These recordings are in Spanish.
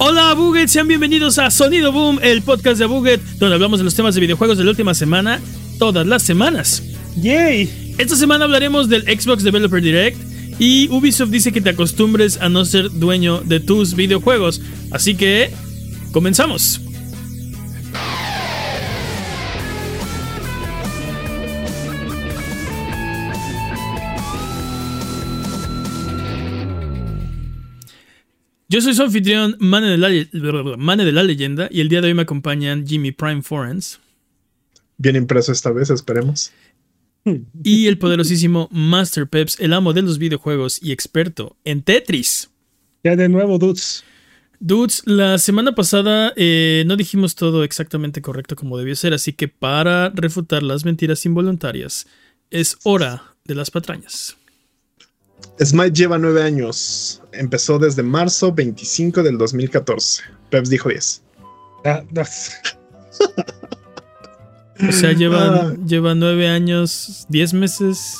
Hola Buget, sean bienvenidos a Sonido Boom, el podcast de Buget, donde hablamos de los temas de videojuegos de la última semana, todas las semanas. ¡Yay! Esta semana hablaremos del Xbox Developer Direct y Ubisoft dice que te acostumbres a no ser dueño de tus videojuegos. Así que, comenzamos. Yo soy su anfitrión, Mane de, la, Mane de la Leyenda, y el día de hoy me acompañan Jimmy Prime Forens. Bien impreso esta vez, esperemos. Y el poderosísimo Master Peps, el amo de los videojuegos y experto en Tetris. Ya de nuevo, dudes. Dudes, la semana pasada eh, no dijimos todo exactamente correcto como debió ser, así que para refutar las mentiras involuntarias, es hora de las patrañas. Smite lleva nueve años. Empezó desde marzo 25 del 2014. Peps dijo 10. Ah, no. O sea, lleva, Ah. lleva nueve años, diez meses.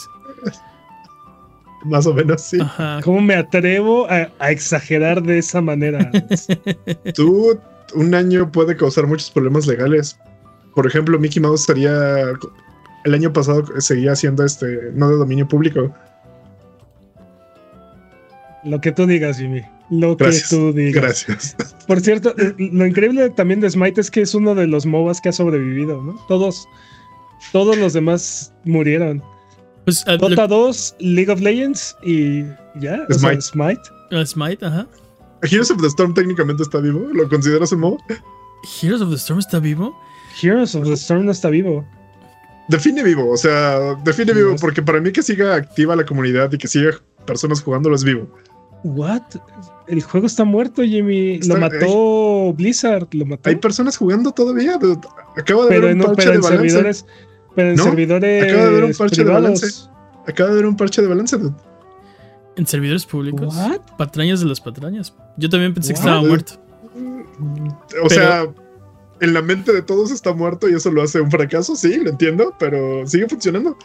Más o menos, sí. Ajá. ¿Cómo me atrevo a, a exagerar de esa manera? Tú, un año puede causar muchos problemas legales. Por ejemplo, Mickey Mouse estaría. El año pasado seguía siendo este. No de dominio público. Lo que tú digas, Jimmy. Lo Gracias. que tú digas. Gracias. Por cierto, lo increíble también de Smite es que es uno de los MOBAs que ha sobrevivido, ¿no? Todos, todos los demás murieron. Pues, ah, lo- Dota 2, League of Legends y ya. o sea, Smite. Smite. ah, Smite, ajá. Heroes of the Storm técnicamente está vivo. ¿Lo consideras un modo? Heroes of the Storm está vivo. Heroes of the Storm no está vivo. Define vivo. O sea, define vivo. Porque para mí que siga activa la comunidad y que siga personas jugándolo es vivo. What? El juego está muerto, Jimmy. Está- lo mató Blizzard. Lo mató. Hay personas jugando todavía. dude. Acaba de pero haber un en, parche pero de en balance. servidores. Pero en No, servidores acaba de haber un parche de privados. balance. Acaba de haber un parche de balance. dude. En servidores públicos. What? Patrañas de las patrañas. Yo también pensé que What? estaba muerto. O sea, en la mente de todos está muerto y eso lo hace un fracaso. Sí, lo entiendo, pero sigue funcionando.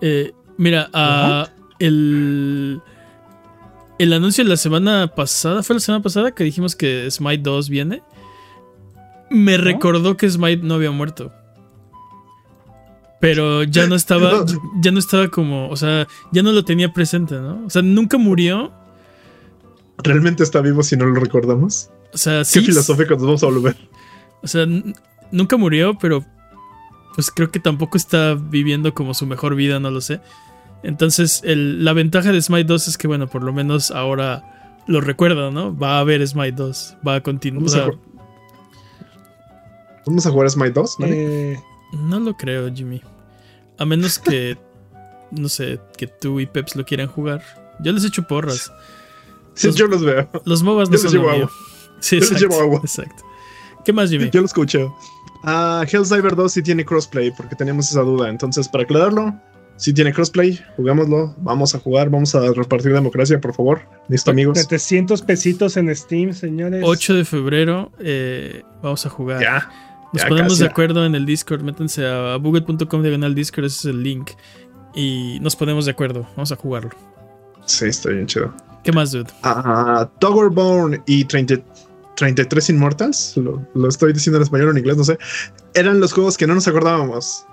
Eh, mira, ah, el, el anuncio de la semana pasada, fue la semana pasada que dijimos que Smite 2 viene. Me recordó que Smite no había muerto. Pero ya no estaba, ya no estaba como, o sea, ya no lo tenía presente, ¿no? O sea, nunca murió. ¿Realmente está vivo si no lo recordamos? O sea, Qué sí. filosófico nos vamos a volver. O sea, nunca murió, pero pues creo que tampoco está viviendo como su mejor vida, no lo sé. Entonces, el- la ventaja de Smite 2 es que, bueno, por lo menos ahora lo recuerdo, ¿no? Va a haber Smite 2, va a continuar. Vamos a, ¿Vamos a jugar Smite 2? ¿Mani? Eh, No lo creo, Jimmy. A menos que, no sé, que tú y Peps lo quieran jugar. Yo les echo porras. sí, los- yo los veo. Los MOBAs no Yo son lo llevo agua. Sí, Yo les exacto, llevo agua. exacto. ¿Qué más, Jimmy? Yo lo escuché. Ah, Helldiver 2 sí tiene crossplay, porque teníamos esa duda. Entonces, para aclararlo, sí tiene crossplay. Jugámoslo. Vamos a jugar. Vamos a repartir democracia, por favor. Listo, amigos. 700 pesitos en Steam, señores. 8 de febrero eh, vamos a jugar. Ya. Nos Ya ponemos casi. de acuerdo en el Discord. Métanse a buget.com diagonal Discord, ese es el link. Y nos ponemos de acuerdo. Vamos a jugarlo. Sí, está bien chido. ¿Qué más, dude? Ah, Towerborn y 30 33 Immortals, lo, lo estoy diciendo en español o en inglés, no sé, eran los juegos que no nos acordábamos.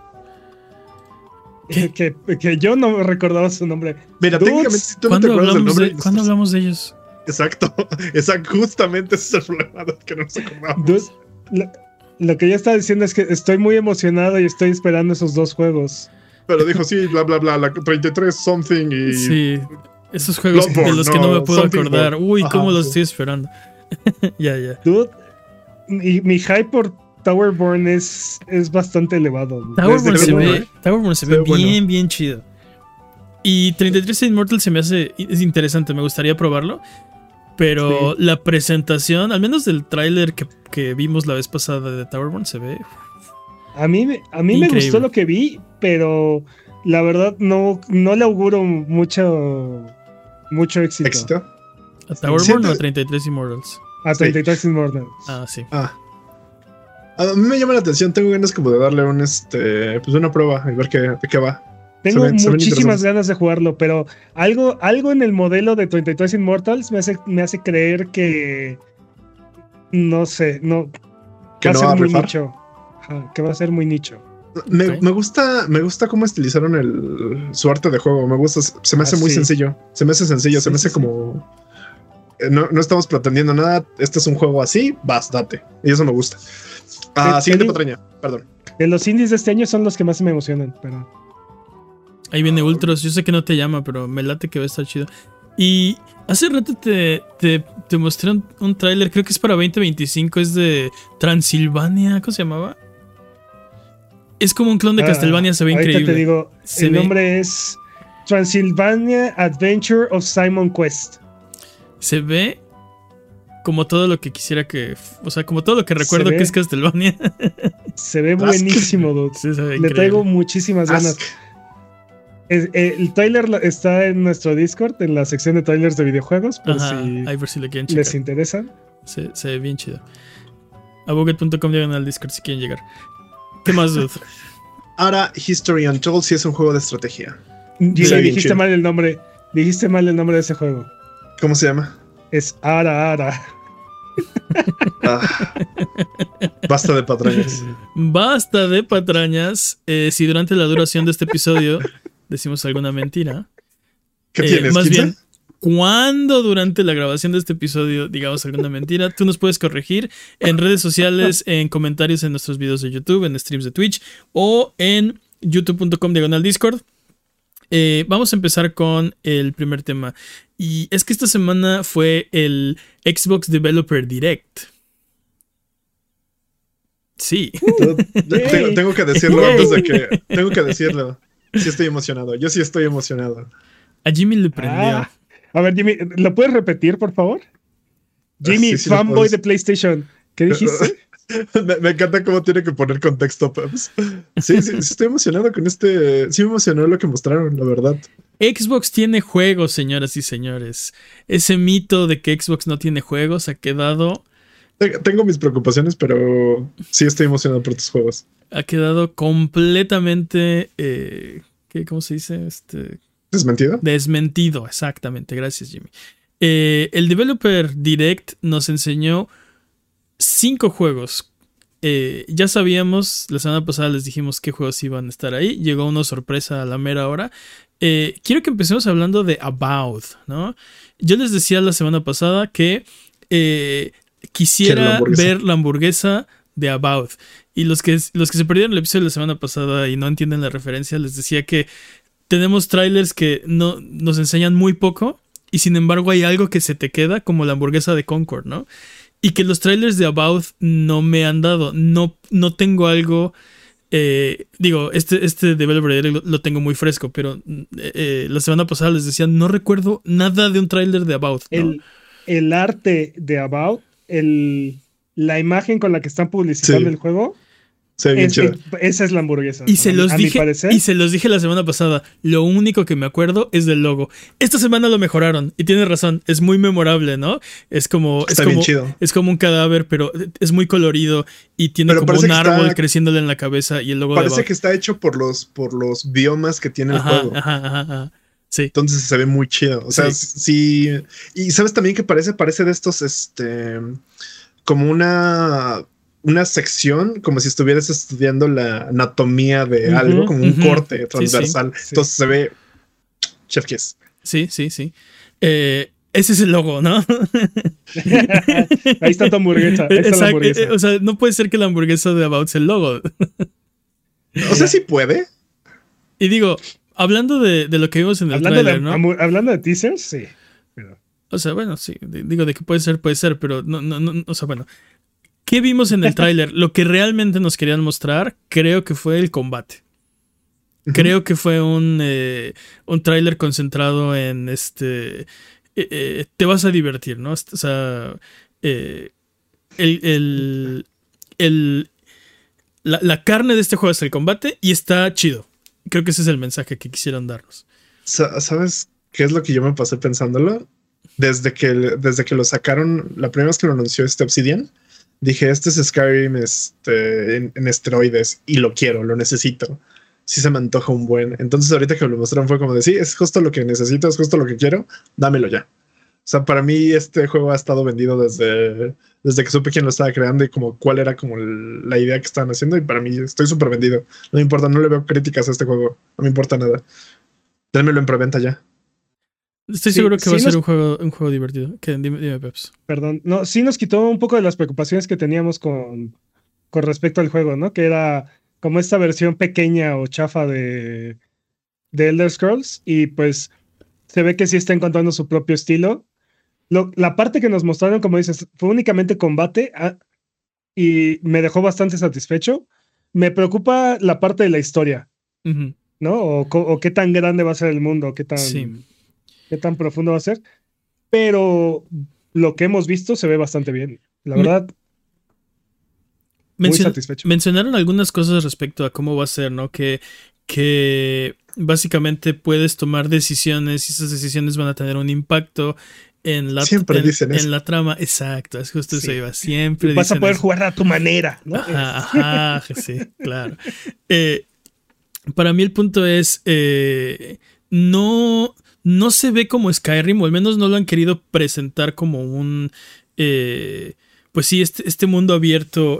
Que, que- que yo no recordaba su nombre. Mira, Dudes, técnicamente si tú no te ¿Cuándo acuerdas del hablamos, nombre. de, ¿cuándo hablamos de ellos? Exacto, exacto, justamente ese es el problema de que no nos acordamos. Dude, lo, lo que yo estaba diciendo es que estoy muy emocionado y estoy esperando esos dos juegos. Pero dijo sí, bla, bla, bla, la 33 something y... Sí. Esos juegos de los que no, no, me puedo acordar. Uy, Ajá, cómo los sí. estoy esperando. ya, ya. Dude, y mi hype por Towerborn es, es bastante elevado. Towerborn se ve, ¿eh? Towerborn se Se ve ve bueno. bien, bien chido. Y 33 Immortal se me hace es interesante, me gustaría probarlo. Pero la presentación, al menos del tráiler que, que vimos la vez pasada de Towerborn, se ve. A mí, me- a mí me gustó lo que vi, pero la verdad no, no le auguro mucho, mucho éxito. ¿Éxito? ¿A Towerborn o a 33 Immortals? A 33 Immortals. Ah, sí. Ah. A mí me llama la atención, tengo ganas como de darle un, este, pues una prueba y ver qué, de qué va. Tengo ven- muchísimas ganas de jugarlo, pero algo, algo en el modelo de 33 Immortals me hace, me hace creer que, No sé, no. ¿Que va no a va a ser muy rifar? nicho. Ajá, que va a ser muy nicho. Me, me gusta, me gusta cómo estilizaron el, su arte de juego. Me gusta, se me hace Ah, muy sí. sencillo. Se me hace sencillo, se me sí, hace sí. como. eh, No, no estamos pretendiendo nada. Este es un juego así, vas, date. Y eso me gusta. Ah, Eh, siguiente patraña, perdón. De los indies de este año son los que más me emocionan, pero. Ahí viene Ultros. Yo sé que no te llama, pero me late que va a estar chido. Y hace rato te, te, te mostré un, un tráiler, creo que es para 2025, es de Transilvania, ¿cómo se llamaba? Es como un clon de Ah, Castlevania, se ve ahorita increíble. te digo, Se el ve- nombre es Transylvania Adventure of Simon Quest. Se ve como todo lo que quisiera que. O sea, como todo lo que recuerdo ve- que es Castlevania. Se ve buenísimo, dude. Sí, se ve Le increíble. traigo muchísimas ganas. Ask. El, el trailer la- está en nuestro Discord, en la sección de trailers de videojuegos, por Ajá, si ahí por si le quieren les checar. interesa. Se, se ve bien chido. Aboget.com llegan al Discord si quieren llegar. ¿Qué más, dude? Ahora, History Untold sí es un juego de estrategia. Bien dijiste chido. mal el nombre. Dijiste mal el nombre de ese juego. ¿Cómo se llama? Es Ara Ara. Ah. Basta de patrañas. Basta de patrañas. Eh, si durante la duración de este episodio decimos alguna mentira. ¿Qué eh, tienes? Más 15? bien, cuando durante la grabación de este episodio digamos alguna mentira, tú nos puedes corregir en redes sociales, en comentarios en nuestros videos de YouTube, en streams de Twitch o en youtube.com diagonal Discord. Eh, vamos a empezar con el primer tema. Y es que esta semana fue el Xbox Developer Direct. Sí. Tengo, tengo que decirlo Yay. antes de que. Tengo que decirlo. Sí estoy emocionado. Yo sí estoy emocionado. A Jimmy le prendió. Ah. A ver, Jimmy, ¿lo puedes repetir, por favor? Jimmy, Ah, sí, sí lo fanboy de PlayStation. ¿Qué dijiste? Me, me encanta cómo tiene que poner contexto, Peps. Sí, sí, sí, estoy emocionado con este. Sí, me emocionó lo que mostraron, la verdad. Xbox tiene juegos, señoras y señores. Ese mito de que Xbox no tiene juegos ha quedado, Te- Tengo mis preocupaciones, pero sí estoy emocionado por tus juegos. ha quedado completamente, eh, ¿qué, ¿cómo se dice? Este, ¿Desmentido? desmentido, exactamente. Gracias, Jimmy. Eh, el Developer Direct nos enseñó cinco juegos. Eh, ya sabíamos, la semana pasada les dijimos qué juegos iban a estar ahí. Llegó una sorpresa a la mera hora. Eh, quiero que empecemos hablando de About, ¿no? Yo les decía la semana pasada que eh, la quisiera ver la hamburguesa de About. Y los que, los que se perdieron el episodio de la semana pasada y no entienden la referencia, les decía que tenemos trailers que no, nos enseñan muy poco y sin embargo hay algo que se te queda como la hamburguesa de Concord, ¿no? Y que los trailers de About no me han dado. No, no tengo algo. eh, digo, este, este Developer lo, lo tengo muy fresco, pero eh, eh, la semana pasada les decía, no recuerdo nada de un trailer de About. ¿no? El, el arte de About, el, la imagen con la que están publicitando Sí. el juego, Se ve bien es- chido. es- esa es la hamburguesa. Y se los a mi dije, parecer. y se los dije la semana pasada. Lo único que me acuerdo es del logo. Esta semana lo mejoraron y tienes razón, es muy memorable, ¿no? Es como es Está como bien chido. es como un cadáver, pero es muy colorido y tiene Pero como un árbol está- creciéndole en la cabeza y el logo Parece que está hecho por los, por los biomas que tiene el juego. ajá, ajá, ajá. Sí. Entonces se ve muy chido. O sea, sí. Y sabes también que parece, parece de estos, este, como una, una sección, como si estuvieras estudiando la anatomía de algo, como un corte transversal. sí. Entonces se ve chef kiss. Sí, sí, sí. Eh, ese es el logo, ¿no? Ahí está tu hamburguesa. Ahí está la Exacto, hamburguesa. eh, o sea, no puede ser que la hamburguesa de About sea el logo. O sea, sí puede. Y digo, hablando de, de lo que vimos en el hablando, trailer, de, ¿no? hablando de teasers, sí. Pero- O sea, bueno, sí, digo de que puede ser, puede ser, pero no, no, no, o sea, bueno. ¿Qué vimos en el tráiler? Lo que realmente nos querían mostrar, creo que fue el combate. Creo que fue un, eh, un tráiler concentrado en este... eh, eh, te vas a divertir, ¿no? O sea, eh, el, el- el- la, la carne de este juego es el combate y está chido. Creo que ese es el mensaje que quisieron darnos. Sa- ¿Sabes qué es lo que yo me pasé pensándolo? Desde que, desde que lo sacaron, la primera vez que lo anunció este Obsidian, dije, este es Skyrim este, en, en esteroides y lo quiero, lo necesito. Sí se me antoja un buen. Entonces ahorita que lo mostraron fue como de, sí, es justo lo que necesito, es justo lo que quiero, dámelo ya. O sea, para mí este juego ha estado vendido desde, desde que supe quién lo estaba creando y como cuál era como la idea que estaban haciendo y para mí estoy súper vendido. No me importa, no le veo críticas a este juego, no me importa nada. Dénmelo en preventa ya. Estoy seguro que va a ser un, juego, un juego divertido. dime, Peps. Perdón. No, sí nos quitó un poco de las preocupaciones que teníamos con, con respecto al juego, ¿no? Que era como esta versión pequeña o chafa de, de Elder Scrolls. Y pues se ve que sí está encontrando su propio estilo. la parte que nos mostraron, como dices, fue únicamente combate ah, y me dejó bastante satisfecho. Me preocupa la parte de la historia, ¿no? O, o, qué tan grande va a ser el mundo, qué tan, qué tan profundo va a ser. Pero lo que hemos visto se ve bastante bien. La verdad, muy satisfecho. Mencionaron algunas cosas respecto a cómo va a ser, ¿no? Que, que básicamente puedes tomar decisiones y esas decisiones van a tener un impacto en la, siempre dicen en la trama. Exacto, es justo eso iba. Siempre. vas a poder jugar a tu manera, ¿no? Ajá, sí, claro. Eh, para mí el punto es, eh, no, no se ve como Skyrim, o al menos no lo han querido presentar como un... Eh, pues sí, este, este mundo abierto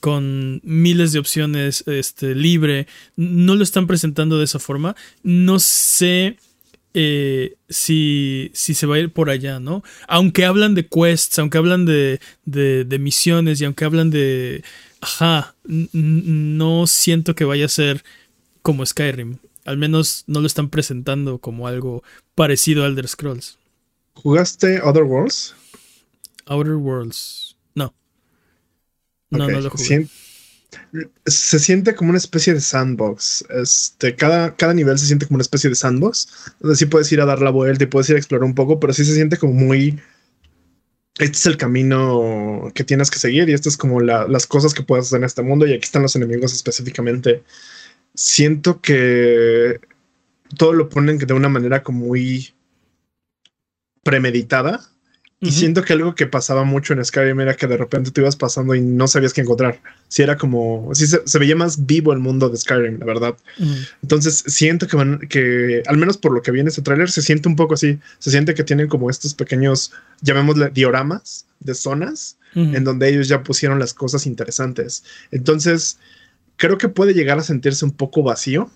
con miles de opciones este, libre, no lo están presentando de esa forma. No sé eh, si, si, se va a ir por allá, ¿no? Aunque hablan de quests, aunque hablan de, de, misiones y aunque hablan de... Ajá, no siento que vaya a ser como Skyrim. Al menos no lo están presentando como algo parecido a Elder Scrolls. ¿Jugaste Other Worlds? Outer Worlds. No, no lo Se siente como una especie de sandbox. Este, cada, cada nivel se siente como una especie de sandbox. Donde sí puedes ir a dar la vuelta y puedes ir a explorar un poco, pero sí se siente como muy. Este es el camino que tienes que seguir y estas es como las cosas que puedes hacer en este mundo. Y aquí están los enemigos específicamente. Siento que todo lo ponen de una manera como muy premeditada y siento que algo que pasaba mucho en Skyrim era que de repente te ibas pasando y no sabías qué encontrar. Si era como, si se, veía más vivo el mundo de Skyrim, la verdad. Entonces siento que van, que al menos por lo que viene este tráiler, se siente un poco así. Se siente que tienen como estos pequeños, llamémosle dioramas de zonas en donde ellos ya pusieron las cosas interesantes. Entonces creo que puede llegar a sentirse un poco vacío.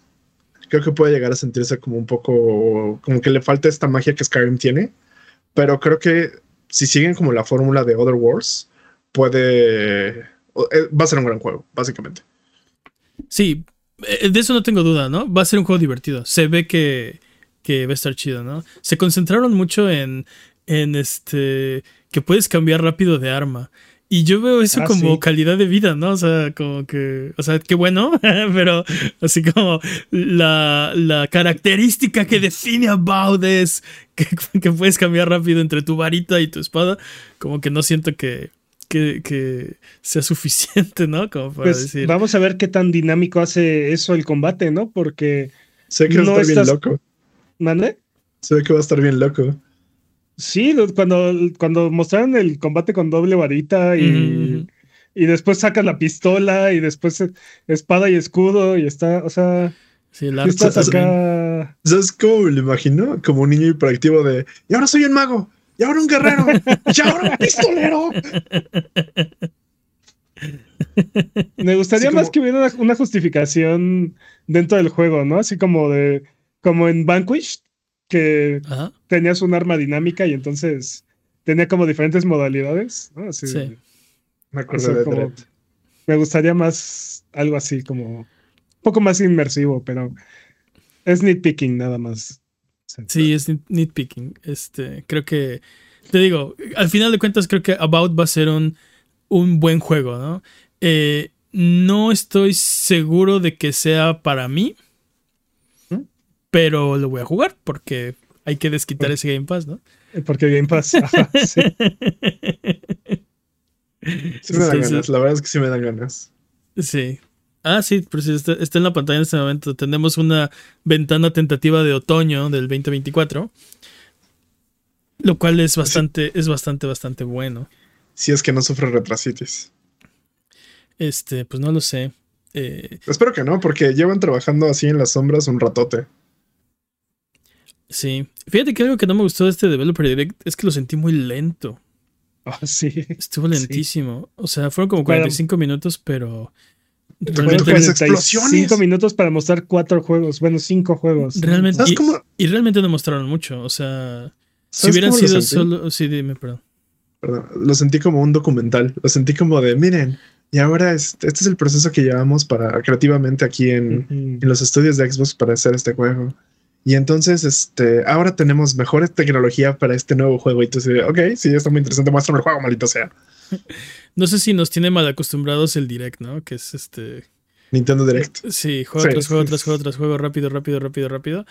Creo que puede llegar a sentirse como un poco, como que le falta esta magia que Skyrim tiene. Pero creo que si siguen como la fórmula de Other Wars, puede. Eh, va a ser un gran juego, básicamente. Sí, eh, de eso no tengo duda, ¿no? Va a ser un juego divertido. Se ve que, que va a estar chido, ¿no? Se concentraron mucho en, en este. que puedes cambiar rápido de arma. Y yo veo eso ah, como calidad de vida, ¿no? O sea, como que, o sea, qué bueno, pero así como la, la, característica que define a Baud es que, puedes cambiar rápido entre tu varita y tu espada, como que no siento que, que, sea suficiente, ¿no? Como para pues, decir. Vamos a ver qué tan dinámico hace eso el combate, ¿no? Porque. Sé que va a estar bien loco. ¿Mande? Sé que va a estar bien loco. Sí, cuando, cuando mostraron el combate con doble varita y, y después sacan la pistola y después espada y escudo y está, o sea, sí, la estás acá. ¿Sabes cómo me lo imagino? Como un niño hiperactivo de, y ahora soy un mago, y ahora un guerrero, y ahora un pistolero. Me gustaría más que hubiera una, una, justificación dentro del juego, ¿no? Así como de, como en Vanquish, que tenías un arma dinámica y entonces tenía como diferentes modalidades. sí. Me de Me gustaría más algo así, como un poco más inmersivo, pero es nitpicking nada más. Sí, es nitpicking. Este, creo que, te digo, al final de cuentas creo que About va a ser un, un buen juego, ¿no? Eh, no estoy seguro de que sea para mí pero lo voy a jugar porque hay que desquitar ese Game Pass, ¿no? Porque Game Pass. sí. sí me dan ganas, la verdad es que sí me dan ganas. Sí. Ah, sí, pero sí, está, en la pantalla en este momento. Tenemos una ventana tentativa de otoño del 2024. Lo cual es bastante, es bastante, bastante bueno. Si es que no sufre retrasitis. Este, pues no lo sé. Eh, Espero que no, porque llevan trabajando así en las sombras un ratote. Sí. Fíjate que algo que no me gustó de este Developer Direct es que lo sentí muy lento. Ah, sí. Estuvo lentísimo. O sea, fueron como Bueno. 45 minutos, pero. Realmente, tres 45 explosiones. minutos para mostrar cuatro juegos. Bueno, cinco juegos. realmente. ¿Sabes Y, cómo? y realmente no mostraron mucho. O sea, si ¿Sabes hubieran sido solo. Sí, dime, perdón. Perdón, lo sentí como un documental. Lo sentí como de, miren, y ahora este, este es el proceso que llevamos para creativamente aquí en los estudios de Xbox para hacer este juego. Y entonces, este, ahora tenemos mejores tecnología para este nuevo juego. Y tú dices, ok, sí, está muy interesante. Muéstrame el juego, maldito sea. No sé si nos tiene mal acostumbrados el direct, ¿no? Que es este. Nintendo Direct. Sí, juego Sí, tras juego, tras juego, tras juego, rápido, rápido, rápido, rápido.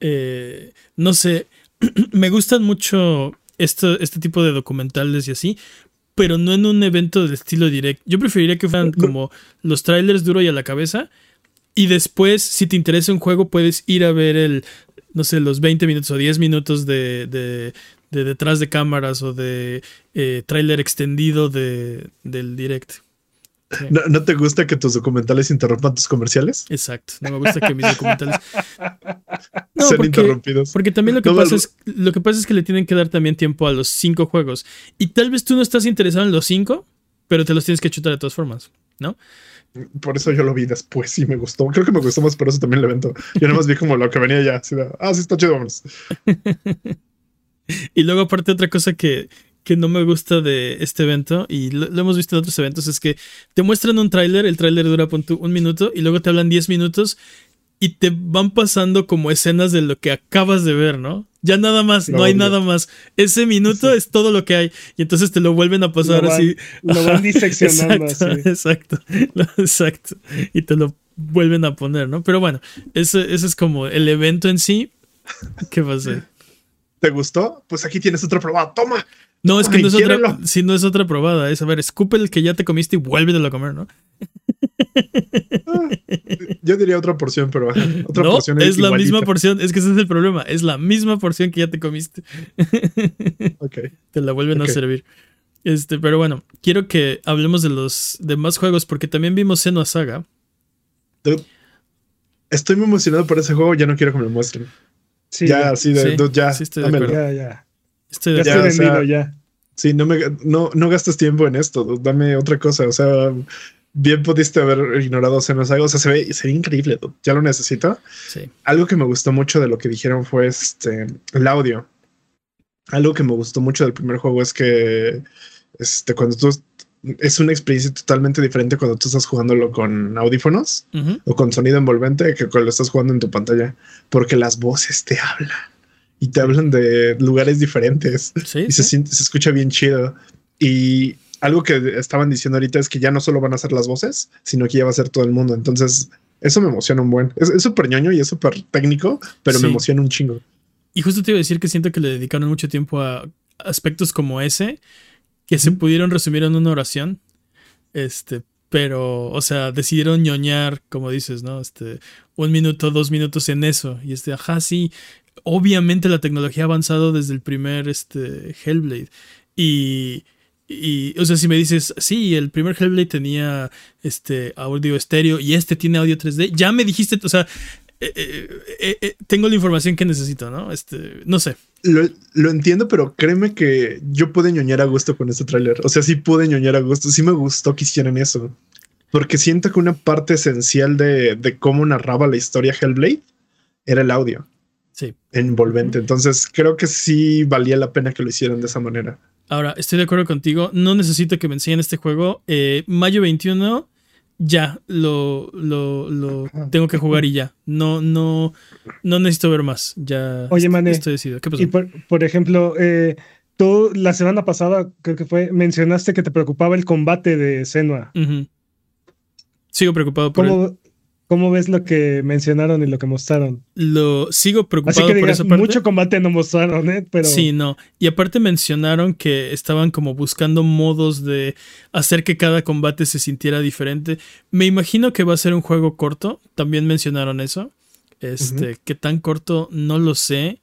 Eh, no sé, me gustan mucho esto, este tipo de documentales y así, pero no en un evento del estilo direct. Yo preferiría que fueran como los trailers duro y a la cabeza. Y después, si te interesa un juego, puedes ir a ver el, no sé, los 20 minutos o 10 minutos de, de, de detrás de cámaras o de eh, tráiler extendido de, del direct. Sí. ¿No, no te gusta que tus documentales interrumpan tus comerciales? Exacto. No me gusta que mis documentales. No, Sean porque, interrumpidos. porque también lo que No, pasa no. es lo que pasa es que le tienen que dar también tiempo a los cinco juegos. Y tal vez tú no estás interesado en los cinco, pero te los tienes que chutar de todas formas, ¿no? Por eso yo lo vi después y me gustó. Creo que me gustó más por eso también el evento. Yo nada más vi como lo que venía ya. Así de, ah, sí, está chido, vámonos. Y luego, aparte, otra cosa que, que no me gusta de este evento, y lo, lo hemos visto en otros eventos, es que te muestran un tráiler, el tráiler dura un minuto, y luego te hablan 10 minutos, y te van pasando como escenas de lo que acabas de ver, ¿no? Ya nada más, no, No, hay no. nada más. Ese minuto Sí. es todo lo que hay. Y entonces te lo vuelven a pasar Lo van- así. Lo van diseccionando exacto, así. exacto, exacto. Y te lo vuelven a poner, ¿no? Pero bueno, ese, ese es como el evento en sí. ¿Qué pasa? ¿Te gustó? Pues aquí tienes otra prueba. Toma. No, es que Ay, no es otra, si no es otra probada, es a ver, escupe el que ya te comiste y vuélvetelo a comer, ¿no? Ah, yo diría otra porción, pero otra no, porción es la igualita. misma porción, es que ese es el problema, es la misma porción que ya te comiste. Ok. te la vuelven a servir. Este, pero bueno, quiero que hablemos de los demás juegos porque también vimos Senua Saga. Dude, Estoy muy emocionado por ese juego. Ya no quiero que me lo muestren. Sí, ya, ya, así de, Sí, dude, ya. sí estoy de acuerdo. ya, ya. Estoy de Ya Ya, estoy o sea, vendido ya. Sí, no, me, no, no gastes tiempo en esto. dude, Dame otra cosa. O sea, bien pudiste haber ignorado Xenosaga. Algo. O sea, se ve, se ve increíble. dude, Ya lo necesito. Sí. Algo que me gustó mucho de lo que dijeron fue este, el audio. Algo que me gustó mucho del primer juego es que este, cuando tú es una experiencia totalmente diferente cuando tú estás jugándolo con audífonos Ujú. o con sonido envolvente que cuando lo estás jugando en tu pantalla, porque las voces te hablan y te hablan de lugares diferentes Sí, y se, sí. siente- se escucha bien chido. Y algo que estaban diciendo ahorita es que ya no solo van a ser las voces, sino que ya va a ser todo el mundo. Entonces, eso me emociona un buen. Es súper ñoño y es súper técnico, pero Sí. me emociona un chingo. Y justo te iba a decir que siento que le dedicaron mucho tiempo a aspectos como ese, que se pudieron resumir en una oración. Este, pero, o sea, decidieron ñoñar, como dices, ¿no? Este, un minuto, dos minutos en eso. Y este, ajá, sí. Obviamente la tecnología ha avanzado desde el primer este, Hellblade. Y. Y, o sea, si me dices, sí, el primer Hellblade tenía este audio estéreo y este tiene audio 3D, ya me dijiste, o sea, eh, eh, eh, tengo la información que necesito, ¿no? Este, no sé. Lo, lo entiendo, pero créeme que yo pude ñoñar a gusto con este tráiler. O sea, sí pude ñoñar a gusto. Sí me gustó que hicieran eso. Porque siento que una parte esencial de, de cómo narraba la historia Hellblade era el audio Sí. envolvente. Entonces creo que sí valía la pena que lo hicieran de esa manera. Ahora, estoy de acuerdo contigo. No necesito que me enseñen este juego. Eh, mayo 21, ya lo, lo, lo tengo que jugar y ya. No, no, no necesito ver más. Ya Oye, Mané, estoy decidido. ¿Qué pasó? Y por, por ejemplo, eh, tú la semana pasada, creo que fue, mencionaste que te preocupaba el combate de Senua. Sigo preocupado por él. ¿Cómo, ¿Cómo ves lo que mencionaron y lo que mostraron? Lo sigo Así preocupado que por digas, esa parte. mucho combate no mostraron, ¿eh? Pero Sí, no. Y aparte mencionaron que estaban como buscando modos de hacer que cada combate se sintiera diferente. Me imagino que va a ser un juego corto. También mencionaron eso. Este, que tan corto no lo sé.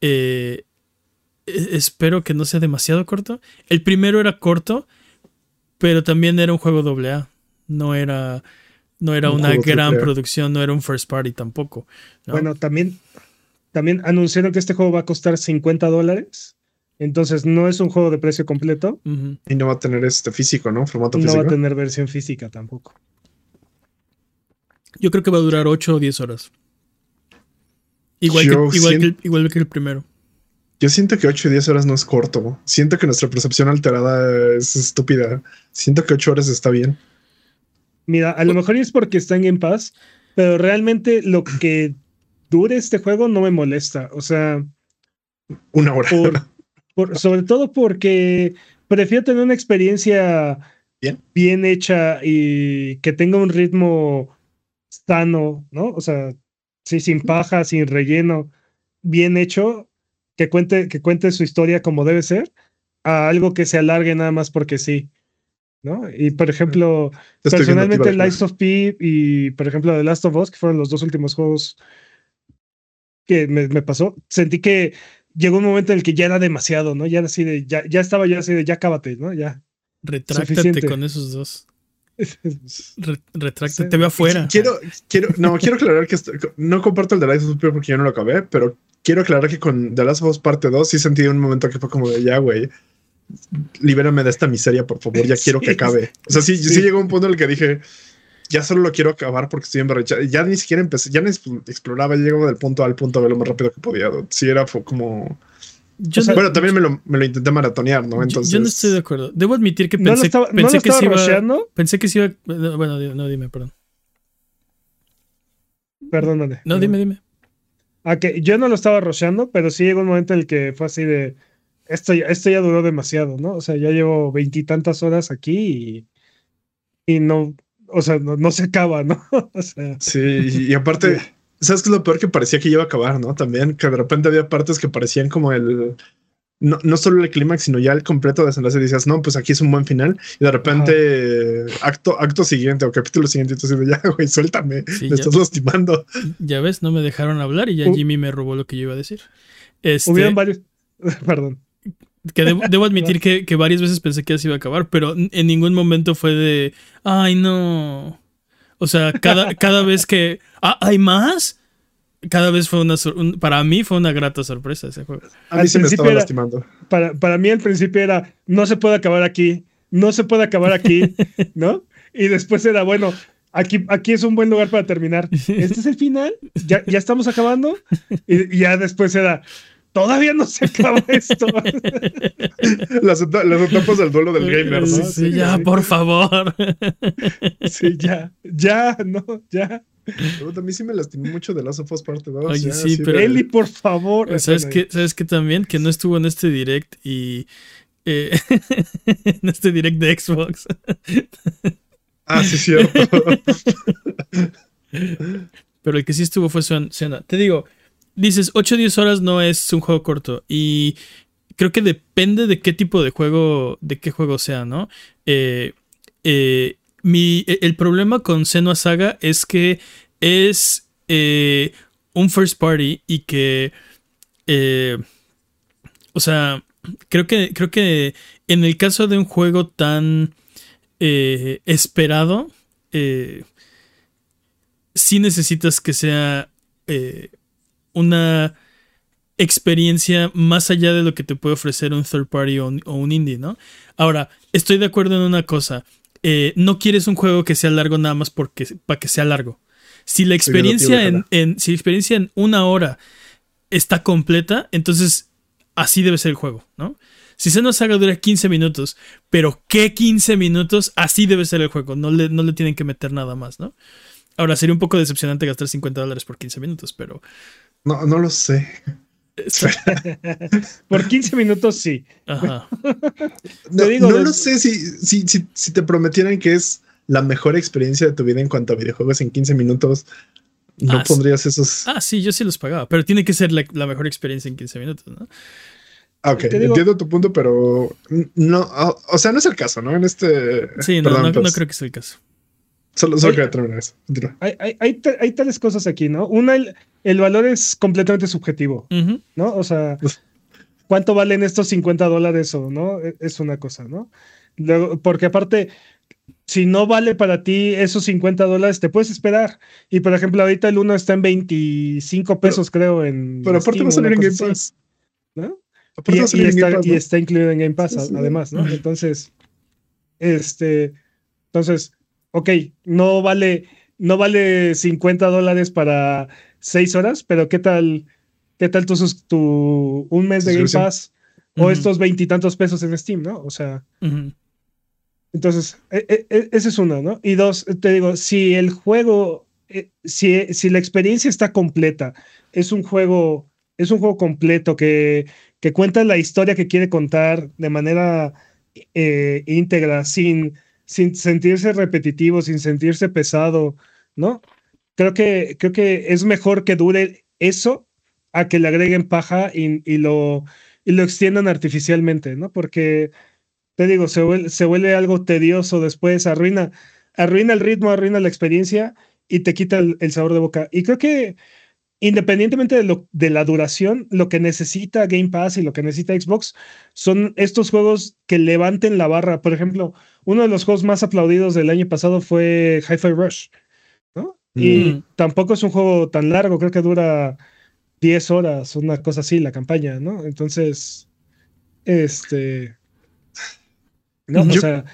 Eh, e- espero que no sea demasiado corto. El primero era corto, pero también era un juego doble A. No era, no era Un una gran producción, no era un first party tampoco. ¿no? bueno, también, también anunciaron que este juego va a costar 50 dólares. Entonces no es un juego de precio completo. Y no va a tener este físico, ¿no? Formato No físico. va a tener versión física tampoco. Yo creo que va a durar 8 o 10 horas. Igual, Yo que, igual, que, el- igual que el primero. Yo siento que 8 y 10 horas no es corto. Siento que nuestra percepción alterada es estúpida. Siento que 8 horas está bien. Mira, a lo mejor es porque está en Game Pass, pero realmente lo que dure este juego no me molesta. O sea, Una hora. por, por- sobre todo porque prefiero tener una experiencia Bien. bien hecha y que tenga un ritmo sano, ¿no? O sea, sí, sin paja, sin relleno, bien hecho, que cuente, que cuente su historia como debe ser, a algo que se alargue nada más porque sí. ¿No? Y por ejemplo, estoy personalmente. Lies of P y por ejemplo The Last of Us, que fueron los dos últimos juegos que me, me pasó, sentí que llegó un momento en el que ya era demasiado, ¿no? Ya era así de, ya, ya estaba yo así de, ya cábate, ¿no? Ya. Retráctate Suficiente. con esos dos. Re- retráctate, Sí. te veo afuera. Quiero, quiero, no, quiero aclarar que esto- no comparto el de Life of Pi porque yo no lo acabé, pero quiero aclarar que con The Last of Us parte 2 sí sentí un momento que fue como de ya, güey. Libérame de esta miseria, por favor. Ya quiero que acabe. O sea, sí, sí. Sí. llegó un punto en el que dije, ya solo lo quiero acabar porque estoy emborrachado. Ya ni siquiera empecé, ya ni exploraba, ya llegaba del punto A al punto B lo más rápido que podía. Sí, era fue como. Yo, O sea, no, Bueno, también me lo, me lo intenté maratonear, ¿no? yo- Entonces. yo no estoy de acuerdo. Debo admitir que No lo pensé, estaba, no pensé lo que estaba se iba. rusheando. Pensé que se iba. no, Bueno, no, dime, perdón. Perdóname. No, dime, dime. Ah, que yo no lo estaba rusheando, pero sí llegó un momento en el que fue así de, esto ya, esto ya duró demasiado, ¿no? O sea, ya llevo veintitantas horas aquí y, y no, o sea, no, no se acaba, ¿no? o sea, Sí, y, aparte, ¿sabes qué es lo peor que parecía que iba a acabar, no? También que de repente había partes que parecían como el. No, no solo el clímax, sino ya el completo desenlace. Y decías, no, pues aquí es un buen final. Y de repente, acto, acto siguiente o capítulo siguiente, y tú de ya, güey, suéltame. Sí, me ya, estás lastimando. ya ves, no me dejaron hablar y ya Uh. Jimmy me robó lo que yo iba a decir. Este, hubieron varios, perdón. Que debo, debo admitir que, que varias veces pensé que ya se iba a acabar, pero en ningún momento fue de. Ay, no. O sea, cada, cada vez que. Ah, ¿hay más? Cada vez fue una. un- para mí fue una grata sorpresa ese juego. A mí Al sí me estaba era- lastimando. Para, para mí al principio era, no se puede acabar aquí, no se puede acabar aquí, ¿no? Y después era, bueno, aquí, aquí es un buen lugar para terminar. Este es el final, ya, ya estamos acabando. Y, y ya después era, todavía no se acaba esto. Las, las etapas del duelo del gamer, ¿no? Sí, Sí, ya, sí. por favor. Sí, ya, ya, no, ya. Puta, A mí sí me lastimó mucho de Last of Us parte 2. Oye, ya, sí, pero- Eli, por favor. ¿Sabes qué? ¿Sabes qué también? Que no estuvo en este direct y. eh, en este direct de Xbox. Ah, sí, cierto. Pero el que sí estuvo fue Suena. Te digo, dices 8 o 10 horas no es un juego corto. Y creo que depende de qué tipo de juego, de qué juego sea, ¿no? Eh, eh, mi, e- el problema con Senua Saga es que es eh, un first party y que. eh, o sea, creo que, creo que en el caso de un juego tan eh, esperado, sí necesitas que sea eh, una experiencia más allá de lo que te puede ofrecer un third party o un, o un indie, ¿no? Ahora, estoy de acuerdo en una cosa. eh, no quieres un juego que sea largo nada más porque para que sea largo. Si la experiencia en- si la experiencia en una hora está completa, entonces así debe ser el juego, ¿no? Si se nos haga dura 15 minutos, pero ¿qué 15 minutos? Así debe ser el juego, no le, no le tienen que meter nada más, ¿no? Ahora, sería un poco decepcionante gastar 50 dólares por 15 minutos, pero... No, no lo sé. Por 15 minutos sí. Ajá. No, digo, no de- lo sé si, si, si, si te prometieran que es la mejor experiencia de tu vida en cuanto a videojuegos en 15 minutos. No Ah, sí. pondrías esos. Ah, sí, yo sí los pagaba, pero tiene que ser la, la mejor experiencia en 15 minutos, ¿no? Ah, ok, digo- entiendo tu punto, pero no, o, o sea, no es el caso, ¿no? En este. Sí, no, Perdón, no, no pues, creo que sea el caso. Solo, solo quería terminar eso. Hay, hay, hay, ta- hay tales cosas aquí, ¿no? Una, el, el valor es completamente subjetivo. ¿no? O sea, ¿cuánto valen estos 50 dólares o no? E- Es una cosa, ¿no? Luego, porque aparte, si no vale para ti esos 50 dólares, te puedes esperar. Y por ejemplo, ahorita el uno está en 25 pesos, creo, en. Pero aparte va a salir en Game Pass. ¿no? Y, está, y, está, incluido en Game Pass, además, ¿no? Entonces, este. Entonces, ok, no vale, no vale 50 dólares para 6 horas, pero ¿qué tal? ¿Qué tal tu, tu un mes de Game Pass? O estos veintitantos pesos en Steam, ¿no? O sea. Entonces, e, e, e, ese es uno, ¿no? Y dos, te digo, si el juego, eh, si, si la experiencia está completa, es un juego, es un juego completo que, que cuenta la historia que quiere contar de manera eh, íntegra, sin, sin sentirse repetitivo, sin sentirse pesado, ¿no? Creo que, creo que es mejor que dure eso a que le agreguen paja y, y lo, y lo extiendan artificialmente, ¿no? Porque te digo, se vuelve, se vuelve algo tedioso después, arruina, arruina el ritmo, arruina la experiencia y te quita el, sabor de boca. Y creo que independientemente de, de la duración, lo que necesita Game Pass y lo que necesita Xbox son estos juegos que levanten la barra. Por ejemplo, uno de los juegos más aplaudidos del año pasado fue Hi-Fi Rush, ¿no? Y mm. tampoco es un juego tan largo, creo que dura 10 horas, una cosa así, la campaña, ¿no? Entonces, este, no, o sea.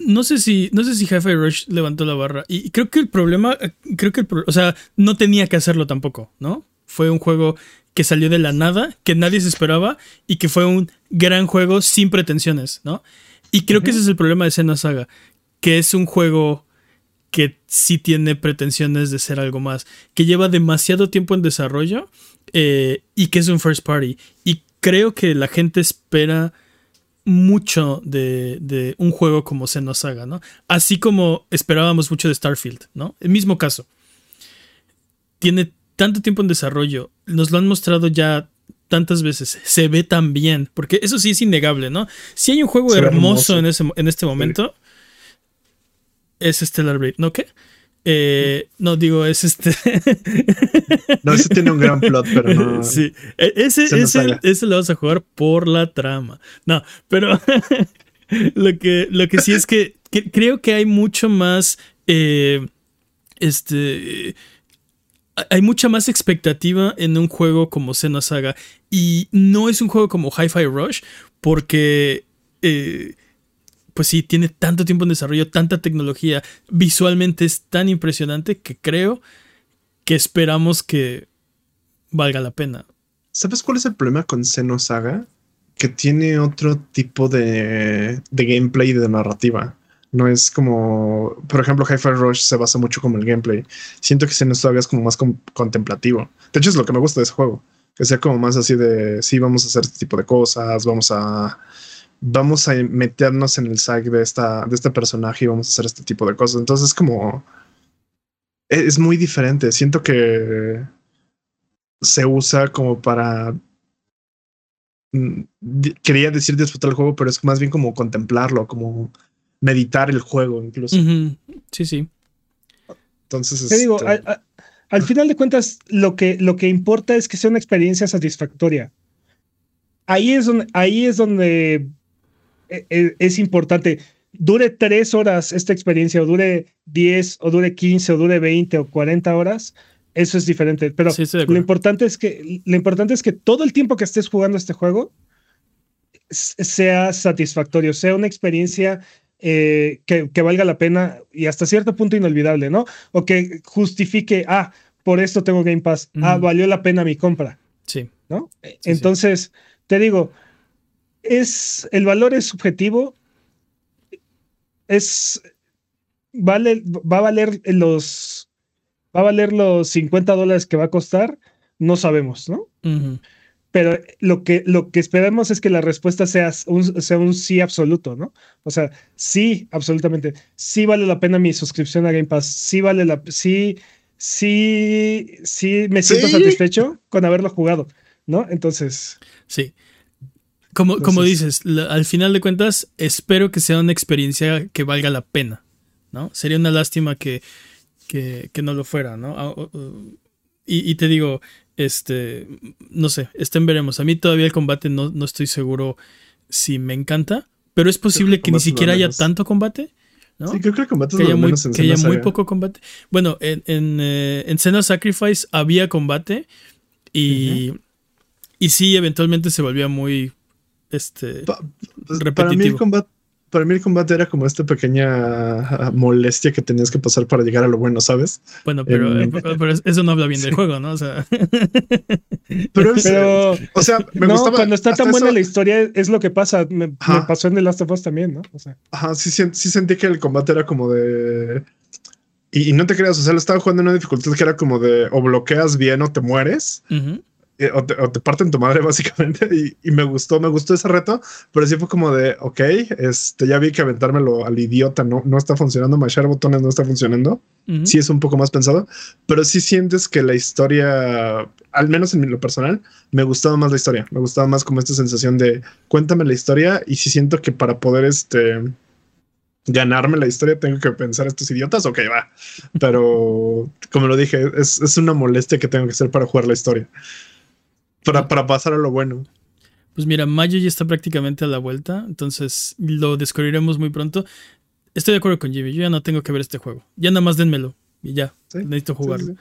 No sé si no sé si Jefe Rush levantó la barra y creo que el problema creo que el o sea no tenía que hacerlo tampoco no fue un juego que salió de la nada que nadie se esperaba y que fue un gran juego sin pretensiones no y creo que ese es el problema de Senna Saga que es un juego que sí tiene pretensiones de ser algo más que lleva demasiado tiempo en desarrollo eh, y que es un first party y creo que la gente espera mucho de, un juego como Xenosaga, ¿no? Así como esperábamos mucho de Starfield, ¿no? El mismo caso. Tiene tanto tiempo en desarrollo, nos lo han mostrado ya tantas veces, se ve tan bien, porque eso sí es innegable, ¿no? Si hay un juego hermoso, En, ese, en este momento, es Stellar Blade, ¿no? ¿Qué? Eh, no, digo, es este. no, ese tiene un gran plot, pero no. Sí, e, ese, ese, lo vas a jugar por la trama. No, pero lo, que, lo que sí es que, creo que hay mucho más. Eh, este. Hay mucha más expectativa en un juego como Xenosaga. Y no es un juego como Hi-Fi Rush, porque. Eh, pues sí, tiene tanto tiempo en desarrollo, tanta tecnología, visualmente es tan impresionante que creo que esperamos que valga la pena. ¿Sabes cuál es el problema con Xenosaga? Que tiene otro tipo de gameplay y de narrativa. No es como, por ejemplo, Hi-Fi Rush se basa mucho como el gameplay. Siento que Xenosaga es como más contemplativo. De hecho, es lo que me gusta de ese juego. Que sea como más así de, sí, vamos a hacer este tipo de cosas, vamos a vamos a meternos en el psyche de esta, de este personaje y vamos a hacer este tipo de cosas. Entonces, como e, es muy diferente. Siento que se usa como para. Mm, quería decir disfrutar el juego, pero es más bien como contemplarlo, como meditar el juego, incluso. Sí, sí. Entonces, Te digo, este al, final de cuentas, lo que, lo que importa es que sea una experiencia satisfactoria. Ahí es donde, ahí es donde e, e, es importante. Dure tres horas esta experiencia, o dure 10, o dure 15, o dure 20 o 40 horas, eso es diferente. Pero lo, importante es que, lo importante es que todo el tiempo que estés jugando este juego sea satisfactorio, sea una experiencia eh, que, valga la pena y hasta cierto punto inolvidable, ¿no? O que justifique, ah, por esto tengo Game Pass, ah, valió la pena mi compra. Sí. ¿No? Entonces, te digo, es, el valor es subjetivo, es, vale, va a valer los, va a valer los 50 dólares que va a costar, no sabemos, ¿no? Pero lo que, lo que esperamos es que la respuesta sea un, sea un sí absoluto, ¿no? O sea, sí, absolutamente. Sí vale la pena mi suscripción a Game Pass. Sí vale la. Sí, sí, sí me siento satisfecho con haberlo jugado, ¿no? Entonces. Sí. Como, como dices, al final de cuentas, espero que sea una experiencia que valga la pena, ¿no? Sería una lástima que, que, no lo fuera, ¿no? Ah, y, te digo, este, no sé, estén veremos. A mí todavía el combate no, no estoy seguro si me encanta, pero es posible que ni siquiera haya tanto combate. ¿no? Sí, creo que el combate es que haya, muy, en que haya muy poco combate. Bueno, en, en, eh, en Sacrifice había combate y, y sí, eventualmente se volvía muy este, Pa- pues, Para mí, el repetitivo. combate, para mí el combate era como esta pequeña ah, molestia que tenías que pasar para llegar a lo bueno, ¿sabes? Bueno, pero, em, eh, pero eso no habla bien del juego, ¿no? O sea, Pero, es- Pero o sea, me no, gustaba. cuando está tan buena eso- la historia es lo que pasa. Me, pasó en The Last of Us también, ¿no? O sea, Ajá, sí, sí sentí que el combate era como de. Y, y no te creas, o sea, lo estaba jugando en una dificultad que era como de o bloqueas bien o te mueres, ujú. Eh, o, te, o te parten tu madre, básicamente. Y, y me gustó, me gustó ese reto, pero sí fue como de, ok, este, ya vi que aventármelo al idiota no, no está funcionando, machar botones no está funcionando. Ujú. sí es un poco más pensado, pero sí sientes que la historia, al menos en lo personal, me gustaba más la historia. Me gustaba más como esta sensación de cuéntame la historia y si siento que para poder este ganarme la historia tengo que pensar estos idiotas, ok, va. Pero como lo dije, es, es una molestia que tengo que hacer para jugar la historia. Para, para pasar a lo bueno. Pues mira, mayo ya está prácticamente a la vuelta, entonces lo descubriremos muy pronto. Estoy de acuerdo con Jimmy, yo ya no tengo que ver este juego. Ya nada más denmelo y ya, Sí, necesito jugarlo. sí, sí.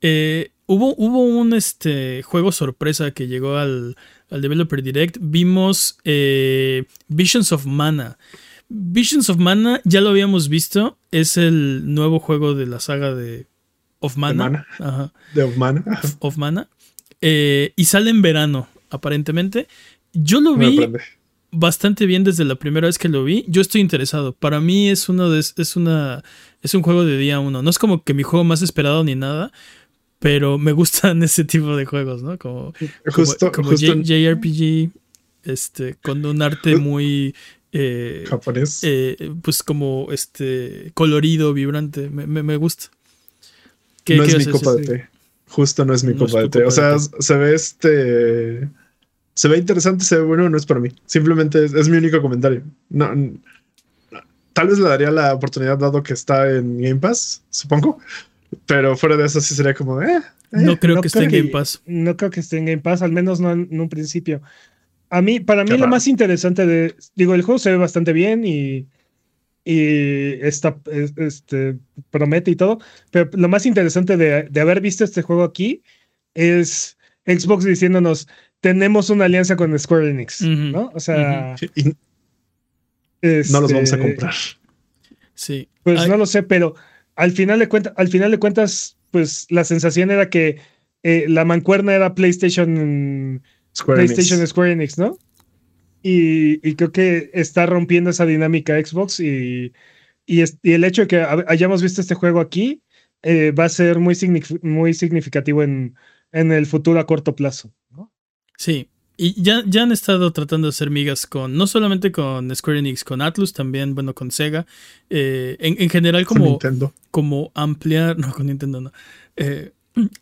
Eh, hubo, hubo un este, juego sorpresa que llegó al, al Developer Direct. Vimos eh, Visions of Mana. Visions of Mana ya lo habíamos visto. Es el nuevo juego de la saga de Of Mana. Mana. Ajá, De of Mana. Eh, y sale en verano, aparentemente. Yo lo vi bastante bien desde la primera vez que lo vi. Yo estoy interesado. Para mí es uno de, es una es un juego de día uno. No es como que mi juego más esperado ni nada, pero me gustan ese tipo de juegos, ¿no? Como, Justo, como, como justo J- en JRPG, este, con un arte muy eh, japonés. eh, pues como este colorido, vibrante. Me, me- me gusta. ¿Qué- no qué es mi copa de decir? té. Justo no es mi No. O sea, se ve este. Se ve interesante, se ve bueno, no es para mí. Simplemente es, es mi único comentario. No, tal vez le daría la oportunidad dado que está en Game Pass, supongo. Pero fuera de eso sí sería como, eh. eh. No creo no que esté en Game Pass. No creo que esté en Game Pass, al menos no en, en un principio. A mí, para mí, Qué lo raro. más interesante de. Digo, el juego se ve bastante bien y. Y está, es- este, promete y todo. Pero lo más interesante de, de haber visto este juego aquí es Xbox diciéndonos: tenemos una alianza con Square Enix, ¿no? O sea, no los vamos a este, comprar. Sí. Pues Ay, no lo sé, pero al final de cuentas, al final de cuentas, pues la sensación era que eh, la mancuerna era PlayStation, Square Enix. PlayStation Square Enix, ¿no? Y, y creo que está rompiendo esa dinámica Xbox y, y, es- y el hecho de que hayamos visto este juego aquí eh, va a ser muy, signif- muy significativo en, en el futuro a corto plazo. ¿no? Sí, y ya, ya han estado tratando de hacer migas con, no solamente con Square Enix, con Atlus, también, bueno, con Sega. eh, en, en general, Con como, Nintendo. como ampliar, no, con Nintendo no. Eh,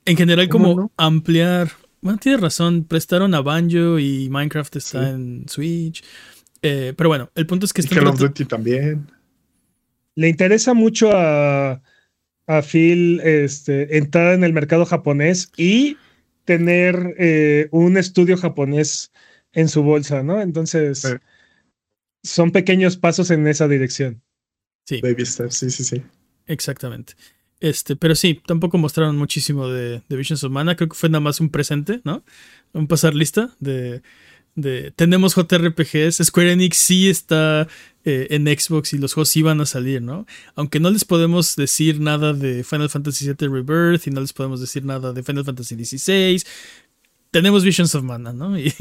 en general, ¿Cómo como no? ampliar. Bueno, tienes razón, prestaron a Banjo y Minecraft está Sí. en Switch. Eh, pero bueno, el punto es que Y Call of Duty también. Le interesa mucho a, a Phil este, entrar en el mercado japonés y tener eh, un estudio japonés en su bolsa, ¿no? Entonces, Sí. son pequeños pasos en esa dirección. Sí, Baby Steps, sí, sí, sí. exactamente. Este, pero sí, tampoco mostraron muchísimo de, de Visions of Mana. Creo que fue nada más un presente, ¿no? Un pasar lista de, de tenemos JRPGs. Square Enix sí está eh, en Xbox y los juegos sí van a salir, ¿no? Aunque no les podemos decir nada de Final Fantasy VII Rebirth y no les podemos decir nada de Final Fantasy XVI. Tenemos Visions of Mana, ¿no? Y,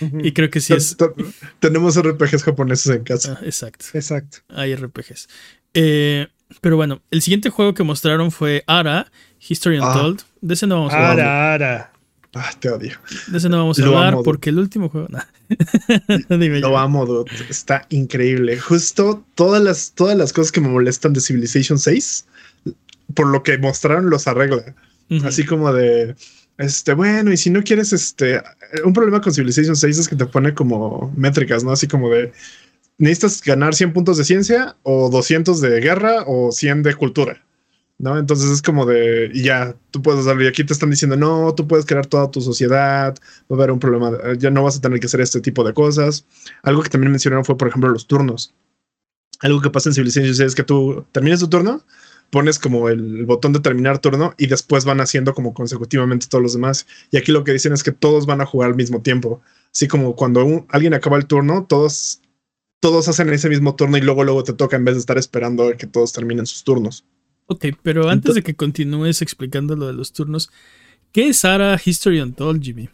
y creo que sí es. Te- te- Tenemos RPGs japoneses en casa. Ah, exacto. Exacto. Hay RPGs. Eh, pero bueno, el siguiente juego que mostraron fue Ara, History Ah. Untold. De ese no vamos a hablar. Ara, ara. Ah, te odio. De ese no vamos a Lo hablar amo, dude. porque el último juego. nah. Dime Lo yo. amo, dude. Está increíble. Justo todas las, todas las cosas que me molestan de Civilization 6, por lo que mostraron, los arregla. Así como de, este, bueno, y si no quieres, este, un problema con Civilization 6 es que te pone como métricas, ¿no? Así como de, necesitas ganar 100 puntos de ciencia o 200 de guerra o 100 de cultura. ¿no? Entonces es como de, ya, tú puedes hacerlo. Y aquí te están diciendo, no, tú puedes crear toda tu sociedad, va a haber un problema, ya no vas a tener que hacer este tipo de cosas. Algo que también mencionaron fue, por ejemplo, los turnos. Algo que pasa en Civilization 6 es que tú terminas tu turno, pones como el botón de terminar turno y después van haciendo como consecutivamente todos los demás. Y aquí lo que dicen es que todos van a jugar al mismo tiempo. Así como cuando alguien acaba el turno, todos, todos hacen ese mismo turno y luego, luego te toca en vez de estar esperando a que todos terminen sus turnos. Ok, pero antes de que continúes explicando lo de los turnos, ¿qué es ARA History Untold, Jimmy?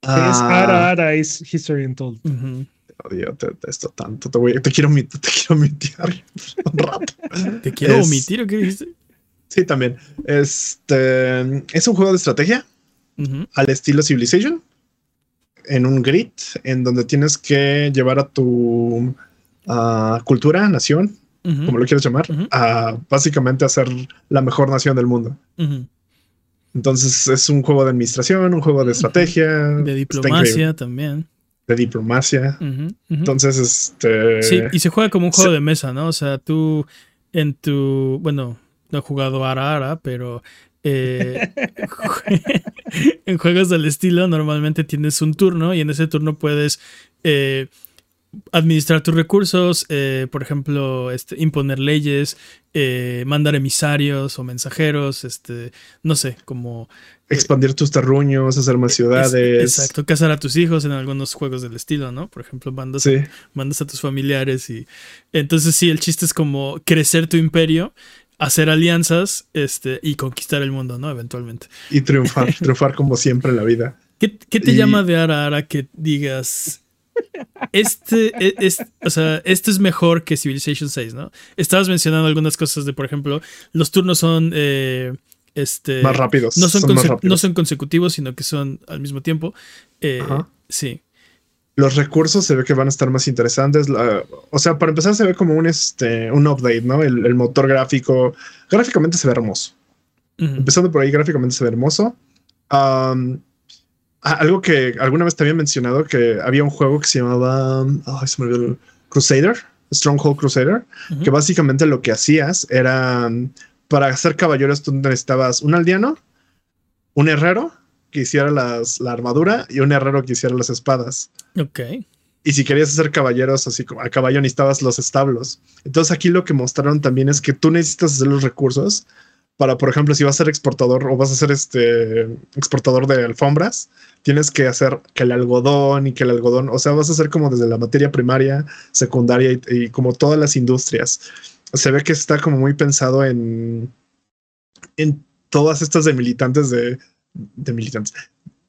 ¿Qué es ARA Ara History Untold? Odio te, esto tanto. Te, voy, te quiero, te quiero omitir un rato. ¿Te quiero omitir o qué dijiste? Sí, también. Este es un juego de estrategia al estilo Civilization en un grid en donde tienes que llevar a tu cultura, nación, como lo quieras llamar, a básicamente hacer la mejor nación del mundo. Entonces es un juego de administración, un juego de estrategia. De diplomacia también. De diplomacia. Entonces, este. Sí, y se juega como un juego de mesa, ¿no? O sea, tú en tu. Bueno, no he jugado Ara Ara, pero. Eh, en juegos del estilo normalmente tienes un turno y en ese turno puedes eh, administrar tus recursos, eh, por ejemplo, este, imponer leyes, mandar emisarios o mensajeros, este, no sé, como... Expandir tus terruños, hacer más ciudades. exacto, casar a tus hijos en algunos juegos del estilo, ¿no? Por ejemplo, mandas, mandas a tus familiares y... Entonces sí, el chiste es como crecer tu imperio hacer alianzas este, y conquistar el mundo, ¿no? Eventualmente. Y triunfar, triunfar como siempre en la vida. ¿Qué, te llama de Ara Ara que digas, este, e, es, o sea, esto es mejor que Civilization 6, ¿no? Estabas mencionando algunas cosas de, por ejemplo, los turnos son eh, este, más rápidos. No son, no son consecutivos, sino que son al mismo tiempo. Eh, sí. Los recursos se ve que van a estar más interesantes. o sea, para empezar, se ve como un, este, un update, ¿no? El, motor gráfico. Gráficamente se ve hermoso. Empezando por ahí, gráficamente se ve hermoso. Algo que alguna vez te había mencionado que había un juego que se llamaba se me olvidó, Crusader, Stronghold Crusader, que básicamente lo que hacías era para hacer caballeros tú necesitabas un aldeano, un herrero que hiciera las, la armadura y un herrero que hiciera las espadas. Ok. Y si querías hacer caballeros así como a caballo necesitabas los establos. Entonces aquí lo que mostraron también es que tú necesitas hacer los recursos para, por ejemplo, si vas a ser exportador o vas a ser este exportador de alfombras, tienes que hacer que el algodón y que el algodón, o sea, vas a hacer como desde la materia primaria, secundaria y, como todas las industrias. Se ve que está como muy pensado en, en todas estas de militantes de, de militantes,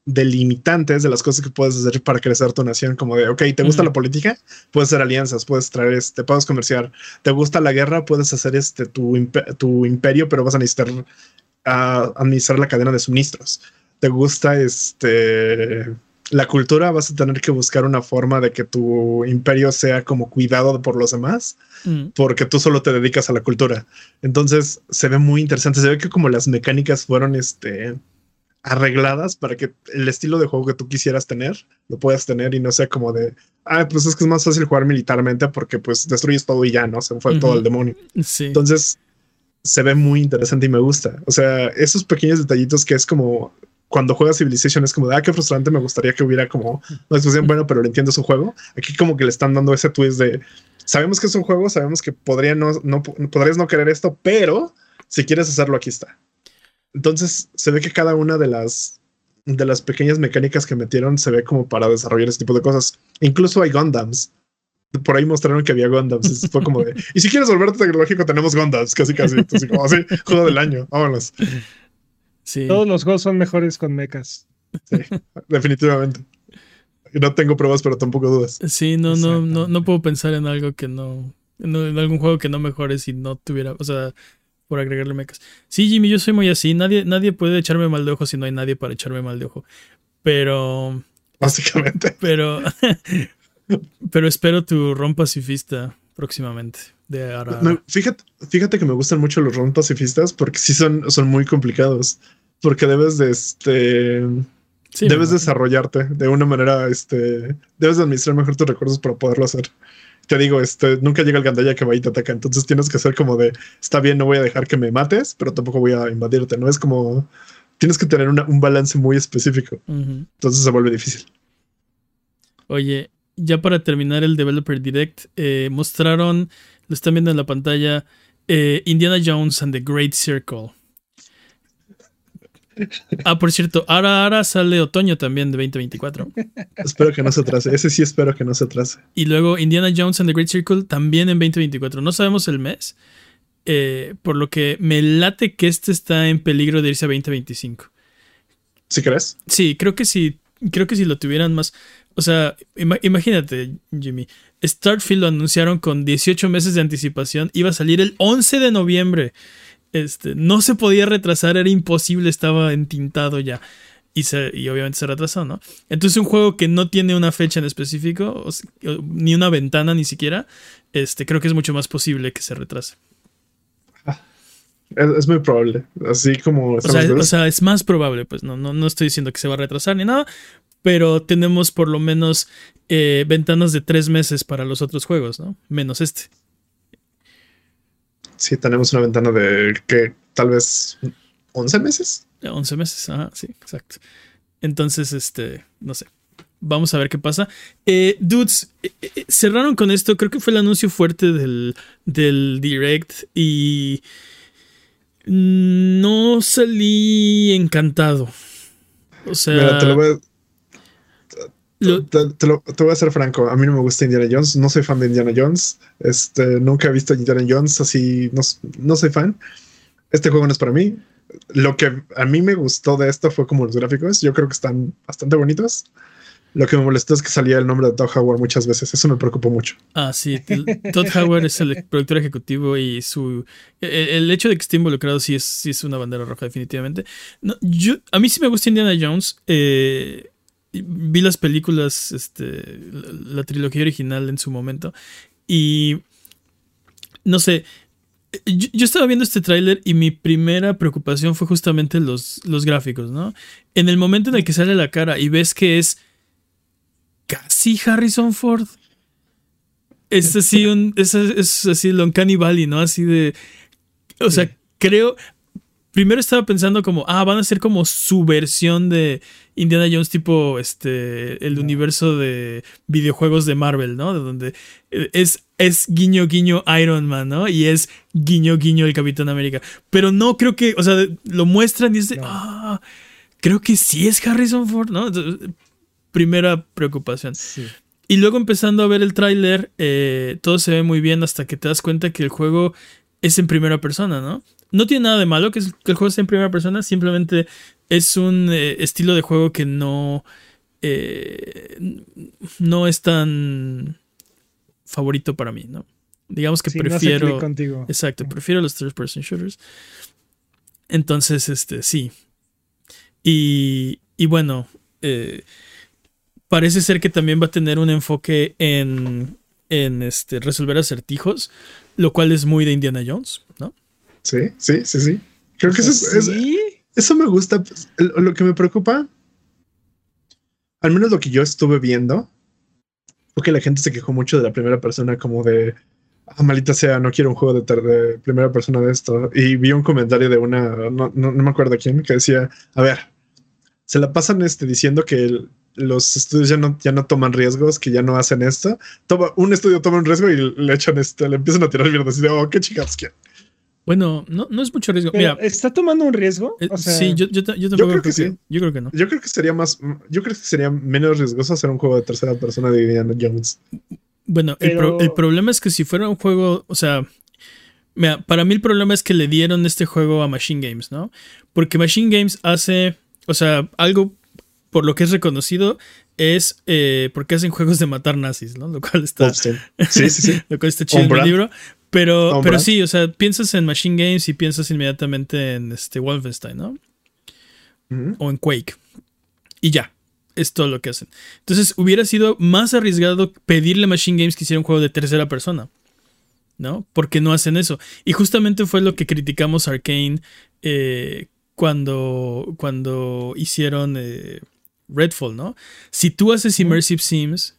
delimitantes de las cosas que puedes hacer para crecer tu nación, como de, ok, ¿te gusta la política? Puedes hacer alianzas, puedes traer, este, puedes comerciar. ¿Te gusta la guerra? Puedes hacer este, tu, tu imperio, pero vas a necesitar uh, administrar la cadena de suministros. ¿Te gusta este, la cultura? Vas a tener que buscar una forma de que tu imperio sea como cuidado por los demás, porque tú solo te dedicas a la cultura. Entonces se ve muy interesante, se ve que como las mecánicas fueron, este, arregladas para que el estilo de juego que tú quisieras tener lo puedas tener y no sea como de, ah, pues es que es más fácil jugar militarmente porque pues destruyes todo y ya, ¿no? Se fue todo el demonio. Sí. Entonces se ve muy interesante y me gusta. O sea, esos pequeños detallitos que es como cuando juegas Civilization es como de, ah, qué frustrante, me gustaría que hubiera como una discusión, bueno, pero lo entiendo su juego. Aquí como que le están dando ese twist de, sabemos que es un juego, sabemos que podría no, no, podrías no querer esto, pero si quieres hacerlo, aquí está. Entonces se ve que cada una de las de las pequeñas mecánicas que metieron se ve como para desarrollar ese tipo de cosas. Incluso hay Gundams. Por ahí mostraron que había Gundams. fue como de, y si quieres volverte tecnológico, tenemos Gundams, casi casi. Entonces, como así, juego del año, vámonos. Sí. Todos los juegos son mejores con mechas. Sí, definitivamente. No tengo pruebas, pero tampoco dudas. Sí, no, no, no, no puedo pensar en algo que no, en algún juego que no mejore si no tuviera, o sea, por agregarle mecas. Sí, Jimmy, yo soy muy así. Nadie, nadie puede echarme mal de ojo si no hay nadie para echarme mal de ojo. Pero. Básicamente. Pero. pero espero tu ron pacifista próximamente. De fíjate, fíjate que me gustan mucho los ron pacifistas porque sí son, son muy complicados. Porque debes de este. debes desarrollarte de una manera, este, debes de administrar mejor tus recursos para poderlo hacer. Te digo, este, nunca llega el gandalla que va y te ataca. Entonces tienes que ser como de, está bien, no voy a dejar que me mates, pero tampoco voy a invadirte. No es como, tienes que tener un balance muy específico. Entonces se vuelve difícil. Oye, ya para terminar el Developer Direct, eh, mostraron, lo están viendo en la pantalla, eh, Indiana Jones and the Great Circle. Ah, por cierto, ahora, ahora sale otoño también de 2024. espero que no se atrase. Ese sí espero que no se atrase. Y luego Indiana Jones and the Great Circle también en 2024. No sabemos el mes. Eh, por lo que me late que este está en peligro de irse a 2025. ¿Sí crees? Sí, creo que sí. Creo que si lo tuvieran más. O sea, imagínate, Jimmy. Starfield lo anunciaron con 18 meses de anticipación. Iba a salir el 11 de noviembre. Este, no se podía retrasar, era imposible, estaba entintado ya. Y, se, y obviamente se retrasó, ¿no? Entonces un juego que no tiene una fecha en específico, ni una ventana ni siquiera, este, creo que es mucho más posible que se retrase. Es, muy probable, así como... O sea, es más probable, pues no, no, no estoy diciendo que se va a retrasar ni nada, pero tenemos por lo menos eh, ventanas de tres meses para los otros juegos, ¿no? Menos este. Sí, tenemos una ventana de que tal vez 11 meses. 11 meses, ajá, sí, exacto. Entonces, este, no sé. Vamos a ver qué pasa. Eh, dudes, eh, eh, cerraron con esto. Creo que fue el anuncio fuerte del, del Direct. Y no salí encantado. O sea. te lo voy a te, lo, voy a ser franco, a mí no me gusta Indiana Jones, no soy fan de Indiana Jones, este, nunca he visto Indiana Jones, así no, no soy fan. Este juego no es para mí. Lo que a mí me gustó de esto fue como los gráficos, yo creo que están bastante bonitos. Lo que me molestó es que salía el nombre de Todd Howard muchas veces. Eso me preocupó mucho. Ah, sí. Todd Howard es el productor ejecutivo y su. El, hecho de que esté involucrado sí es, sí es una bandera roja, definitivamente. No, yo, a mí sí me gusta Indiana Jones. Eh, vi las películas, este, la, trilogía original en su momento. Y no sé, yo, estaba viendo este tráiler y mi primera preocupación fue justamente los, los gráficos, ¿no? En el momento en el que sale la cara y ves que es casi Harrison Ford. Es así un. Es, es así el Uncanny Valley, ¿no? Así de. O sea, creo primero estaba pensando como, ah, van a ser como su versión de Indiana Jones, tipo este, el universo de videojuegos de Marvel, ¿no? De donde eh, es, es guiño, guiño Iron Man, ¿no? Y es guiño, guiño el Capitán América. Pero no creo que, o sea, lo muestran y es de, ah, creo que sí es Harrison Ford, ¿no? Primera preocupación. Y luego empezando a ver el tráiler, eh, todo se ve muy bien hasta que te das cuenta que el juego es en primera persona, ¿no? No tiene nada de malo que, el juego esté en primera persona, simplemente es un eh, estilo de juego que no, eh, no es tan favorito para mí, ¿no? Digamos que prefiero. Exacto, prefiero los third person shooters. Entonces, este, sí. Y, y bueno, eh, parece ser que también va a tener un enfoque en, en este, resolver acertijos, lo cual es muy de Indiana Jones, ¿no? Sí, sí, sí, sí. Creo que eso, es, eso me gusta. Lo que me preocupa, al menos lo que yo estuve viendo, porque la gente se quejó mucho de la primera persona, como de, ah, malita sea, no quiero un juego de, de primera persona de esto. Y vi un comentario de una, no, no, me acuerdo quién, que decía, a ver, se la pasan este, diciendo que los estudios ya no, ya no toman riesgos, que ya no hacen esto. Toma, un estudio toma un riesgo y le echan este, le empiezan a tirar mierda así de, oh, qué chicas quieren. Bueno, no, no es mucho riesgo. Mira, ¿está tomando un riesgo? Eh, sí, yo, yo, yo, creo que, sí. Yo creo que no. Yo creo que sería más. Yo creo que sería menos riesgoso hacer un juego de tercera persona de Indiana Jones. Bueno, el, problema es que si fuera un juego. O sea. Mira, para mí el problema es que le dieron este juego a Machine Games, ¿no? Porque Machine Games hace. O sea, algo por lo que es reconocido es eh, porque hacen juegos de matar nazis, ¿no? Lo cual está. Sí, sí, sí. lo cual está chido en el libro. Pero, pero sí, o sea, piensas en Machine Games y piensas inmediatamente en este Wolfenstein, ¿no? O en Quake. Y ya. Es todo lo que hacen. Entonces, hubiera sido más arriesgado pedirle a Machine Games que hiciera un juego de tercera persona. ¿No? Porque no hacen eso. Y justamente fue lo que criticamos a Arkane eh, cuando, cuando hicieron eh, Redfall, ¿no? Si tú haces Immersive Sims,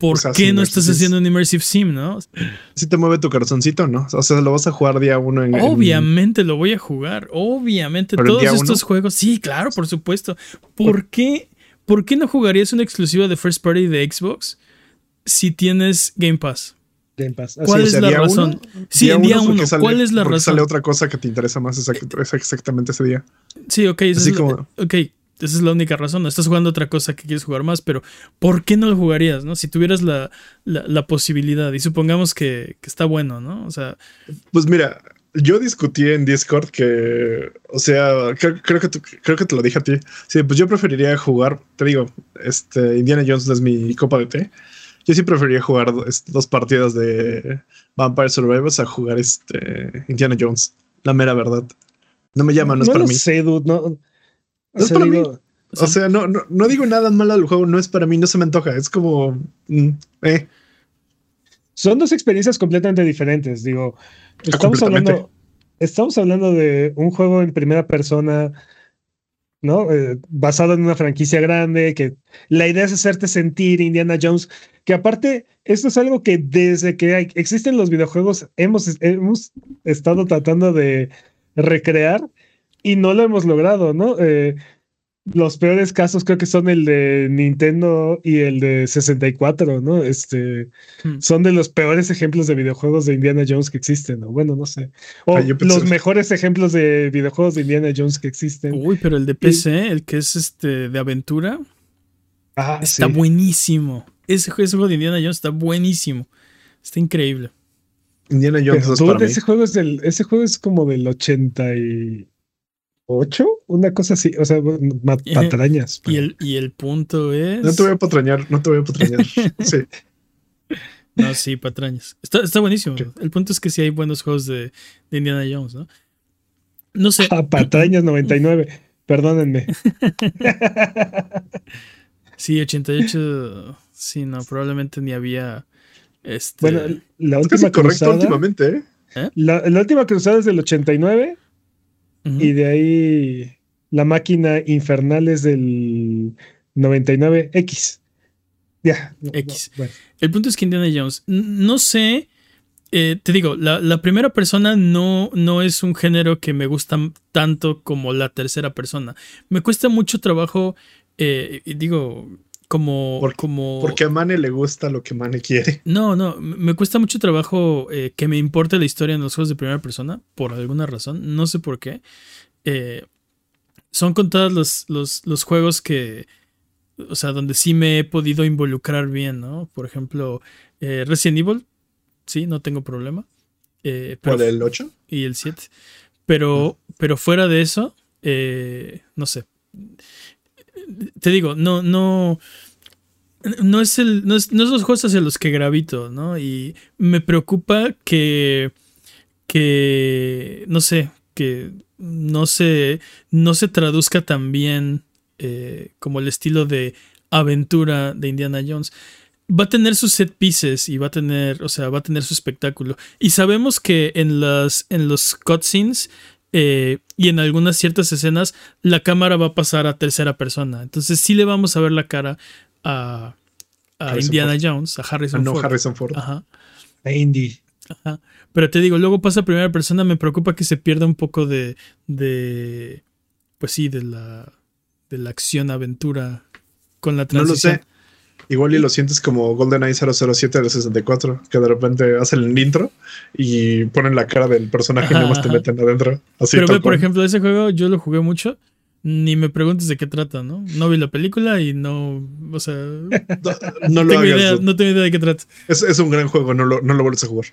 ¿por O sea, qué sí, no estás haciendo un Immersive Sim, no? Si te mueve tu corazoncito, ¿no? O sea, lo vas a jugar día uno en. en- Obviamente lo voy a jugar. Obviamente. ¿Pero el Todos día estos uno? juegos. Sí, claro, por supuesto. ¿Por qué, ¿Por qué no jugarías una exclusiva de First Party de Xbox si tienes Game Pass? Game Pass. ¿Cuál o es sea, la día razón? uno, sí, en día porque uno. sale- ¿Cuál es la razón? sale otra cosa que te interesa más exact- es exactamente ese día. Sí, ok. Así es, como- ok, esa es la única razón. No estás jugando otra cosa que quieres jugar más, pero ¿por qué no lo jugarías, no? Si tuvieras la, la- la posibilidad y supongamos que, que está bueno, ¿no? O sea, Pues mira, yo discutí en Discord que, o sea, creo, creo que tú- creo que te lo dije a ti. Sí, pues yo preferiría jugar, te digo, este Indiana Jones es mi copa de té. Yo sí preferiría jugar do- dos partidas de Vampire Survivors a jugar este Indiana Jones. La mera verdad. No me llama, no, es no para lo mí. sé, dude. No, o es para mí. digo, O sea, no, no, no digo nada malo del juego, no es para mí, no se me antoja. Es como, mm, eh, son dos experiencias completamente diferentes. Digo, estamos completamente. hablando, estamos hablando de un juego en primera persona, ¿no? Eh, basado en una franquicia grande, que la idea es hacerte sentir Indiana Jones, que aparte, esto es algo que desde que hay- existen los videojuegos hemos, hemos estado tratando de recrear y no lo hemos logrado, ¿no? Eh, los peores casos creo que son el de Nintendo y el de 64, ¿no? Este Hmm. son de los peores ejemplos de videojuegos de Indiana Jones que existen, ¿no? Bueno, no sé. O Ah, los mejores ejemplos de videojuegos de Indiana Jones que existen. uy, pero el de PC, el que es este de aventura, Ah, está sí. buenísimo. Ese, juego de Indiana Jones está buenísimo. Está increíble. Indiana Jones Pero, es dude, para mí. ese juego es del, ese juego es como del 88, una cosa así, o sea, Eh, patrañas. Y el, y el punto es. No te voy a patrañar, no te voy a patrañar. Sí. No, sí, patrañas. Está, está buenísimo. Sí. El punto es que sí hay buenos juegos de, de Indiana Jones, ¿no? No sé. Ah, patrañas 99, perdónenme. Sí, 88. Sí, no, probablemente ni había. Este. Bueno, la Es casi última correcto cruzada, últimamente, ¿eh? la, la última cruzada es del 89 y de ahí la máquina infernal es del 99X. Ya. X. no, bueno. El punto es que Indiana Jones, no sé, eh, te digo, la, la primera persona no, no es un género que me gusta tanto como la tercera persona. Me cuesta mucho trabajo, eh, digo, como... Por- como Porque a Mane le gusta lo que Mane quiere. No, no, me cuesta mucho trabajo eh, que me importe la historia en los juegos de primera persona, por alguna razón, no sé por qué. Eh, son contados los, los, los juegos que, o sea, donde sí me he podido involucrar bien, ¿no? Por ejemplo, eh, Resident Evil, sí, no tengo problema. Eh, pero, ¿Cuál, el 8? y el 7. Pero, pero fuera de eso, no sé. Te digo, no, no. No es, el, no, es, no es los juegos hacia los que gravito, ¿no? Y me preocupa que. que. no sé, que no se. no se traduzca tan bien eh, como el estilo de aventura de Indiana Jones va a tener sus set pieces y va a tener, o sea, va a tener su espectáculo. Y sabemos que en las en los cutscenes eh, y en algunas ciertas escenas la cámara va a pasar a tercera persona. Entonces sí le vamos a ver la cara a, a Indiana Ford. Jones, a Ah, Harrison no, Ford. Harrison Ford. Ajá, Indy. ajá. Pero te digo, luego pasa a primera persona, me preocupa que se pierda un poco de, de pues sí, de la, de la acción aventura con la No lo transición. sé. Igual y lo sientes como GoldenEye 007 del 64, que de repente hacen el intro y ponen la cara del personaje y Ajá, nada más te meten adentro. Así Pero ve, por ejemplo, ese juego yo lo jugué mucho. Ni me preguntes de qué trata, ¿no? No vi la película y no. O sea. No no lo tengo, hagas. idea, no tengo idea de qué trata. Es, es un gran juego, no lo, no lo vuelves a jugar.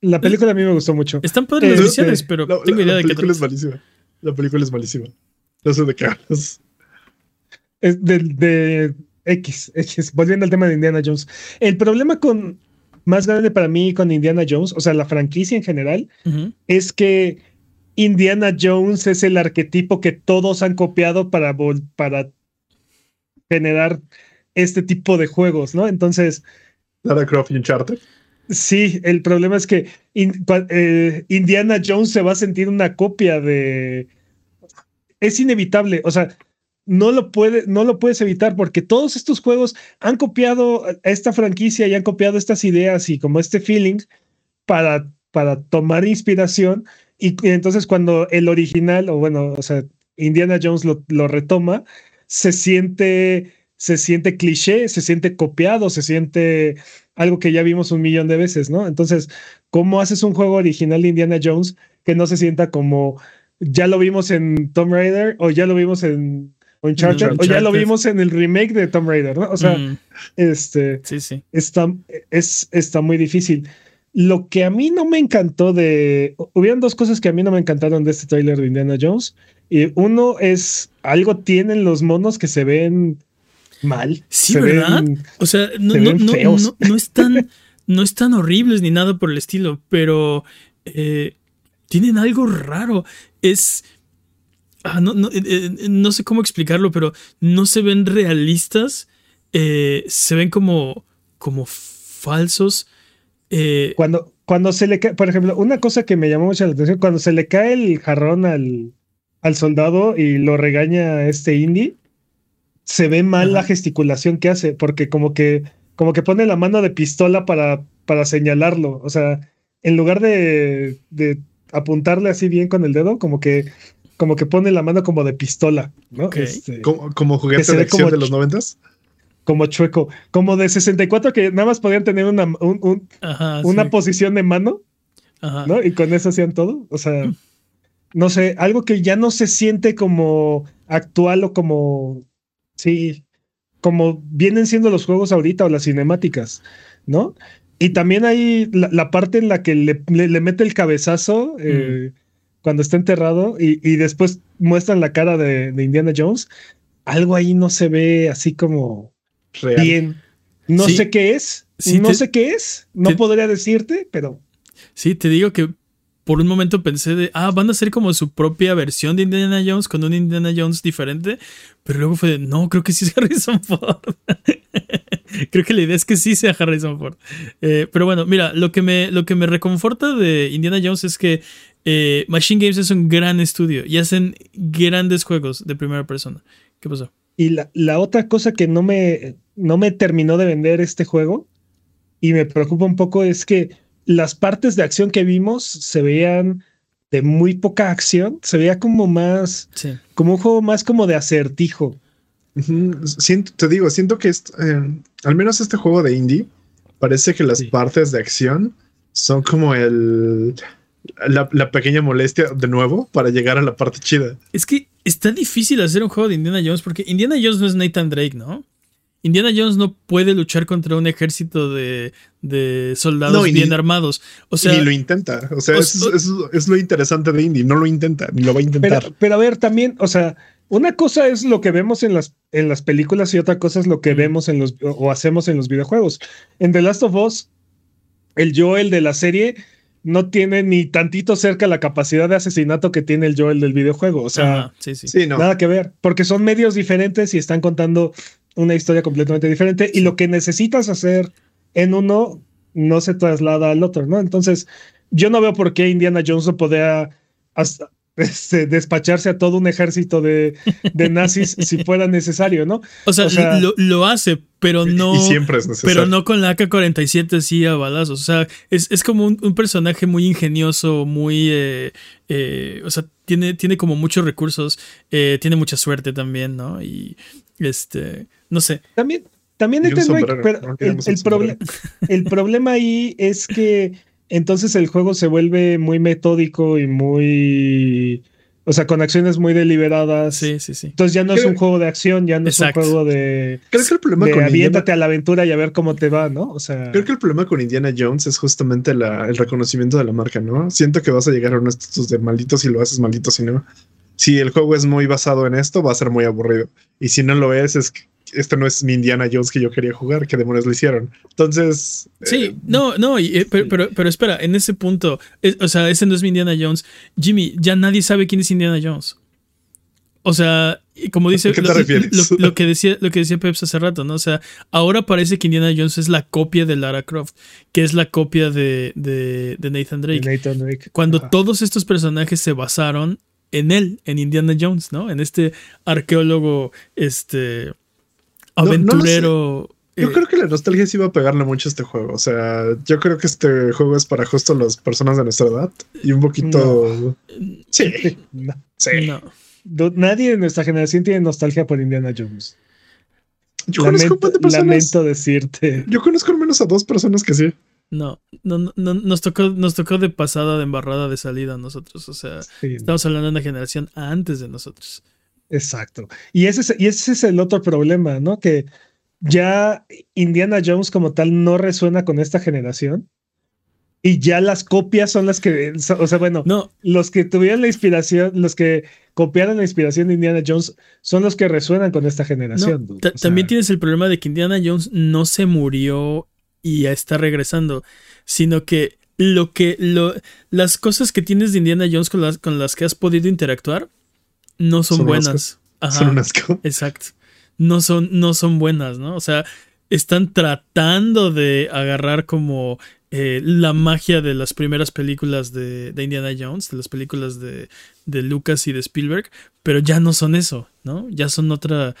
La película a mí me gustó mucho. Están padres las Eh, misiones, eh, pero La, tengo la- idea la de qué película es trata. malísima. La película es malísima. No sé de qué hablas. Es de, de X, X, volviendo al tema de Indiana Jones. El problema con más grande para mí con Indiana Jones, o sea, la franquicia en general, es que Indiana Jones es el arquetipo que todos han copiado para, para generar este tipo de juegos, ¿no? Entonces, Lara Croft y Uncharted. sí, el problema es que in- pa- eh, Indiana Jones se va a sentir una copia de... Es inevitable, o sea, no lo, puede, no lo puedes evitar porque todos estos juegos han copiado esta franquicia y han copiado estas ideas y como este feeling para, para tomar inspiración. Y, entonces cuando el original, o bueno, o sea, Indiana Jones lo, lo retoma, se siente, se siente cliché, se siente copiado, se siente algo que ya vimos un millón de veces, ¿no? Entonces, ¿cómo haces un juego original de Indiana Jones que no se sienta como ya lo vimos en Tomb Raider o ya lo vimos en Uncharted, o ya lo vimos en el remake de Tomb Raider, ¿no? O sea, mm. este sí, sí. Está, es, está muy difícil. Lo que a mí no me encantó de. Hubieron dos cosas que a mí no me encantaron de este trailer de Indiana Jones. Y uno es algo tienen los monos que se ven mal. Sí, ¿verdad? o sea, no, no, no, no, están, no están horribles ni nada por el estilo, pero eh, tienen algo raro. Es. Ah, no, no, eh, eh, no, sé cómo explicarlo, pero no se ven realistas. Eh, se ven como, como falsos. cuando, cuando se le cae, por ejemplo, una cosa que me llamó mucho la atención, cuando se le cae el jarrón al, al soldado y lo regaña este indie, se ve mal la gesticulación que hace, porque como que, como que pone la mano de pistola para, para señalarlo. O sea, en lugar de, de apuntarle así bien con el dedo, como que como que pone la mano como de pistola, ¿no? Este, ¿Como, juguete de acción de los noventas? Como chueco, como de 64 que nada más podían tener una, una posición de mano, ¿no? Y con eso hacían todo. O sea, no sé, algo que ya no se siente como actual o como, sí, como vienen siendo los juegos ahorita o las cinemáticas, ¿no? Y también hay la, parte en la que le, mete el cabezazo eh, cuando está enterrado y, después muestran la cara de, Indiana Jones. Algo ahí no se ve así como bien. No sé qué es. no sé qué es. No podría decirte, pero. Sí, te digo que por un momento pensé de, ah, van a ser como su propia versión de Indiana Jones con un Indiana Jones diferente, pero luego fue de, no, creo que sí es Harrison Ford. creo que la idea es que sí sea Harrison Ford. Eh, pero bueno, mira, lo que, me, lo que me reconforta de Indiana Jones es que eh, Machine Games es un gran estudio y hacen grandes juegos de primera persona. ¿Qué pasó? Y la, la otra cosa que no me, no me terminó de vender este juego y me preocupa un poco es que las partes de acción que vimos se veían de muy poca acción, se veía como más, como un juego más como de acertijo. Siento, te digo, siento que eh, al menos este juego de indie parece que las partes de acción son como el la, la, pequeña molestia de nuevo para llegar a la parte chida. Es que está difícil hacer un juego de Indiana Jones porque Indiana Jones no es Nathan Drake, ¿no? Indiana Jones no puede luchar contra un ejército de, soldados bien armados. O sea, ni lo intenta. O sea, es, lo interesante de Indy. No lo intenta, ni lo va a intentar. Pero, a ver, también, o sea, una cosa es lo que vemos en las, en las películas y otra cosa es lo que vemos en los o hacemos en los videojuegos. En The Last of Us, el Joel de la serie no tiene ni tantito cerca la capacidad de asesinato que tiene el Joel del videojuego. O sea, nada que ver, porque son medios diferentes y están contando una historia completamente diferente y lo que necesitas hacer en uno no se traslada al otro, ¿no? Entonces, yo no veo por qué Indiana Jones no podía este, despacharse a todo un ejército de, nazis si fuera necesario, ¿no? O sea, lo, hace, pero no. siempre Pero no con la AK-47 así a balazos. O sea, es, como un, personaje muy ingenioso, muy. Eh, eh, o sea, tiene, tiene como muchos recursos, eh, tiene mucha suerte también, ¿no? Y este. No sé. También, también pero el, el problema ahí es que entonces el juego se vuelve muy metódico y muy. O sea, con acciones muy deliberadas. Sí, sí, sí. Entonces ya no es un juego de acción, ya no es un juego de. Creo que el problema de con aviéntate a la aventura y a ver cómo te va, ¿no? O sea. Creo que el problema con Indiana Jones es justamente el reconocimiento de la marca, ¿no? Siento que vas a llegar a un estatus de maldito si lo haces, maldito si no. Si el juego es muy basado en esto, va a ser muy aburrido. Y si no lo es, es este no es mi Indiana Jones que yo quería jugar, que demonios lo hicieron. Entonces. Sí, eh, no, no, eh, pero, pero, espera, en ese punto, o sea, ese no es mi Indiana Jones. Jimmy, ya nadie sabe quién es Indiana Jones. O sea, como dice ¿Qué te lo, refieres? Lo, que decía, lo que decía Peps hace rato, ¿no? O sea, ahora parece que Indiana Jones es la copia de Lara Croft, que es la copia de, de, Nathan Drake. Nathan Drake. Cuando todos estos personajes se basaron en él, en Indiana Jones, ¿no? En este arqueólogo, este aventurero. Yo eh, creo que la nostalgia sí va a pegarle mucho a este juego. O sea, yo creo que este juego es para justo las personas de nuestra edad y un poquito. Sí, No. sí. no. Du- Nadie de nuestra generación tiene nostalgia por Indiana Jones. Yo conozco un par de personas. lamento decirte. Yo conozco al menos a dos personas que sí. No, no, no, no, nos tocó, nos tocó de pasada, de embarrada, de salida a nosotros. O sea, Sí, estamos hablando de una generación antes de nosotros. Exacto. Y ese, es, y ese es el otro problema, ¿no? Que ya Indiana Jones como tal no resuena con esta generación. Y ya las copias son las que, o sea, bueno, No, los que tuvieron la inspiración, los que copiaron la inspiración de Indiana Jones son los que resuenan con esta generación. no, dude. ta- O sea, también tienes el problema de que Indiana Jones no se murió y ya está regresando, sino que lo que lo, las cosas que tienes de Indiana Jones con las, con las que has podido interactuar no son, Son buenas. Ajá. Son un asco. Exacto. No son, no son buenas, ¿no? O sea, están tratando de agarrar como eh, la magia de las primeras películas de, de Indiana Jones, de las películas de, de Lucas y de Spielberg, pero ya no son eso, ¿no? Ya son otra.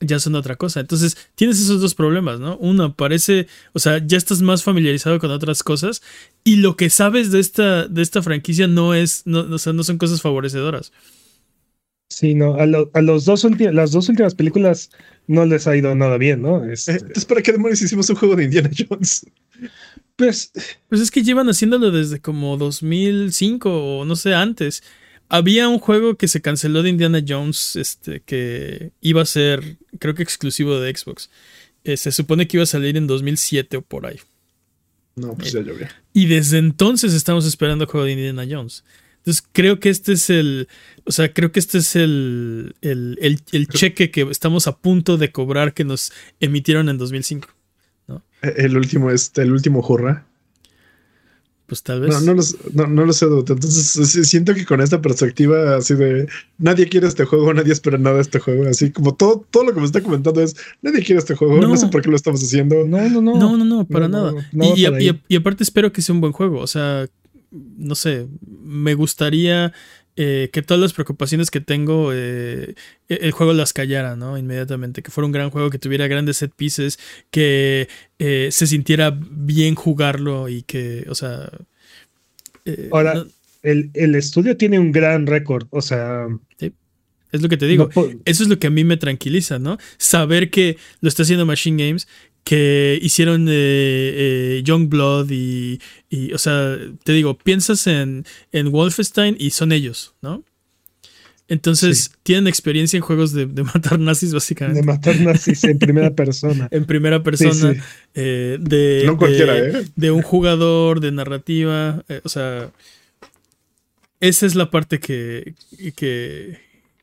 Ya son otra cosa. Entonces, tienes esos dos problemas, ¿no? Uno, parece, o sea, ya estás más familiarizado con otras cosas y lo que sabes de esta, de esta franquicia no es, no, o sea, no son cosas favorecedoras. Sí, no, a, lo- a los dos las dos últimas películas no les ha ido nada bien, ¿no? Este, Eh, Entonces, ¿para qué demonios hicimos un juego de Indiana Jones? pues Pues es que llevan haciéndolo desde como 2005 o no sé, antes. Había un juego que se canceló de Indiana Jones, este, que iba a ser, creo que exclusivo de Xbox. Eh, se supone que iba a salir en 2007 o por ahí. No, pues ya llovió. Y desde entonces estamos esperando el juego de Indiana Jones. Entonces creo que este es el, o sea, creo que este es el, el, el- el cheque que estamos a punto de cobrar que nos emitieron en 2005. Eh, El último, este, el último hurra. Pues tal vez. No, no, lo, s- no, no lo sé. Entonces siento que con esta perspectiva así de nadie quiere este juego, nadie espera nada de este juego. Así como todo, todo lo que me está comentando es nadie quiere este juego, no, No. sé por qué lo estamos haciendo. no, no, no. No, no, no, para No, nada. no, no y, y aparte espero que sea un buen juego. O sea, no sé, me gustaría eh, que todas las preocupaciones que tengo, eh, e- el juego las callara, ¿no? Inmediatamente. Que fuera un gran juego, que tuviera grandes set pieces, que eh, se sintiera bien jugarlo y que, o sea... Ahora, no- El, el estudio tiene un gran récord, o sea, es lo que te digo. no Eso es lo que a mí me tranquiliza, ¿no? Saber que lo está haciendo Machine Games, que hicieron eh, eh, Youngblood y, y, o sea, te digo, piensas en, en Wolfenstein y son ellos, ¿no? Entonces, tienen experiencia en juegos de, de matar nazis, básicamente. de matar nazis en primera persona. en primera Sí, persona, sí. eh, de, No cualquiera, de, ¿eh? de un jugador, de narrativa, o sea, esa es la parte que, que,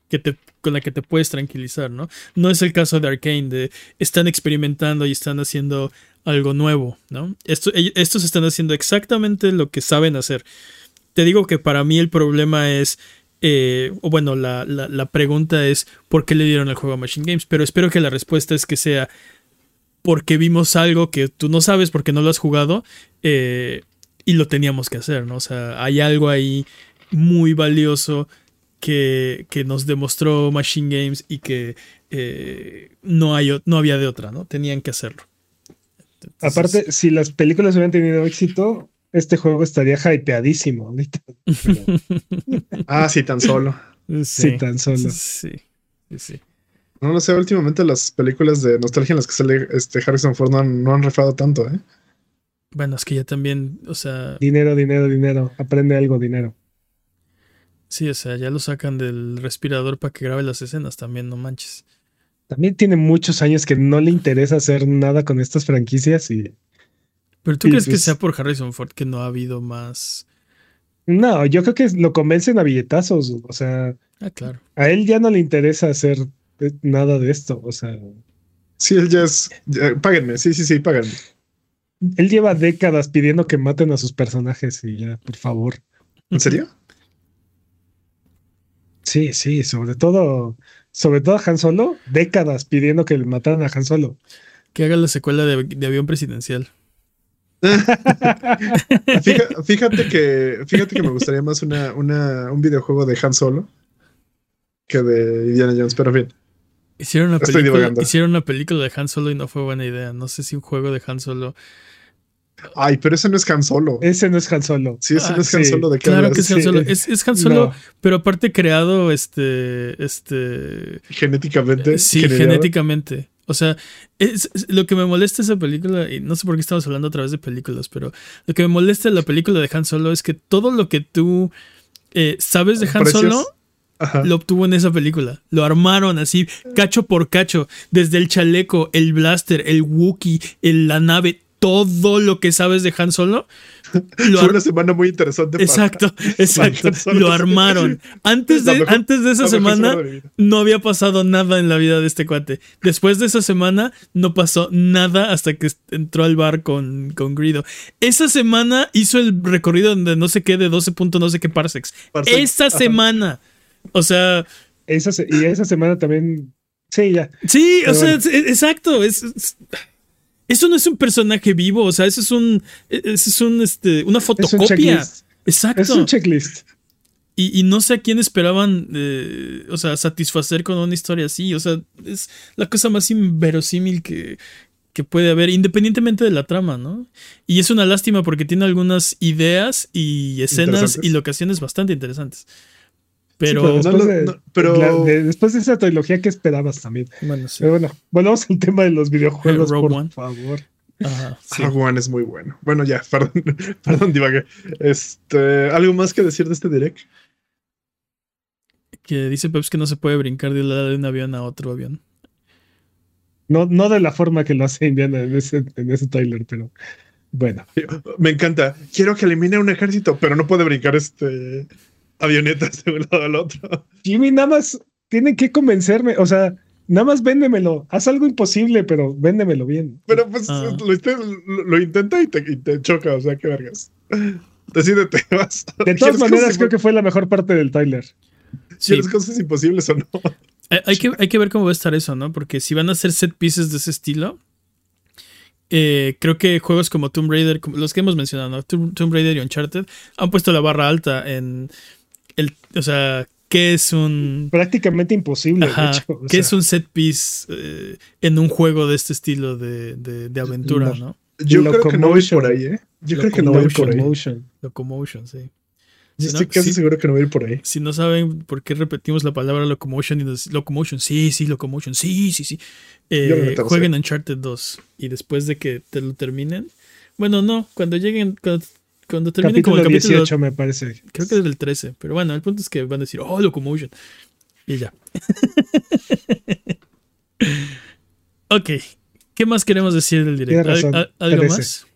que te, con la que te puedes tranquilizar, ¿no? No es el caso de Arkane, de están experimentando y están haciendo algo nuevo, ¿no? Esto, estos están haciendo exactamente lo que saben hacer. Te digo que para mí el problema es, eh, o bueno, la, la, la pregunta es, ¿por qué le dieron el juego a Machine Games? Pero espero que la respuesta es que sea porque vimos algo que tú no sabes porque no lo has jugado eh, y lo teníamos que hacer, ¿no? O sea, hay algo ahí muy valioso que, que nos demostró Machine Games y que eh, no, hay, no había de otra, ¿no? Tenían que hacerlo. Entonces, Aparte, si las películas hubieran tenido éxito, este juego estaría hypeadísimo. ahorita. Ah, sí, tan solo. Sí, tan solo. Sí, sí, sí. No lo sé, últimamente las películas de nostalgia en las que sale este Harrison Ford no han, no han rifado tanto, ¿eh? Bueno, es que ya también, o sea, Dinero, dinero, dinero. Aprende algo, dinero. Sí, o sea, ya lo sacan del respirador para que grabe las escenas también, no manches. También tiene muchos años que no le interesa hacer nada con estas franquicias y Pero tú Y crees que pues- sea por Harrison Ford que no ha habido más. no, yo creo que lo convencen a billetazos. O sea, Ah, claro. a él ya no le interesa hacer eh, nada de esto. O sea, Sí, él ya es. ya- páguenme, sí, sí, sí, páguenme. él lleva décadas pidiendo que maten a sus personajes y ya, por favor. ¿En serio? Sí, sí, sobre todo, sobre todo a Han Solo, décadas pidiendo que mataran a Han Solo. Que haga la secuela de, de Avión Presidencial. Fíjate, fíjate que, fíjate que me gustaría más una, una, un videojuego de Han Solo que de Indiana Jones, pero bien. Hicieron una, Estoy película, divagando. hicieron una película de Han Solo y no fue buena idea. No sé si un juego de Han Solo. Ay, pero ese no es Han Solo. Ese no es Han Solo. Sí, ese Ah, no es Han sí. Solo de qué Claro hablas? que es Han Sí. Solo. Es, es Han Solo, No. pero aparte creado este. Este. Genéticamente. Sí, generado. genéticamente. O sea, es, es- lo que me molesta esa película, y no sé por qué estamos hablando a través de películas, pero lo que me molesta de la película de Han Solo es que todo lo que tú eh, sabes de Han Precios. Solo Ajá. lo obtuvo en esa película. Lo armaron así, cacho por cacho, desde el chaleco, el blaster, el Wookiee, la nave, todo lo que sabes de Han Solo. Lo Fue una semana muy interesante. para- Exacto, exacto. Lo armaron. Antes de, mejor- antes de esa semana de no había pasado nada en la vida de este cuate. Después de esa semana no pasó nada hasta que entró al bar con, con Grido. Esa semana hizo el recorrido de no sé qué, de 12 punto no sé qué parsecs. Parsecs, Esa ajá. semana. O sea, Esa se- y esa semana también. Sí, ya. sí, o Pero sea, bueno. es- es- exacto. es- es- eso no es un personaje vivo, o sea, eso es un, eso es un, este, una Es un fotocopia. Exacto. Es un checklist. Y, y no sé a quién esperaban, eh, o sea, satisfacer con una historia así. O sea, es la cosa más inverosímil que, que puede haber, independientemente de la trama, ¿no? Y es una lástima porque tiene algunas ideas y escenas y locaciones bastante interesantes. Sí, Pero, no después, de, no, pero- la- de- después de esa trilogía, ¿qué esperabas también? bueno, sí. Pero bueno, volvamos al tema de los videojuegos, Rogue por One. favor. Ajá, sí. Rogue One es muy bueno. Bueno, ya, perdón, perdón, divagué. Este, ¿algo más que decir de este direct? Que dice Peps que no se puede brincar de un lado de un avión a otro avión. No, no de la forma que lo hace Indiana en ese, en ese trailer, pero bueno. Me encanta. Quiero que elimine un ejército, pero no puede brincar este avionetas de un lado al otro. Jimmy, nada más tienen que convencerme. O sea, nada más véndemelo. Haz algo imposible, pero véndemelo bien. Pero pues Ah. lo, inte- lo- lo intenta y te, y te choca, o sea, qué vergas. Decídete, vas. De todas maneras, creo que fue la mejor parte del trailer. Sí. ¿Quieres cosas imposibles o no? Hay, hay que, hay que ver cómo va a estar eso, ¿no? Porque si van a hacer set pieces de ese estilo, eh, creo que juegos como Tomb Raider, como los que hemos mencionado, ¿no? Tomb, Tomb Raider y Uncharted, han puesto la barra alta en. O sea, ¿qué es un. Prácticamente imposible, Ajá, de hecho. O ¿Qué sea, es un set piece eh, en un juego de este estilo de, de- de aventura, No. ¿no? Yo creo que no voy Locomotion. por ahí, ¿eh? Yo creo que no voy Locomotion, por ahí. motion. Locomotion, sí. Yo no- estoy casi si- seguro que no voy a ir por ahí. Si no saben por qué repetimos la palabra locomotion y nos- locomotion, sí, sí, locomotion, sí, sí, sí. Eh, jueguen Uncharted 2 y después de que te lo terminen, bueno, no, cuando lleguen, cuando, cuando terminen como Capítulo el capítulo, 18, me parece. creo que es del 13, pero bueno, el punto es que van a decir, oh, locomotion. Y ya. ok, ¿qué más queremos decir del directo? Tienes razón, ¿Al- al- ¿Algo 13. más?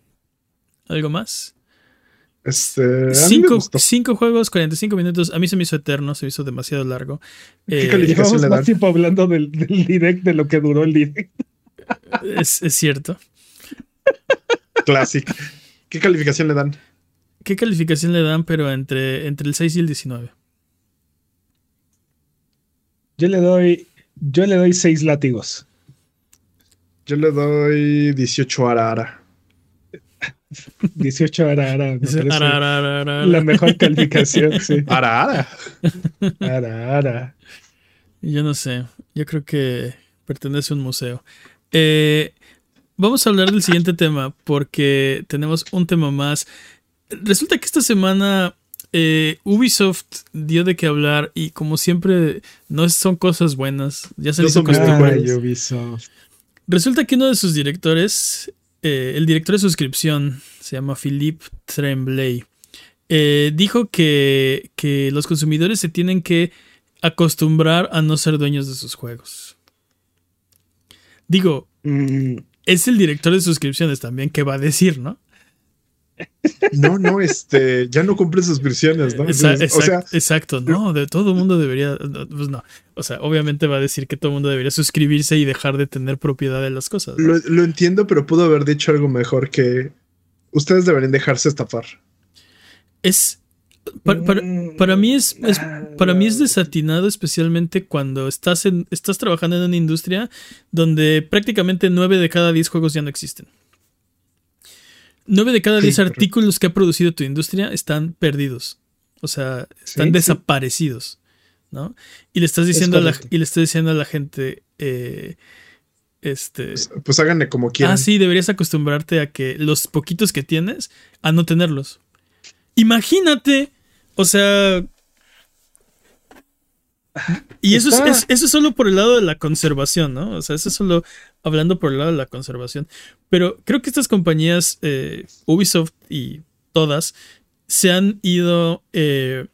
¿Algo más? Este, Cinco, cinco juegos, 45 minutos. A mí se me hizo eterno, se me hizo demasiado largo. ¿Qué Eh, calificación le más dan? tiempo hablando del, del direct de lo que duró el direct. es, es cierto. Classic. ¿Qué calificación le dan? ¿Qué calificación le dan, pero entre, entre el 6 y el 19? Yo le doy, yo le doy seis látigos. Yo le doy 18 ara ara. 18 ara, ara, me Dice, parece ara, ara, ara, ara, la mejor calificación, sí. Ara ara. Ara, ara. Yo no sé. Yo creo que pertenece a un museo. Eh, vamos a hablar del siguiente tema porque tenemos un tema más. Resulta que esta semana eh, Ubisoft dio de qué hablar y como siempre no son cosas buenas. Ya se No les Ubisoft. Resulta que uno de sus directores, eh, el director de suscripción, se llama Philippe Tremblay, eh, dijo que, que los consumidores se tienen que acostumbrar a no ser dueños de sus juegos. Digo, Mm, es el director de suscripciones también que va a decir, ¿no? No, no, este, ya no cumple suscripciones, ¿no? Exa- Entonces, o sea, exact- exacto, no, de todo el mundo debería, no, pues no, o sea, obviamente va a decir que todo el mundo debería suscribirse y dejar de tener propiedad de las cosas. ¿no? lo, lo entiendo, pero pudo haber dicho algo mejor que ustedes deberían dejarse estafar. Es, para, para- mm, para mí es, es- para mí es desatinado especialmente cuando estás en, estás trabajando en una industria donde prácticamente 9 de cada 10 juegos ya no existen. 9 de cada Sí, 10 correcto. artículos que ha producido tu industria están perdidos. O sea, están Sí, desaparecidos. ¿No? Y le estás diciendo a la, y le estás diciendo a la gente. eh, este. Pues, pues háganle como quieran. Ah, sí, deberías acostumbrarte a que los poquitos que tienes, a no tenerlos. Imagínate, o sea... Y eso es, eso es solo por el lado de la conservación, ¿no? O sea, eso es solo hablando por el lado de la conservación. Pero creo que estas compañías, eh, Ubisoft y todas, se han ido eh,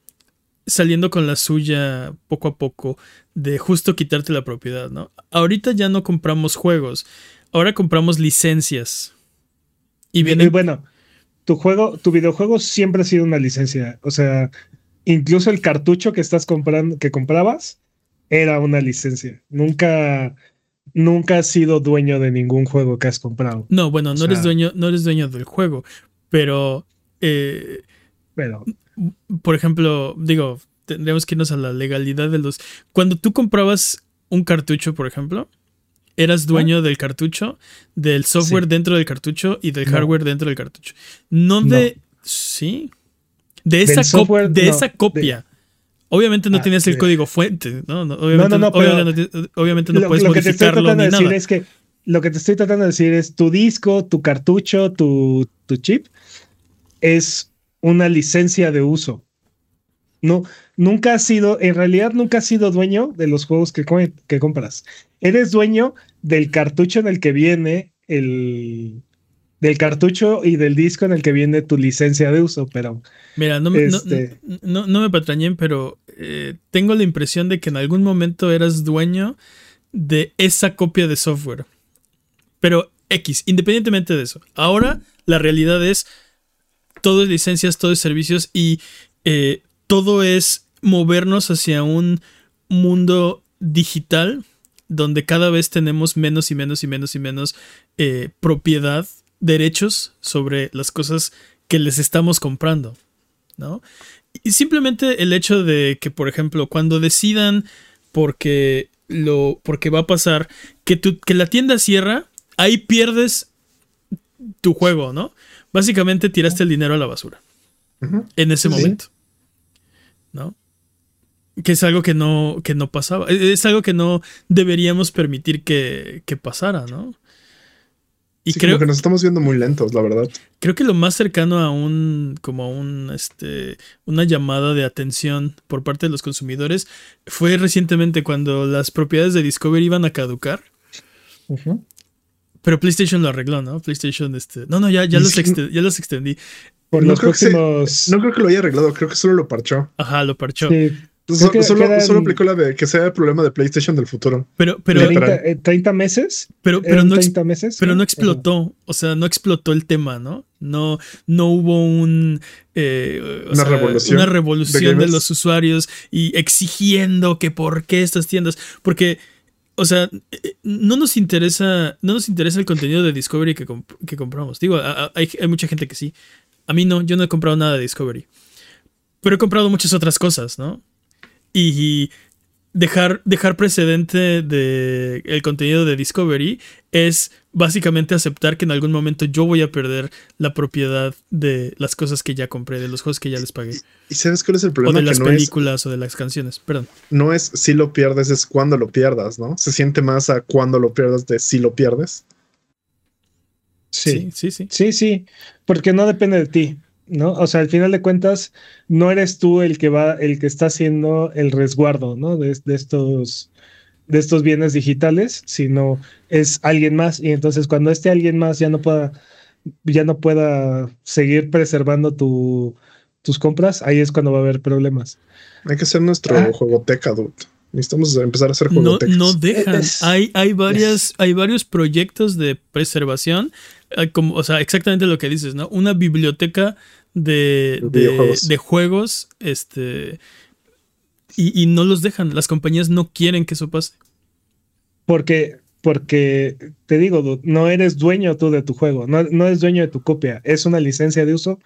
saliendo con la suya poco a poco de justo quitarte la propiedad, ¿no? Ahorita ya no compramos juegos, ahora compramos licencias. Y Y vienen... bueno, tu juego, tu videojuego siempre ha sido una licencia. O sea, incluso el cartucho que estás comprando, que comprabas, era una licencia. Nunca, nunca has sido dueño de ningún juego que has comprado. No, bueno, no O eres dueño, no eres dueño del juego, pero eh, Pero por ejemplo, digo, tendríamos que irnos a la legalidad de los. Cuando tú comprabas un cartucho, por ejemplo, eras dueño del cartucho, del software Sí. dentro del cartucho y del No. hardware dentro del cartucho. No de. Sí. De esa, cop- software, de no, esa copia. Obviamente no Ah, tenías el código fuente, ¿no? no, obviamente no, pero- obviamente no, lo, puedes lo que te estoy tratando ni de decir nada. es que lo que te estoy tratando de decir es tu disco, tu cartucho, tu, tu chip es una licencia de uso. No, nunca has sido, en realidad nunca has sido dueño de los juegos que, que compras. Eres dueño del cartucho en el que viene el del cartucho y del disco en el que viene tu licencia de uso, pero Mira, no, me- no- Este- no, no me patrañen, pero eh, tengo la impresión de que en algún momento eras dueño de esa copia de software. Pero X, independientemente de eso. Ahora la realidad es todo es licencias, todo es servicios y eh, todo es movernos hacia un mundo digital donde cada vez tenemos menos y menos y menos y menos eh, propiedad, derechos sobre las cosas que les estamos comprando, ¿no? Y simplemente el hecho de que, por ejemplo, cuando decidan porque lo porque va a pasar que tu- que la tienda cierra, ahí pierdes tu juego, ¿no? Básicamente tiraste el dinero a la basura en ese Sí. momento. ¿No? Que es algo que no, que no pasaba. Es- Es algo que no deberíamos permitir que, que pasara, ¿no? Y Sí, creo, como que nos estamos viendo muy lentos, la verdad. creo que lo más cercano a un, como a un, este, una llamada de atención por parte de los consumidores fue recientemente cuando las propiedades de Discovery iban a caducar. Pero PlayStation lo arregló, ¿no? PlayStation, este. No, no, ya, ya, los, ya extendí. por No los creo que se- próximos No creo que lo haya arreglado, creo que solo lo parchó. Ajá, lo parchó. sí, So- Creo que solo, quedan- solo aplicó la de que sea el problema de PlayStation del futuro. Pero, pero, Literal. 30, eh, 30 meses. pero, pero eran no, ex- 30 meses. pero no ¿no? explotó. O sea, no explotó el tema, ¿no? No, no hubo un. eh, Una sea, revolución Una de revolución de, los usuarios y exigiendo que por qué estas tiendas. Porque. O sea, eh, no nos interesa. No nos interesa el contenido de Discovery que, comp- que compramos. Digo, a- a- hay, hay mucha gente que sí. A mí no, yo no he comprado nada de Discovery. Pero he comprado muchas otras cosas, ¿no? Y dejar, dejar precedente de el contenido de Discovery es básicamente aceptar que en algún momento yo voy a perder la propiedad de las cosas que ya compré, de los juegos que ya les pagué. ¿Y sabes cuál es el O problema? de Que las no es, películas o de las canciones. Perdón. no es si lo pierdes, es cuando lo pierdas, ¿no? Se siente más a cuando lo pierdas de si lo pierdes. Sí. Sí, sí, sí. Sí, sí, porque no depende de ti, ¿no? O sea, al final de cuentas, no eres tú el que va, el que está haciendo el resguardo, ¿no? De, de estos, de estos bienes digitales, sino es alguien más. Y entonces cuando este alguien más ya no pueda, ya no pueda seguir preservando tu, tus compras, ahí es cuando va a haber problemas. Hay que hacer nuestro Ah. juegoteca, dude. Necesitamos empezar a hacer No, juegotecas. no dejan. Es- hay, hay, varias, hay varios proyectos de preservación. eh, Como, o sea, exactamente lo que dices, ¿no? Una biblioteca de, De juegos. Este. Y, y no los dejan. Las compañías no quieren que eso pase. Porque, porque te digo, dude, no eres dueño tú de tu juego, no, no eres dueño de tu copia, es una licencia de uso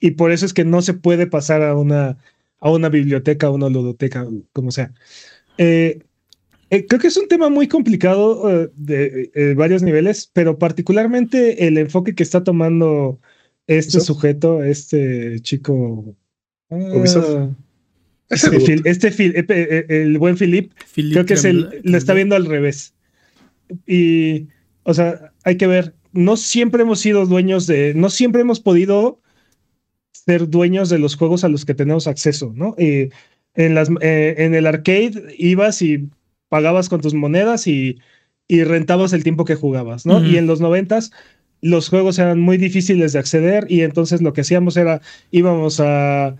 y por eso es que no se puede pasar a una, a una biblioteca, a una ludoteca, como sea. Eh, eh, creo que es un tema muy complicado eh, de eh, varios niveles, pero particularmente el enfoque que está tomando este sujeto, este chico. Ubisoft. Este, Phil- este Phil- el buen Philip, creo que es el, lo está viendo al revés. Y, o sea, hay que ver, no siempre hemos sido dueños de, no siempre hemos podido ser dueños de los juegos a los que tenemos acceso, ¿no? En, las, eh, en el arcade ibas y pagabas con tus monedas y, y rentabas el tiempo que jugabas, ¿no? Y en los noventas los juegos eran muy difíciles de acceder y entonces lo que hacíamos era íbamos a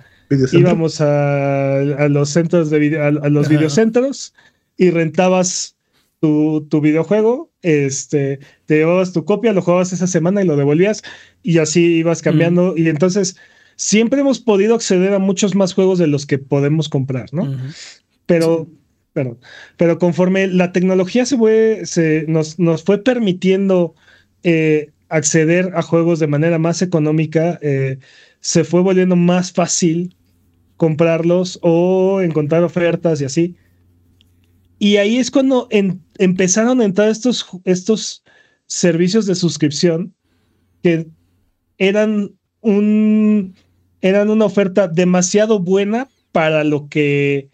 íbamos a, a los centros de video, a, a los Ajá. videocentros y rentabas tu, tu videojuego, este, te llevabas tu copia, lo jugabas esa semana y lo devolvías y así ibas cambiando y entonces siempre hemos podido acceder a muchos más juegos de los que podemos comprar, ¿no? Pero, perdón, pero conforme la tecnología se fue, se, nos, nos fue permitiendo eh, acceder a juegos de manera más económica, eh, se fue volviendo más fácil comprarlos o encontrar ofertas y así. Y ahí es cuando en- empezaron a entrar estos, estos servicios de suscripción que eran un eran una oferta demasiado buena para lo que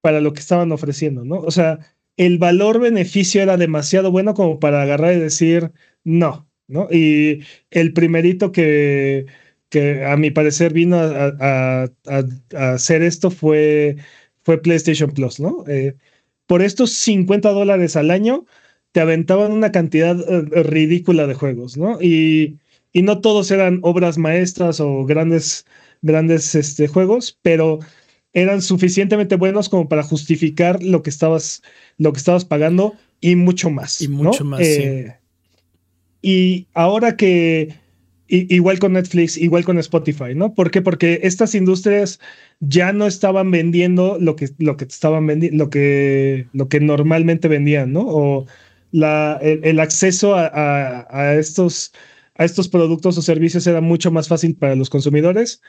para lo que estaban ofreciendo, ¿no? O sea, el valor beneficio era demasiado bueno como para agarrar y decir no, ¿no? Y el primerito que que a mi parecer vino a hacer esto fue fue PlayStation Plus, ¿no? Eh, por estos 50 dólares al año te aventaban una cantidad eh, ridícula de juegos, ¿no? Y, y no todos eran obras maestras o grandes, grandes este, juegos, pero eran suficientemente buenos como para justificar lo que estabas, lo que estabas pagando y mucho más. Y ¿no? mucho más, sí. Eh, Y ahora que, igual con Netflix, igual con Spotify, ¿no? ¿Por qué? Porque estas industrias ya no estaban vendiendo lo que, lo que estaban vendiendo, lo que, lo que normalmente vendían, ¿no? O la, el, el acceso a, a- a estos, a estos productos o servicios era mucho más fácil para los consumidores.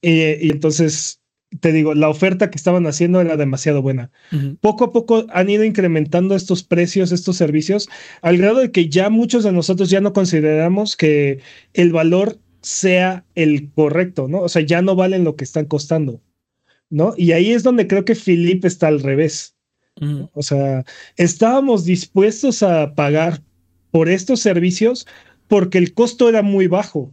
Y, y entonces, te digo, la oferta que estaban haciendo era demasiado buena. Poco a poco han ido incrementando estos precios, estos servicios, al grado de que ya muchos de nosotros ya no consideramos que el valor sea el correcto, ¿no? O sea, ya no valen lo que están costando, ¿no? Y ahí es donde creo que Philip está al revés. O sea, estábamos dispuestos a pagar por estos servicios porque el costo era muy bajo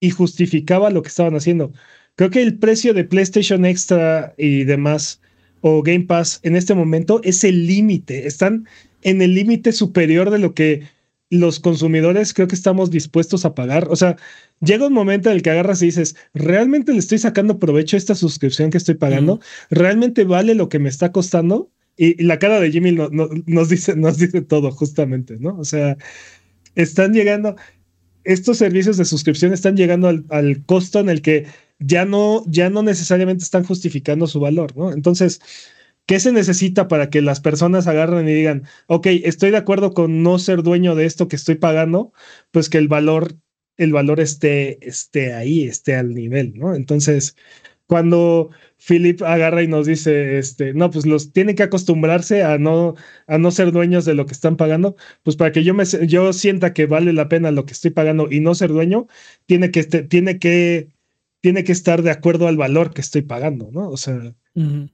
y justificaba lo que estaban haciendo. Creo que el precio de PlayStation Extra y demás o Game Pass en este momento es el límite. Están en el límite superior de lo que los consumidores creo que estamos dispuestos a pagar. O sea, llega un momento en el que agarras y dices, ¿realmente le estoy sacando provecho a esta suscripción que estoy pagando? ¿Realmente vale lo que me está costando? Y, y la cara de Jimmy no- no- nos, dice, nos dice todo, justamente, ¿no? O sea, están llegando, estos servicios de suscripción están llegando al, al costo en el que ya no, ya no necesariamente están justificando su valor, ¿no? Entonces, ¿qué se necesita para que las personas agarren y digan, ok, estoy de acuerdo con no ser dueño de esto que estoy pagando, pues que el valor, el valor esté, esté ahí, esté al nivel, ¿no? Entonces, cuando Philip agarra y nos dice, este, no, pues los tienen que acostumbrarse a no, a no ser dueños de lo que están pagando, pues para que yo me yo sienta que vale la pena lo que estoy pagando y no ser dueño, tiene que, este- tiene que, tiene que estar de acuerdo al valor que estoy pagando, ¿no? O sea,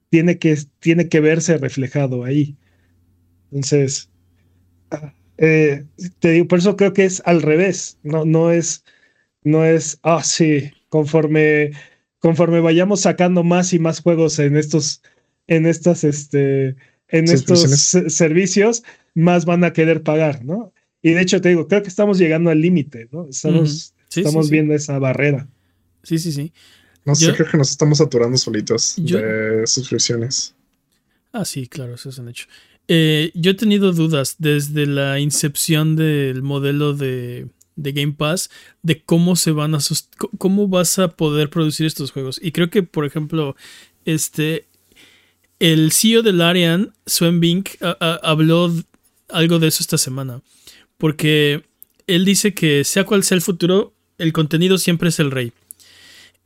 tiene que, tiene que verse reflejado ahí. Entonces, eh, te digo, por eso creo que es al revés, no, no es, no es, ah, sí, conforme, conforme vayamos sacando más y más juegos en estos, en estas, este, en estos servicios, más van a querer pagar, ¿no? Y de hecho, te digo, creo que estamos llegando al límite, ¿no? Estamos. Sí, estamos sí, sí. viendo esa barrera. Sí, sí, sí. No sé, creo que nos estamos saturando solitos Yo- de suscripciones. Ah, sí, claro, eso es un hecho. Eh, yo he tenido dudas desde la incepción del modelo de, de Game Pass de cómo se van a cómo vas a poder producir estos juegos. Y creo que, por ejemplo, este el CEO de Larian, Sven Bink, habló algo de eso esta semana. Porque él dice que sea cual sea el futuro, el contenido siempre es el rey.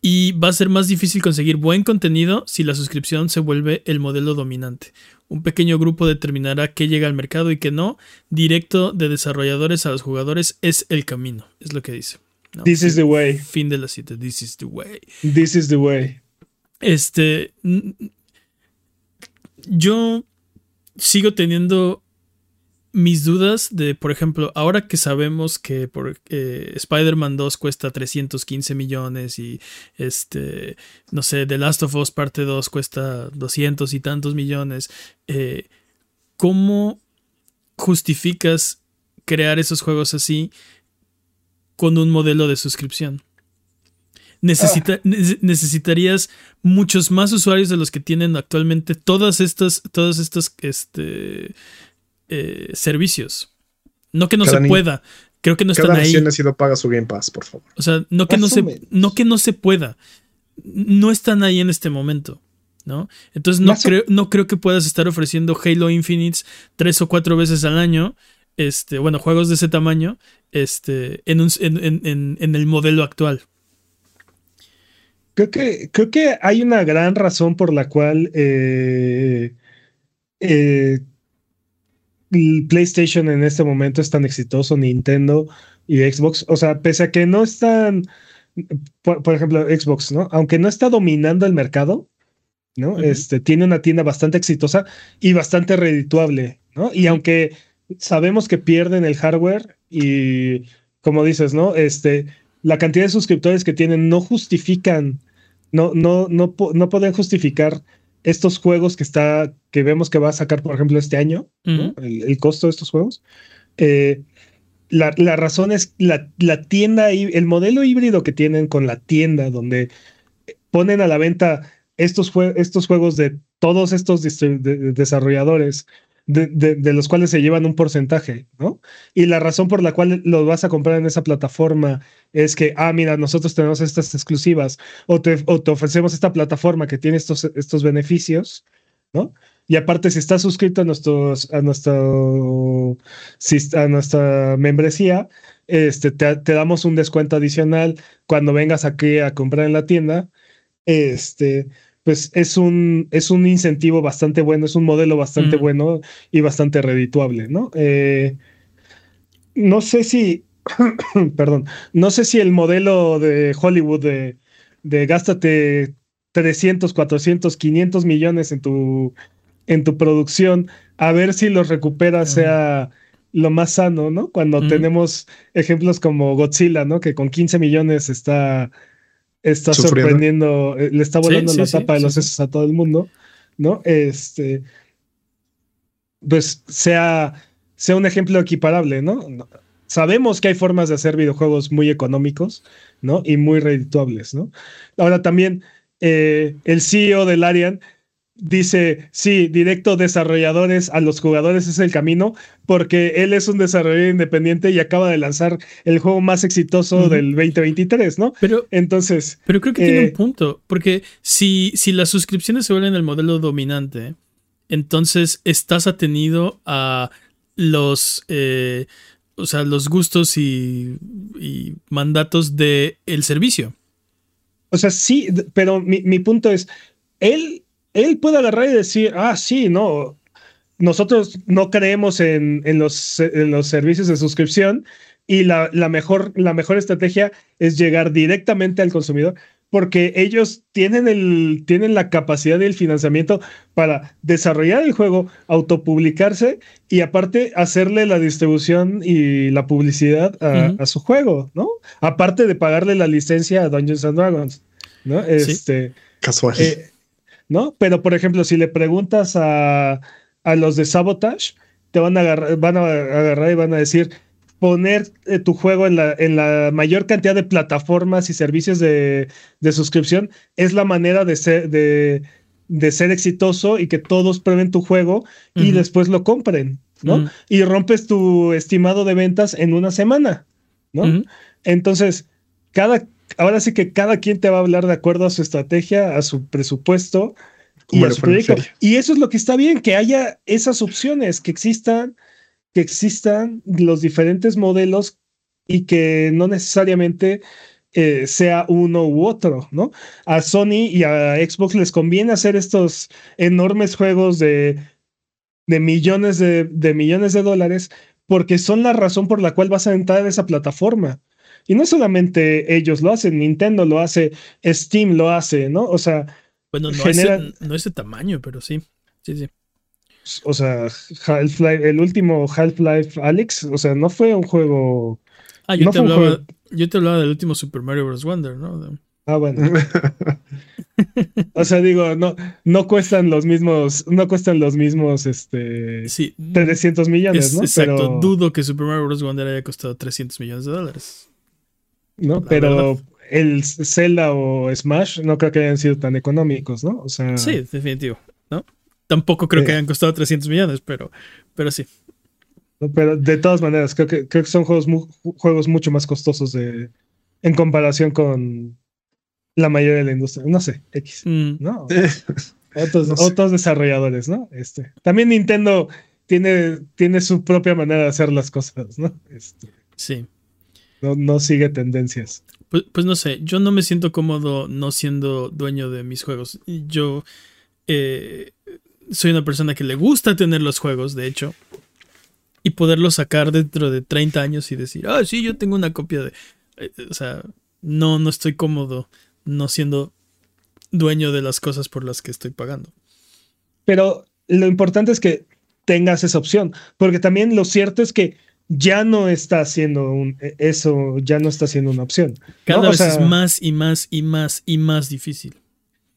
Y va a ser más difícil conseguir buen contenido si la suscripción se vuelve el modelo dominante. Un pequeño grupo determinará qué llega al mercado y qué no. Directo de desarrolladores a los jugadores es el camino, es lo que dice. This is the way. Fin de la cita. This is the way. This is the way. Este. Yo sigo teniendo mis dudas de, por ejemplo, ahora que sabemos que por, eh, Spider-Man 2 cuesta 315 millones y este, no sé, The Last of Us parte 2 cuesta 200 y tantos millones, eh, ¿cómo justificas crear esos juegos así con un modelo de suscripción? Necesita, necesitarías muchos más usuarios de los que tienen actualmente todas estas, todas estas, este, eh, servicios. No que no se pueda. Creo que no están ahí. Cada sido paga su Game Pass, por favor. O sea, no que no, se, no que no se pueda. No están ahí en este momento. ¿no? Entonces no creo, no creo que puedas estar ofreciendo Halo Infinite tres o cuatro veces al año. Este, bueno, juegos de ese tamaño. Este. En, un, en, en, el modelo actual. Creo que, creo que hay una gran razón por la cual eh, eh, PlayStation en este momento es tan exitoso, Nintendo y Xbox, o sea, pese a que no están, por, ejemplo, Xbox, ¿no? Aunque no está dominando el mercado, ¿no? Este tiene una tienda bastante exitosa y bastante redituable, ¿no? Y aunque sabemos que pierden el hardware y, como dices, ¿no? Este, la cantidad de suscriptores que tienen no justifican, no, no, no, no pueden justificar estos juegos que está, que vemos que va a sacar, por ejemplo, este año, el, costo de estos juegos. Eh, la, razón es la, la tienda, el modelo híbrido que tienen con la tienda, donde ponen a la venta estos, estos juegos de todos estos desarrolladores de, los cuales se llevan un porcentaje, ¿no? Y la razón por la cual lo vas a comprar en esa plataforma es que, ah, mira, nosotros tenemos estas exclusivas o te, ofrecemos esta plataforma que tiene estos, beneficios, ¿no? Y aparte, si estás suscrito a, nuestros, a, nuestro, a nuestra membresía, este, te, te, damos un descuento adicional cuando vengas aquí a comprar en la tienda. Este, pues es un, es un incentivo bastante bueno, es un modelo bastante bueno y bastante redituable, ¿no? Eh, no sé si, perdón, no sé si el modelo de Hollywood de, de gástate 300, 400, 500 millones en tu, en tu producción, a ver si los recuperas sea lo más sano, ¿no? Cuando tenemos ejemplos como Godzilla, ¿no? Que con 15 millones está está sorprendiendo, eh, le está volando la tapa de los sesos a todo el mundo, ¿no? Este, pues sea, sea un ejemplo equiparable, ¿no? Sabemos que hay formas de hacer videojuegos muy económicos, ¿no? Y muy redituables, ¿no? Ahora también eh, el CEO del Arian dice, sí, directo desarrolladores a los jugadores es el camino, porque él es un desarrollador independiente y acaba de lanzar el juego más exitoso del 2023, ¿no? Pero, entonces... Pero creo que tiene un eh, punto, porque si, si las suscripciones se vuelven el modelo dominante, entonces estás atenido a los... Eh, o sea, los gustos y, mandatos del el servicio. O sea, sí, pero mi, mi punto es, él él puede agarrar y decir, ah, sí, no, nosotros no creemos en, los, los, servicios de suscripción y la, mejor, la mejor estrategia es llegar directamente al consumidor porque ellos tienen, el, tienen la capacidad y el financiamiento para desarrollar el juego, autopublicarse y aparte hacerle la distribución y la publicidad a, su juego, ¿no? Aparte de pagarle la licencia a Dungeons and Dragons, ¿no? Este, Casual. Eh, ¿no? Pero, por ejemplo, si le preguntas a, los de Sabotage, te van a agarrar, van a agarrar y van a decir, poner eh, tu juego en la, en la mayor cantidad de plataformas y servicios de, suscripción es la manera de ser, de, ser exitoso y que todos prueben tu juego y después lo compren, ¿no? Y rompes tu estimado de ventas en una semana, ¿no? Entonces, cada, ahora sí que cada quien te va a hablar de acuerdo a su estrategia, a su presupuesto y a su proyecto. Y eso es lo que está bien, que haya esas opciones, que existan, que existan los diferentes modelos y que no necesariamente eh, sea uno u otro, ¿no? A Sony y a Xbox les conviene hacer estos enormes juegos de, de millones de, de millones de dólares porque son la razón por la cual vas a entrar en esa plataforma Y no solamente ellos lo hacen, Nintendo lo hace, Steam lo hace, ¿no? O sea, Bueno, no, genera- ese, no ese tamaño, pero sí. Sí, sí. o sea, Half-Life, el último Half-Life Alex, o sea, no fue un juego. Ah, yo, No te hablaba, juego- yo te hablaba del último Super Mario Bros. Wonder, ¿no? Ah, bueno. O sea, digo, no, no cuestan los mismos, no cuestan los mismos, este, Sí. 300 millones, Es- ¿no? exacto. Pero, Dudo que Super Mario Bros. Wonder haya costado 300 millones de dólares. ¿No? la Pero verdad. el Zelda o Smash no creo que hayan sido tan económicos, ¿no? O sea, Sí, definitivo. ¿No? Tampoco creo que hayan costado 300 millones, pero, pero sí. pero de todas maneras, creo que, creo que son juegos, mu- juegos mucho más costosos de, en comparación con la mayoría de la industria. No sé, X, Mm, ¿no? Otros, No sé. otros desarrolladores, ¿no? Este. También Nintendo tiene, tiene su propia manera de hacer las cosas, ¿no? Este, sí. No, no sigue tendencias. Pues, pues no sé, yo no me siento cómodo no siendo dueño de mis juegos. Yo eh, soy una persona que le gusta tener los juegos, de hecho, y poderlos sacar dentro de 30 años y decir, ah, sí, yo tengo una copia de... eh, o sea, no, no estoy cómodo no siendo dueño de las cosas por las que estoy pagando. Pero lo importante es que tengas esa opción, porque también lo cierto es que ya no está haciendo un, e, eso, ya no está siendo una opción. ¿no? Cada O vez sea, es más y más y más y más difícil.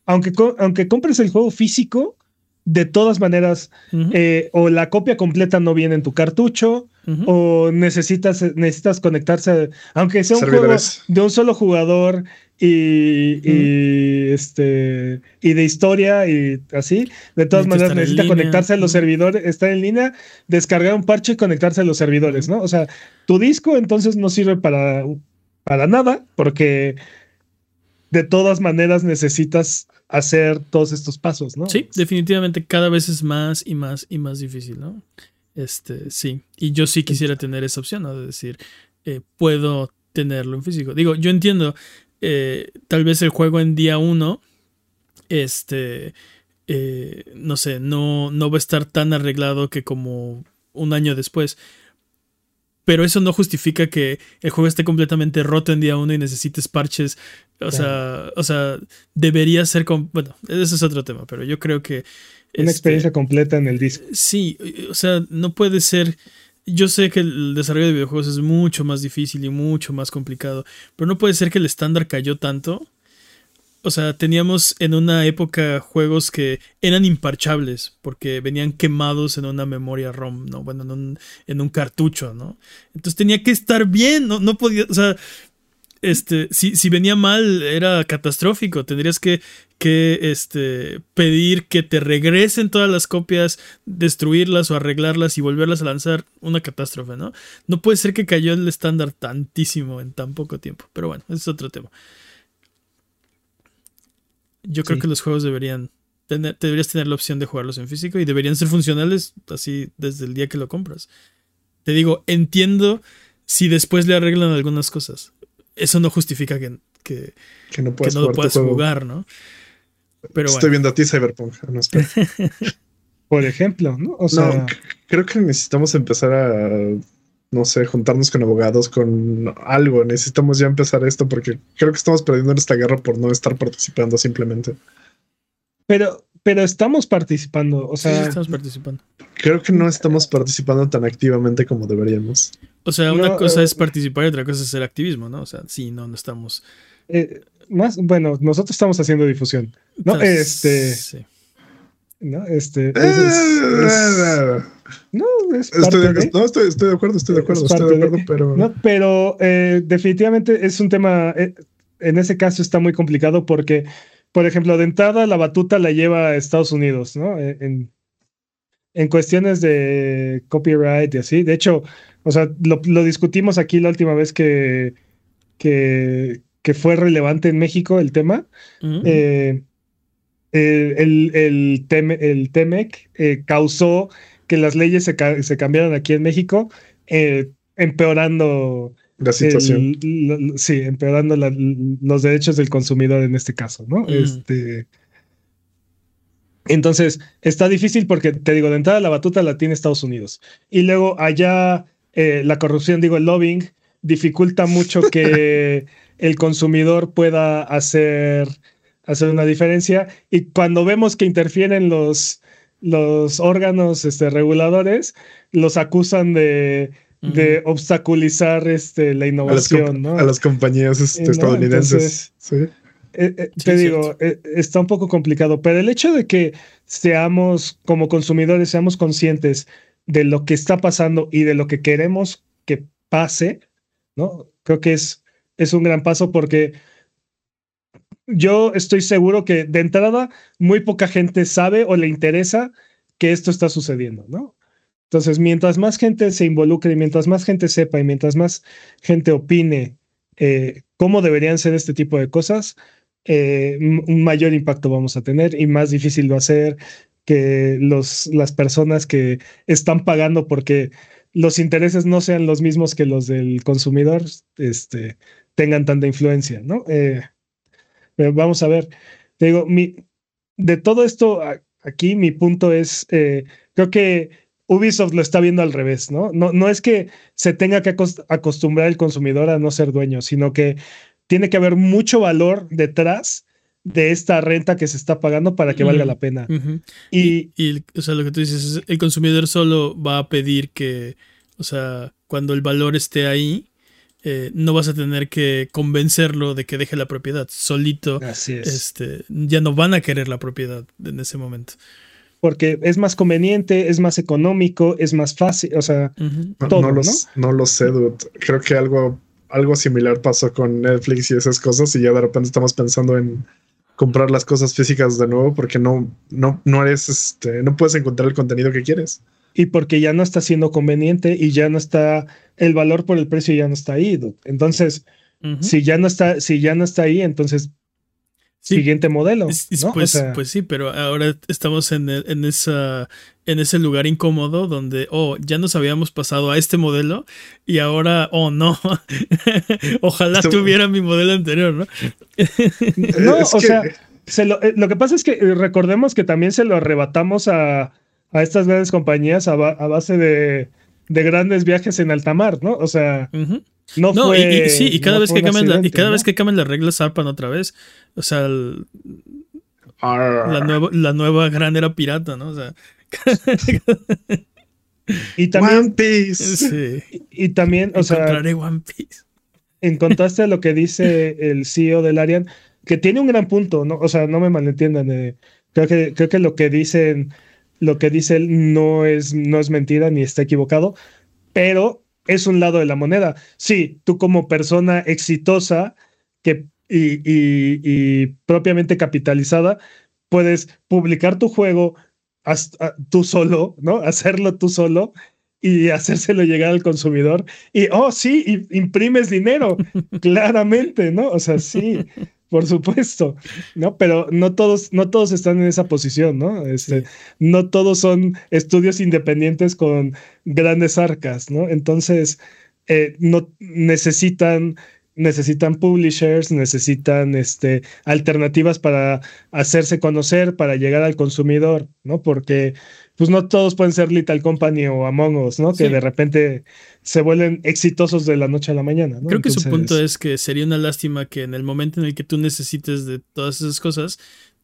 Aunque, aunque compres el juego físico, de todas maneras, eh, o la copia completa no viene en tu cartucho, o necesitas, necesitas conectarse, aunque sea un Servidores. juego de un solo jugador y, y, este y de historia y así, de todas maneras necesita línea. conectarse a los servidores, estar en línea, descargar un parche y conectarse a los servidores, ¿no? O sea, tu disco entonces no sirve para, para nada, porque de todas maneras necesitas hacer todos estos pasos, ¿no? Sí, definitivamente cada vez es más y más y más difícil, ¿no? Este, sí. Y yo sí quisiera tener esa opción, ¿no? De decir, eh, puedo tenerlo en físico. Digo, yo entiendo, eh, tal vez el juego en día uno, este, eh, no sé, no, no va a estar tan arreglado que como un año después. Pero eso no justifica que el juego esté completamente roto en día uno y necesites parches. O sea, o sea, debería ser. Bueno, ese es otro tema, pero yo creo que. Una este, experiencia completa en el disco. Sí, o sea, no puede ser. Yo sé que el desarrollo de videojuegos es mucho más difícil y mucho más complicado, pero no puede ser que el estándar cayó tanto. O sea, teníamos en una época juegos que eran imparchables porque venían quemados en una memoria ROM, ¿no? Bueno, en un, cartucho, ¿no? Entonces tenía que estar bien, no, no podía, o sea, este, si, si venía mal era catastrófico, tendrías que, que este, pedir que te regresen todas las copias, destruirlas o arreglarlas y volverlas a lanzar, una catástrofe, ¿no? No puede ser que cayó el estándar tantísimo en tan poco tiempo, pero bueno, ese es otro tema. Yo creo Sí. que los juegos deberían tener, deberías tener la opción de jugarlos en físico y deberían ser funcionales así desde el día que lo compras. Te digo, entiendo si después le arreglan algunas cosas. Eso no justifica que, que, Que no que jugar puedas jugar, ¿no? Pero Estoy bueno, viendo a ti, Cyberpunk. No. Por ejemplo, ¿no? O sea, no, creo que necesitamos empezar a, no sé, juntarnos con abogados, con algo. Necesitamos ya empezar esto porque creo que estamos perdiendo en esta guerra por no estar participando simplemente. pero, pero estamos participando. O sí, sea, estamos participando. Creo que no estamos participando tan activamente como deberíamos. O sea, una No, cosa eh, es participar y otra cosa es hacer activismo, ¿no? O sea, sí, no, no estamos. eh, más, bueno, nosotros estamos haciendo difusión. No, Entonces, este, sí. ¿no? Este, es- es- es- no, es parte Estoy, de- no, estoy, estoy de acuerdo, estoy de acuerdo, Es estoy de acuerdo, pero No, pero eh, definitivamente es un tema, eh, en ese caso está muy complicado porque, por ejemplo, de entrada la batuta la lleva a Estados Unidos, ¿no? Eh, En, en cuestiones de copyright y así. De hecho, o sea, lo, lo discutimos aquí la última vez que, que, que fue relevante en México el tema. Ujú. Eh, el, el, el, Teme- el TEMEC eh, causó que las leyes se, se cambiaran aquí en México, eh, empeorando la situación. el- lo- sí, empeorando la- los derechos del consumidor en este caso, ¿no? Mm. Este. Entonces, está difícil porque, te digo, de entrada la batuta la tiene Estados Unidos. Y luego allá eh, la corrupción, digo, el lobbying, dificulta mucho que el consumidor pueda hacer, hacer una diferencia. Y cuando vemos que interfieren los, los órganos este, reguladores, los acusan de, de obstaculizar este, la innovación. A las, compañías este, estadounidenses. Eh, eh, te digo, eh, está un poco complicado, pero el hecho de que seamos como consumidores, seamos conscientes de lo que está pasando y de lo que queremos que pase, ¿no? Creo que es, es un gran paso porque yo estoy seguro que de entrada muy poca gente sabe o le interesa que esto está sucediendo, ¿no? Entonces, mientras más gente se involucre y mientras más gente sepa y mientras más gente opine eh, cómo deberían ser este tipo de cosas, eh, un mayor impacto vamos a tener y más difícil va a ser que los, las personas que están pagando porque los intereses no sean los mismos que los del consumidor, este, tengan tanta influencia, ¿no? Eh, vamos a ver, digo, mi, de todo esto aquí mi punto es, creo que Ubisoft lo está viendo al revés, ¿no? No, no es que se tenga que acostumbrar el consumidor a no ser dueño, sino que tiene que haber mucho valor detrás de esta renta que se está pagando para que valga la pena. y, o sea, lo que tú dices es, el consumidor solo va a pedir que, o sea, cuando el valor esté ahí, eh, no vas a tener que convencerlo de que deje la propiedad. Solito, este, ya no van a querer la propiedad en ese momento. Porque es más conveniente, es más económico, es más fácil, o sea, todo, no, no, lo sé, dude. Creo que algo, algo similar pasó con Netflix y esas cosas y ya de repente estamos pensando en comprar las cosas físicas de nuevo porque no, no, no eres, este, no puedes encontrar el contenido que quieres y porque ya no está siendo conveniente y ya no está, el valor por el precio ya no está ahí. Entonces, si ya no está, si ya no está ahí, entonces siguiente modelo. pues, pues, sí, pero ahora estamos en, en, esa, en ese lugar incómodo donde, oh, ya nos habíamos pasado a este modelo y ahora, oh, no, ojalá tuviera mi modelo anterior, ¿no? no, o sea, lo, eh, lo, que pasa es que eh, recordemos que también se lo arrebatamos a, a estas grandes compañías a, base de, grandes viajes en alta mar, ¿no? O sea, no, fue. Y, sí, y cada, vez que cambian y cada vez que cambian las reglas zarpan otra vez. O sea, la, nueva, la nueva gran era pirata, ¿no? O sea. y también. One Piece. Y, también, o sea. One Piece. En contraste a lo que dice el CEO del Arian, que tiene un gran punto, ¿no? O sea, no me malentiendan. Eh, creo, que, creo que lo que dicen lo que dice él no es, no es mentira ni está equivocado, pero es un lado de la moneda. Sí, tú como persona exitosa que, y, propiamente capitalizada, puedes publicar tu juego tú solo, ¿no? Hacerlo tú solo y hacérselo llegar al consumidor. Y, oh, sí, imprimes dinero, claramente, ¿no? O sea, sí, por supuesto, ¿no? Pero no todos, no todos están en esa posición, ¿no? Este, No todos son estudios independientes con grandes arcas, ¿no? Entonces, eh, no necesitan, necesitan publishers, necesitan este, alternativas para hacerse conocer, para llegar al consumidor, ¿no? Porque pues no todos pueden ser Little Company o Among Us, ¿no? Que de repente se vuelven exitosos de la noche a la mañana. ¿no? Creo que su punto es que sería una lástima que en el momento en el que tú necesites de todas esas cosas,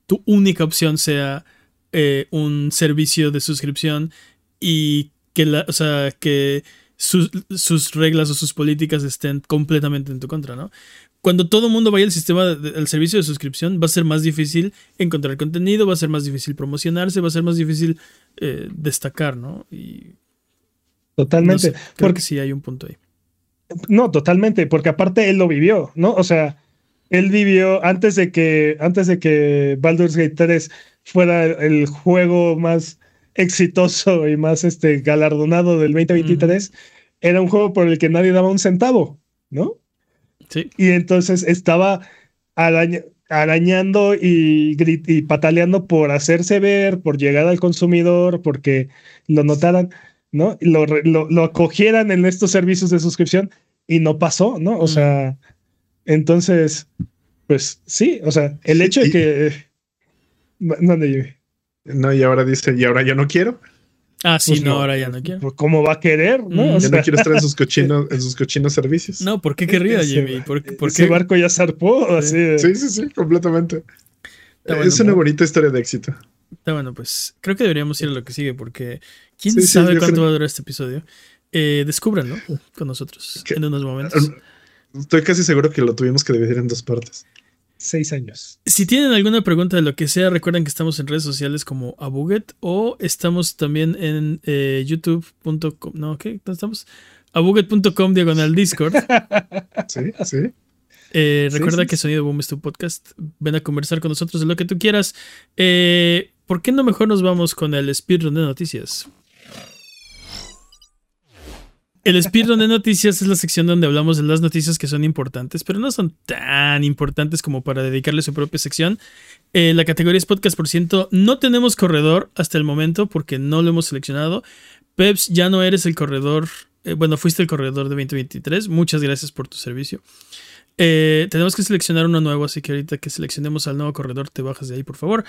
tu única opción sea eh, un servicio de suscripción y que, la, o sea, que sus, sus, reglas o sus políticas estén completamente en tu contra, ¿no? Cuando todo el mundo vaya al sistema del servicio de suscripción, va a ser más difícil encontrar contenido, va a ser más difícil promocionarse, va a ser más difícil eh, destacar, ¿no? Y Totalmente. porque sí hay un punto ahí. No, totalmente, porque aparte él lo vivió, ¿no? O sea, él vivió antes de que antes de que Baldur's Gate 3 fuera el juego más exitoso y más este galardonado del 2023, era un juego por el que nadie daba un centavo, ¿no? Sí. Y entonces estaba arañando y, y pataleando por hacerse ver, por llegar al consumidor, porque lo notaran. ¿no? Lo, lo, acogieran en estos servicios de suscripción y no pasó, ¿no? O sea, entonces, pues sí, o sea, el hecho de que... No, y ahora dice, y ahora yo no quiero. Ah, sí, Pues no, no. ahora ya no quiero. Pues, ¿Cómo va a querer? ¿no? Mm. O Ya no quiere estar en sus cochinos, en sus cochinos servicios. No, ¿por qué querría, Ese- Jimmy? ¿Por, por ese qué? barco ya zarpó, así de- Sí, sí, sí, completamente. Está bueno, es una bonita historia de éxito. Está bueno, pues creo que deberíamos ir a lo que sigue porque quién Sí, sí, sabe cuánto creo- va a durar este episodio. Eh, descúbranlo con nosotros ¿Qué? en unos momentos. Estoy casi seguro que lo tuvimos que dividir en dos partes. Seis años. Si tienen alguna pregunta de lo que sea, recuerden que estamos en redes sociales como Abuget o estamos también en eh, youtube.com. No, ¿qué? ¿Dónde estamos? Abuget.com diagonal Discord. Sí, sí. Eh, Sí, recuerda sí, que. Sonido Boom es tu podcast. Ven a conversar con nosotros de lo que tú quieras. Eh, ¿Por qué no mejor nos vamos con el speedrun de noticias? El speedrun de noticias es la sección donde hablamos de las noticias que son importantes, pero no son tan importantes como para dedicarle su propia sección. Eh, la categoría es podcast por ciento. No tenemos corredor hasta el momento porque no lo hemos seleccionado. Peps, ya no eres el corredor. eh, bueno, fuiste el corredor de 2023. Muchas gracias por tu servicio. Eh, tenemos que seleccionar uno nuevo, así que ahorita que seleccionemos al nuevo corredor, te bajas de ahí, por favor.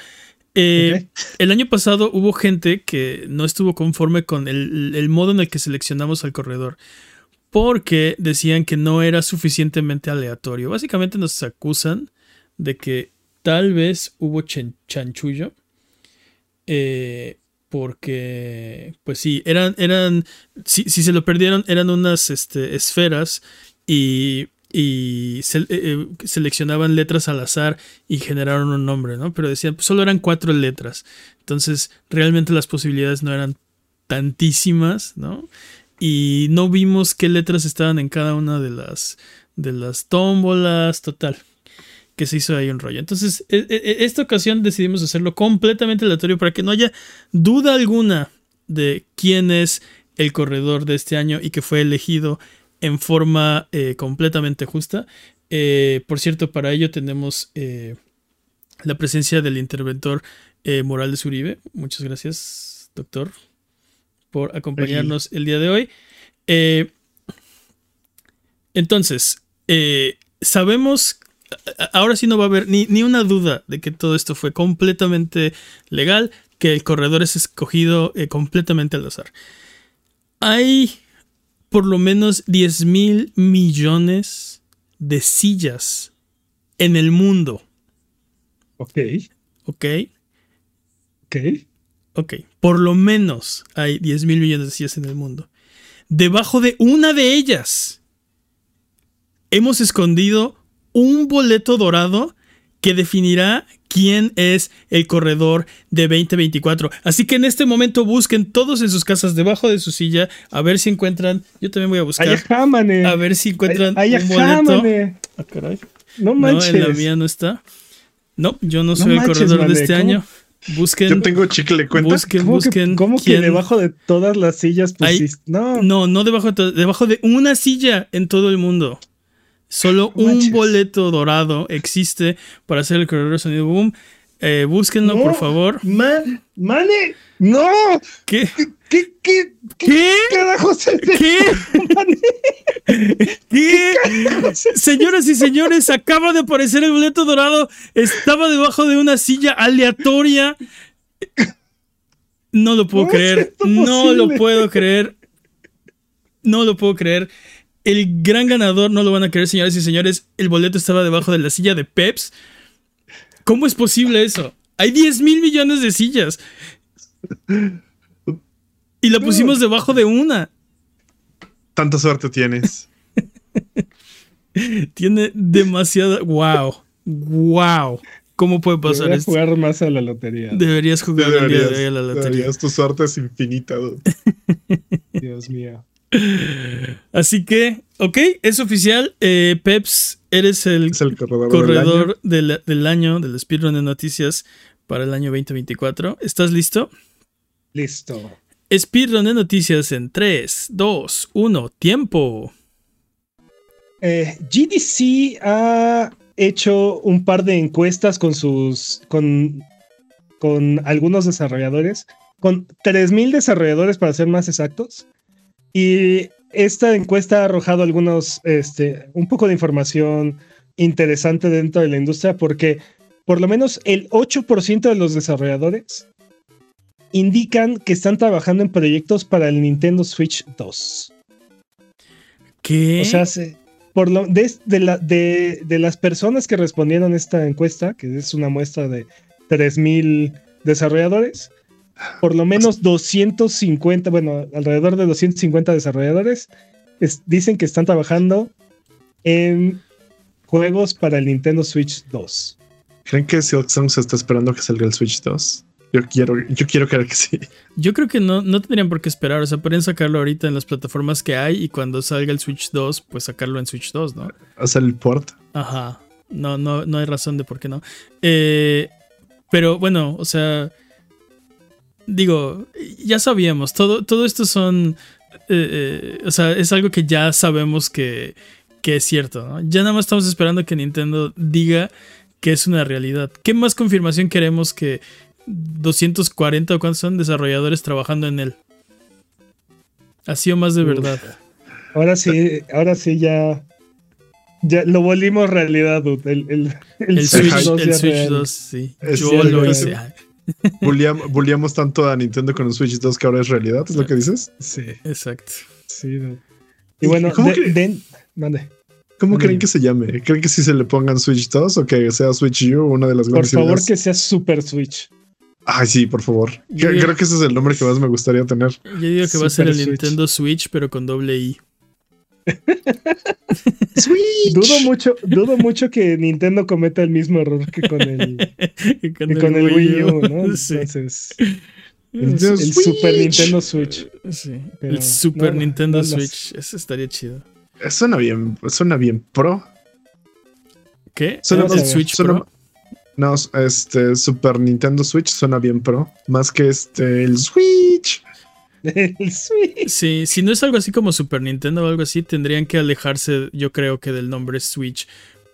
Eh. El año pasado hubo gente que no estuvo conforme con el, el modo en el que seleccionamos al corredor. Porque decían que no era suficientemente aleatorio. Básicamente nos acusan de que tal vez hubo chen- chanchullo. eh, porque, pues sí, eran, eran, si, si se lo perdieron, eran unas este, esferas y, y eh, eh, seleccionaban letras al azar y generaron un nombre, ¿no? Pero decían, pues solo eran cuatro letras. Entonces, realmente las posibilidades no eran tantísimas, ¿no? Y no vimos qué letras estaban en cada una de las, de las tómbolas, total. Que se hizo ahí un rollo. Entonces, e- e- esta ocasión decidimos hacerlo completamente aleatorio para que no haya duda alguna de quién es el corredor de este año y que fue elegido en forma eh, completamente justa. Eh, por cierto, para ello tenemos eh, la presencia del interventor Morales Uribe. Muchas gracias, doctor, por acompañarnos el día de hoy. Entonces, sabemos, ahora sí no va a haber ni, ni una duda de que todo esto fue completamente legal, que el corredor es escogido completamente al azar. Hay por lo menos 10 mil millones de sillas en el mundo, Ok, ¿ok? ok. Ok, por lo menos hay 10 mil millones de sillas en el mundo. Debajo de una de ellas hemos escondido un boleto dorado que definirá quién es el corredor de 2024. Así que en este momento busquen todos en sus casas debajo de su silla a ver si encuentran. Yo también voy a buscar Ay, jámane. a ver si encuentran Ay, un boleto. Ah, caray. No No, manches. en la mía no está. No, yo no No soy el manches, corredor de este ¿cómo? año. Busquen. Yo tengo chicle, ¿cuenta? Busquen, ¿Cómo, busquen. que, cómo que quién- debajo de todas las sillas Hay- pusiste? No, No, no debajo de, debajo de una silla en todo el mundo. Solo un manches. boleto dorado existe para hacer el corredor de sonido boom. Eh, búsquenlo, No. por favor. Man, mane, no. ¿Qué? ¿Qué, qué, qué ¿Qué? carajos es ¿Qué? mane? ¿Qué? Señoras y señores, acaba de aparecer el boleto dorado. Estaba debajo de una silla aleatoria. No lo puedo ¿Cómo es creer. esto No lo puedo creer. No lo puedo creer. El gran ganador, no lo van a creer, señoras y señores. El boleto estaba debajo de la silla de Peps. ¿Cómo es posible eso? Hay 10 mil millones de sillas. Y la pusimos debajo de una. Tanta suerte tienes. Tiene demasiada. ¡Wow! ¡Wow! ¿Cómo puede pasar Debería esto? jugar más a la lotería. Deberías jugar el día de hoy a la lotería. deberías, tu suerte es infinita. Dios mío. Así que, ok, es oficial. Eh, Peps, eres el el corredor, del año. corredor del, del año, del speedrun de noticias para el año 2024. ¿Estás listo? Listo. Speedrun de noticias en 3, 2, 1, tiempo. Eh, GDC ha hecho un par de encuestas con sus. con, con algunos desarrolladores. Con 3.000 desarrolladores para ser más exactos. Y esta encuesta ha arrojado algunos. Este, un poco de información interesante dentro de la industria. Porque por lo menos el 8% de los desarrolladores indican que están trabajando en proyectos para el Nintendo Switch 2. ¿Qué? O sea, se- por lo, de, de la- de- de las personas que respondieron a esta encuesta, que es una muestra de 3.000 desarrolladores, por lo menos 250, bueno, alrededor de 250 desarrolladores es- dicen que están trabajando en juegos para el Nintendo Switch 2. ¿Creen que Silksong se está esperando que salga el Switch 2? Yo quiero, yo quiero creer que sí. Yo creo que no, no tendrían por qué esperar. O sea, pueden sacarlo ahorita en las plataformas que hay y cuando salga el Switch 2, pues sacarlo en Switch 2, ¿no? Hacer el port. Ajá. No, no, no hay razón de por qué no. Eh, pero bueno, o sea. Digo, ya sabíamos. Todo, todo esto son. eh, eh, o sea, es algo que ya sabemos que, que es cierto, ¿no? Ya nada más estamos esperando que Nintendo diga que es una realidad. ¿Qué más confirmación queremos que 240 o cuántos son desarrolladores trabajando en él? Así o más de Uf. verdad. Ahora sí, ahora sí ya, ya lo volvimos realidad, dude. El, el, el El Switch Switch, 2 el Switch real. 2, sí. Es Yo lo hice. Bulleamos tanto a Nintendo con el Switch 2 que ahora es realidad, ¿es lo que dices? Sí, Exacto. sí. Y bueno, ¿Cómo de- que- de- mande. ¿Cómo creen que se llame? ¿Creen que si se le pongan Switch 2 o que sea Switch U una de las por grandes favor ideas? que sea Super Switch. Ay, sí, por favor. Yo Creo, que ese es el nombre que más me gustaría tener. Yo digo que va a ser el Switch. Nintendo Switch, pero con doble I. Switch. Dudo mucho, dudo mucho que Nintendo cometa el mismo error que con el, Y con que con el Wii U, ¿no? Sí. Entonces, el, el. Super Nintendo Switch. Sí. Pero el Super no, Nintendo no, no. Switch. Ese estaría chido. Suena bien, suena bien pro. ¿Qué? Suena- ¿El Switch suena- Pro? No, este Super Nintendo Switch suena bien pro. Más que este, el Switch. El Switch. Sí, si no es algo así como Super Nintendo o algo así, tendrían que alejarse, yo creo que del nombre Switch.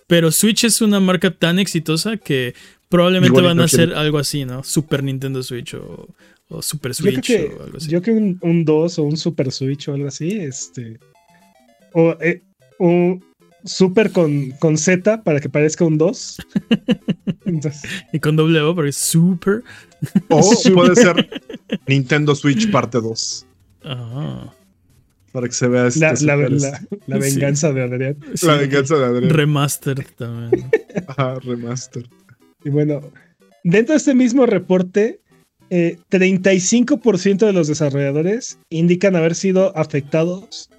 Pero Switch es una marca tan exitosa que probablemente Igual van a hacer algo así, ¿no? Super Nintendo Switch o, o Super Switch que, o algo así. yo creo que un, un 2 o un Super Switch o algo así, este. O eh, un Super con, con Z para que parezca un 2. Entonces, Y con doble O, porque es Super. O puede ser Nintendo Switch parte 2. Ah, Para que se vea este la, la, la- Sí. venganza de Adrián. sí. la venganza de Adrián. Remaster también. Ajá, remaster. Y bueno, dentro de este mismo reporte, eh, 35% de los desarrolladores indican haber sido afectados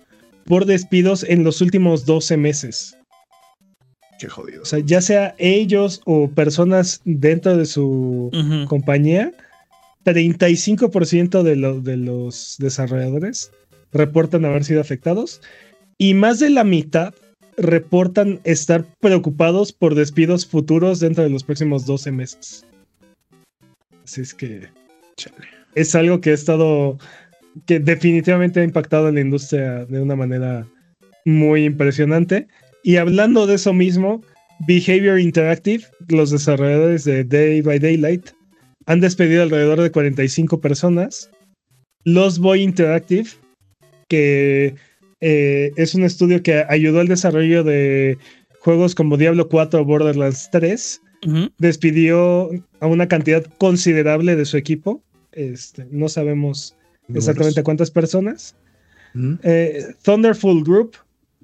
por despidos en los últimos 12 meses. Qué jodido. O sea, ya sea ellos o personas dentro de su compañía, 35% de, lo- de los desarrolladores reportan haber sido afectados y más de la mitad reportan estar preocupados por despidos futuros dentro de los próximos 12 meses. Así es que Chale. es algo que ha estado, que definitivamente ha impactado a la industria de una manera muy impresionante. Y hablando de eso mismo, Behavior Interactive, los desarrolladores de Day by Daylight, han despedido alrededor de 45 personas. Los Boy Interactive, que eh, es un estudio que ayudó al desarrollo de juegos como Diablo 4 o Borderlands 3, Ujú. despidió a una cantidad considerable de su equipo. Este, no sabemos exactamente cuántas personas. Eh, Thunderful Group,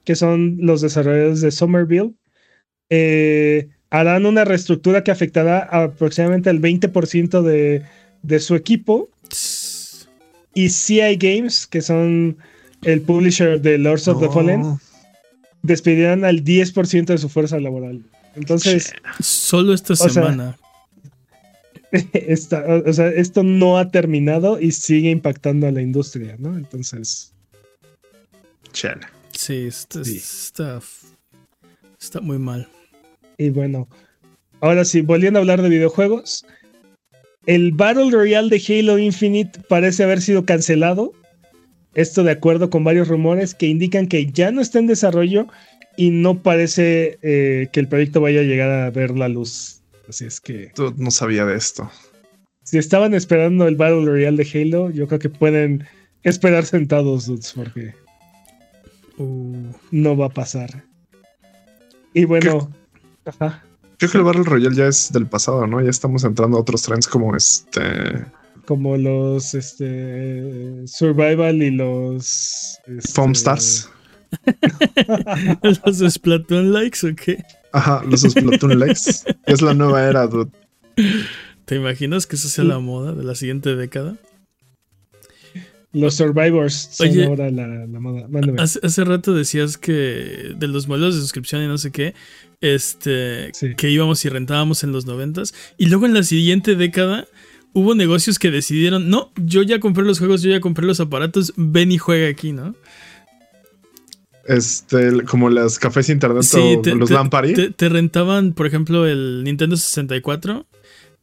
que son los desarrolladores de Somerville, eh, harán una reestructura que afectará aproximadamente al 20% de, de su equipo. Y CI Games, que son el publisher de Lords of the. Fallen, despedirán al 10% de su fuerza laboral. Entonces, Solo esta sea, semana. esta- o sea, esto no ha terminado y sigue impactando a la industria, ¿no? Entonces, Chale. sí, está, sí. está, está muy mal. Y bueno, ahora sí, volviendo a hablar de videojuegos, el Battle Royale de Halo Infinite parece haber sido cancelado. Esto de acuerdo con varios rumores que indican que ya no está en desarrollo y no parece eh, que el proyecto vaya a llegar a ver la luz. Así es que Tú no sabía de esto. si estaban esperando el Battle Royale de Halo, yo creo que pueden esperar sentados, dudes, porque Uh, no va a pasar. Y bueno, ajá. Creo que el Battle Royale ya es del pasado, ¿no? Ya estamos entrando a otros trends como este. como los este, Survival y los. Este, Foam Stars. ¿Los Splatoon likes o qué? Ajá, los Splatoon likes. Es la nueva era, dude. ¿Te imaginas que eso sea la moda de la siguiente década? Los Survivors son Oye, ahora la, la moda. Mándame. Hace, hace rato decías que de los modelos de suscripción y no sé qué, este, Sí. que íbamos y rentábamos en los noventas. Y luego en la siguiente década hubo negocios que decidieron, no, yo ya compré los juegos, yo ya compré los aparatos, ven y juega aquí, ¿no? Este, como las cafés internet Sí, o te, los party. te- te rentaban, por ejemplo, el Nintendo 64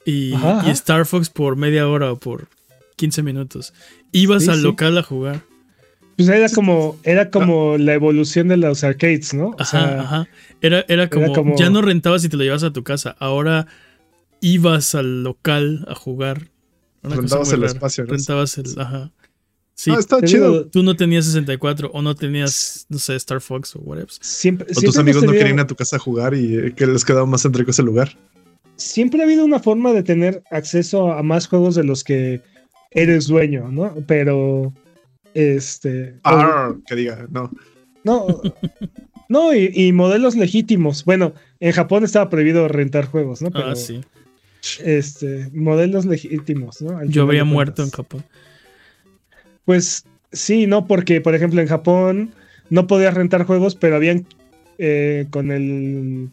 y, Ajá, ajá. y Star Fox por media hora o por 15 minutos. Ibas Sí, al sí. local a jugar. Pues era como, era como la evolución de los arcades, ¿no? O Ajá, sea, ajá. Era, era, como, como- ya no rentabas y te lo llevas a tu casa. Ahora ibas al local a jugar. Una Rentabas el rara. espacio, ¿no? Rentabas el. Ajá. Sí, Ah, está chido. tú no tenías 64 o no tenías, no sé, Star Fox o whatever. siempre, O siempre tus amigos no querían ir a tu casa a jugar y eh, que les quedaba más céntrico ese lugar. siempre ha habido una forma de tener acceso a más juegos de los que eres dueño, ¿no? Pero, este... Ah, que diga, no. No, no, y, y modelos legítimos. Bueno, en Japón estaba prohibido rentar juegos, ¿no? Pero, ah, sí. este, modelos legítimos, ¿no? Al Yo habría muerto en. Japón. Pues sí, no, porque por ejemplo en Japón no podías rentar juegos, pero habían eh, con el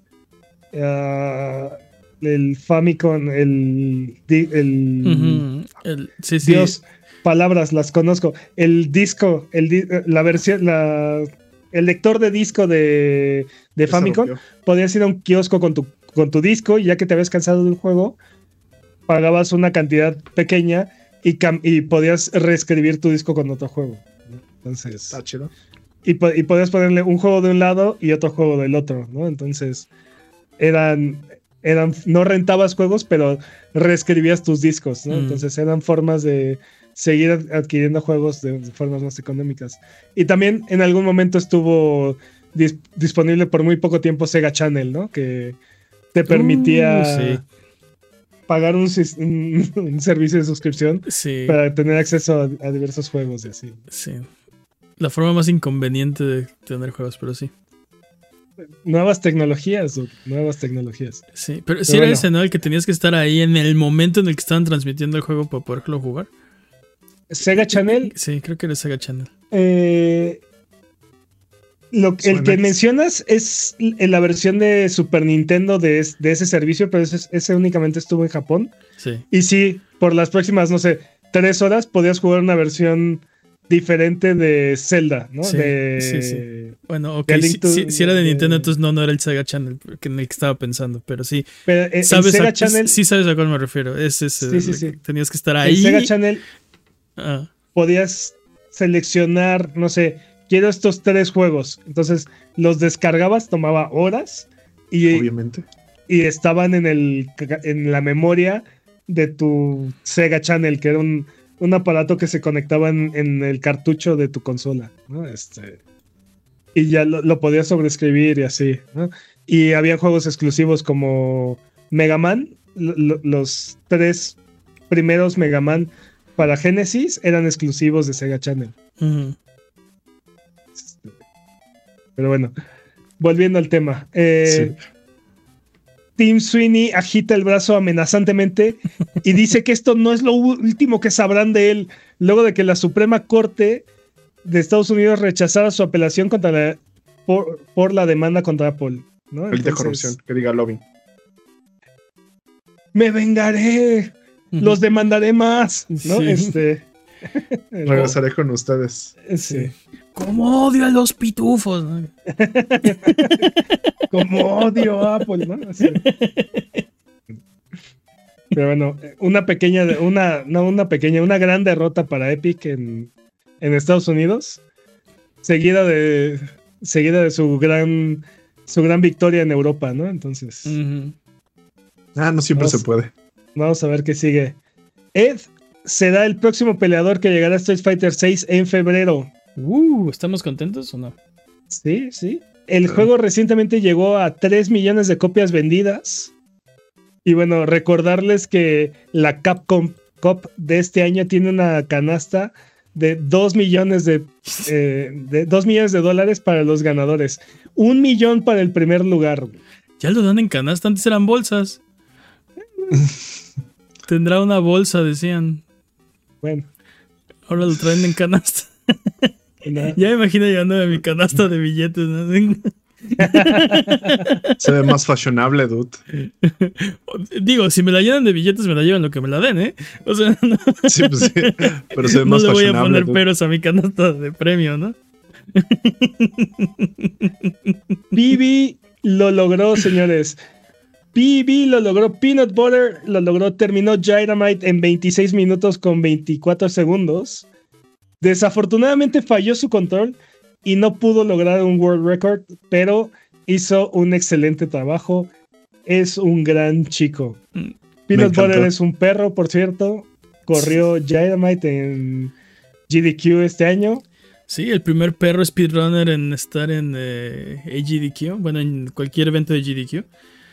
ah, el Famicom, el, el sí, sí. Dios, palabras las conozco, el disco, el di- la versión, la el lector de disco de, de Famicom, podías ir a un kiosco con tu, con tu disco y ya que te habías cansado del juego, pagabas una cantidad pequeña y, cam- y podías reescribir tu disco con otro juego. ¿no? Entonces, Está chido. y, po- y podías ponerle un juego de un lado y otro juego del otro, ¿no? Entonces, eran, eran, no rentabas juegos, pero reescribías tus discos, ¿no? Mm. Entonces eran formas de seguir ad- adquiriendo juegos de formas más económicas. Y también en algún momento estuvo dis- disponible por muy poco tiempo Sega Channel, ¿no? Que te permitía Uh, sí. pagar un, sis- un- un servicio de suscripción Sí, para tener acceso a, a diversos juegos y así. sí. La forma más inconveniente de tener juegos, pero sí. Nuevas tecnologías, dude, nuevas tecnologías. Sí, pero sí Pero era bueno. ese, ¿no? El que tenías que estar ahí en el momento en el que estaban transmitiendo el juego para poderlo jugar. Sega Channel, Sí, creo que era Sega Channel. eh, lo, el que mencionas es en la versión de Super Nintendo de, es- de ese servicio, pero ese, ese únicamente estuvo en Japón. Sí. Y sí, por las próximas, no sé, tres horas podías jugar una versión diferente de Zelda, ¿no? Sí, de, sí, sí. Bueno, ok. Si, Link to- si- si era de de- Nintendo, entonces no, no era el Sega Channel en el que estaba pensando. Pero sí. Pero en- en ¿Sabes Sega a, Channel, sí sabes a cuál me refiero. Es ese. Sí, sí, Tenías que estar en ahí. Sega Channel Ah, podías seleccionar, no sé, quiero estos tres juegos. Entonces los descargabas, tomaba horas y, Obviamente. y estaban en, el, en la memoria de tu Sega Channel, que era un, un aparato que se conectaba en, en el cartucho de tu consola, ¿no? Este, y ya lo, lo podías sobreescribir y así, ¿no? Y había juegos exclusivos como Mega Man, lo- lo- los tres primeros Mega Man para Genesis eran exclusivos de Sega Channel. ujú. Pero bueno, volviendo al tema. eh, Sí. Tim Sweeney agita el brazo amenazantemente y dice que esto no es lo último que sabrán de él, luego de que la Suprema Corte de Estados Unidos rechazara su apelación contra la, por, por la demanda contra Apple. ¿no? El de Entonces, corrupción, que diga lobbying. Me vengaré, los demandaré más. ¿no? Sí. Este, Regresaré con ustedes. sí. ¿Cómo odio a los pitufos? no? Como odio a Apple, ¿no? Así. Pero bueno, una pequeña, una, no una pequeña, una gran derrota para Epic en, en Estados Unidos, seguida de, seguida de su gran, su gran victoria en Europa, ¿no? Entonces. Ah, no siempre Vamos. se puede. vamos a ver qué sigue. Ed será el próximo peleador que llegará a Street Fighter 6 en febrero. Uh, ¿Estamos contentos o no? Sí, sí. El juego recientemente llegó a 3 millones de copias vendidas. Y bueno, recordarles que la Capcom Cup de este año tiene una canasta de 2 millones de, eh, de 2 millones de dólares para los ganadores. Un millón para el primer lugar. Ya lo dan en canasta, antes eran bolsas. Tendrá una bolsa, decían. Bueno. Ahora lo traen en canasta. ya me imagino llevándome mi canasta de billetes. ¿no? Se ve más fashionable, dude. Digo, si me la llenan de billetes, me la llevan lo que me la den, ¿eh? O sea, no. Sí, pues sí. Pero se ve no más le voy a poner dude. peros a mi canasta de premio, ¿no? PB lo logró, señores. PB lo logró. Peanut Butter lo logró. Terminó Dynamite en 26 minutos con 24 segundos. Desafortunadamente falló su control y no pudo lograr un world record, pero hizo un excelente trabajo. Es un gran chico. Mm. Peanut. Butter es un perro, por cierto. Corrió Dynamite en GDQ este año. Sí, el primer perro speedrunner en estar en eh, AGDQ, bueno, en cualquier evento de GDQ.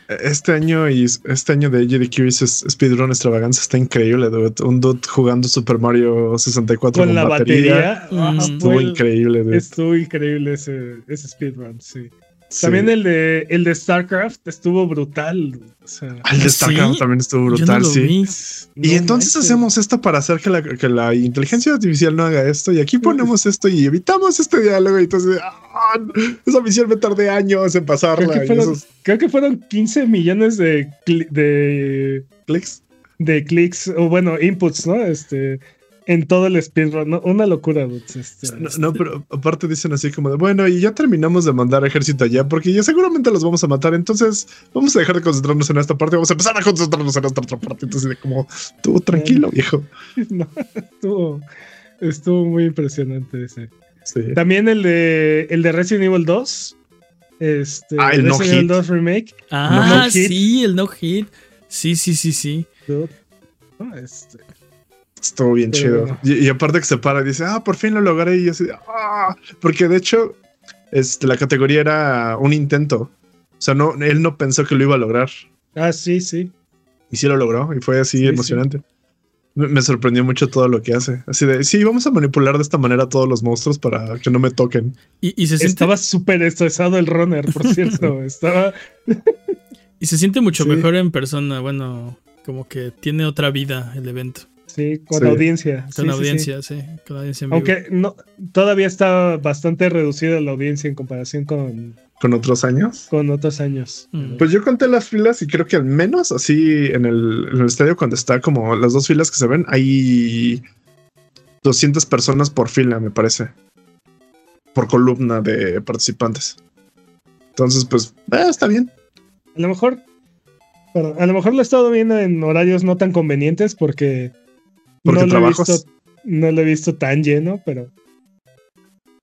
Este año y este año de GDQ hizo Speedrun Extravaganza está increíble, dude. Un dude jugando Super Mario 64 Con la batería. Mm. Estuvo increíble, dude. Estuvo increíble ese, ese speedrun, sí. Sí. También el de, el de StarCraft estuvo brutal. O sea, el de ¿Sí? StarCraft también estuvo brutal, no sí. vi. Y no entonces hacemos esto para hacer que la, que la inteligencia artificial no haga esto. Y aquí ponemos esto y evitamos este diálogo. Y entonces, ah, esa misión me tardé años en Creo pasarla. que, Y fueron, esos creo que fueron 15 millones de, cli- de, clics. de clics, o bueno, inputs, ¿no? Este, en todo el speedrun. ¿no? Una locura, dudes, este. No, no, pero aparte dicen así como de, bueno, y ya terminamos de mandar ejército allá porque ya seguramente los vamos a matar. Entonces vamos a dejar de concentrarnos en esta parte. Vamos a empezar a concentrarnos en esta otra parte. Entonces, de como, tú tranquilo, viejo. No, estuvo, estuvo muy impresionante ese. Sí. También el de, el de Resident Evil 2. Este, Ah, el no Resident Evil hit. 2 Remake. Ah, No sí, el no hit. Sí, sí, sí, sí. este, Estuvo bien Pero chido. bueno. Y, y aparte que se para y dice, ah, por fin lo logré. Y yo así, ah, porque de hecho, este, la categoría era un intento. O sea, no, él no pensó que lo iba a lograr. Ah, sí, sí. Y sí lo logró. Y fue así Sí, emocionante. Me, me sorprendió mucho todo lo que hace. Así de, sí, vamos a manipular de esta manera a todos los monstruos para que no me toquen. Y, y se siente, Estaba súper estresado el runner, por cierto. Estaba. y se siente mucho Sí. mejor en persona. Bueno, como que tiene otra vida el evento. Sí, con Sí. audiencia. Con sí, sí, sí. audiencia, sí. Con audiencia en vivo. Aunque no, todavía está bastante reducida la audiencia en comparación con, Con otros años. con otros años. Mm. Pues yo conté las filas y creo que al menos así en el, en el estadio cuando está como las dos filas que se ven, hay 200 personas por fila, me parece. Por columna de participantes. Entonces, pues, eh, está bien. A lo mejor. perdón, a lo mejor lo he estado viendo en horarios no tan convenientes porque. Porque no lo, he trabajos. visto, no lo he visto tan lleno, pero.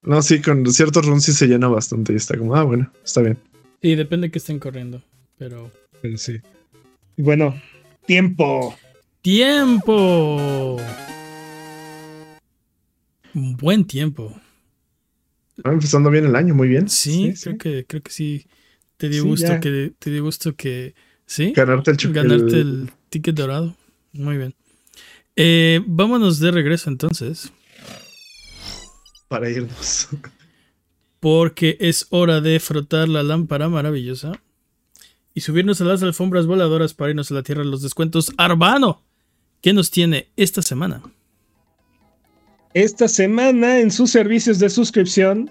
No, sí, con ciertos runs sí se llena bastante y está como, ah, bueno, está bien. Y depende que estén corriendo. Pero. pero sí. Bueno, tiempo. ¡Tiempo! Un buen tiempo. Va empezando bien el año, muy bien. Sí, Sí, creo sí. que creo que sí. Te dio Sí, gusto ya. que te dio gusto que sí. Ganarte el, Ganarte el- el ticket dorado. Muy bien. Eh, vámonos de regreso entonces. para irnos. Porque es hora de frotar la lámpara maravillosa. Y subirnos a las alfombras voladoras para irnos a la tierra de los descuentos. Arbano, ¿qué nos tiene esta semana? Esta semana en sus servicios de suscripción.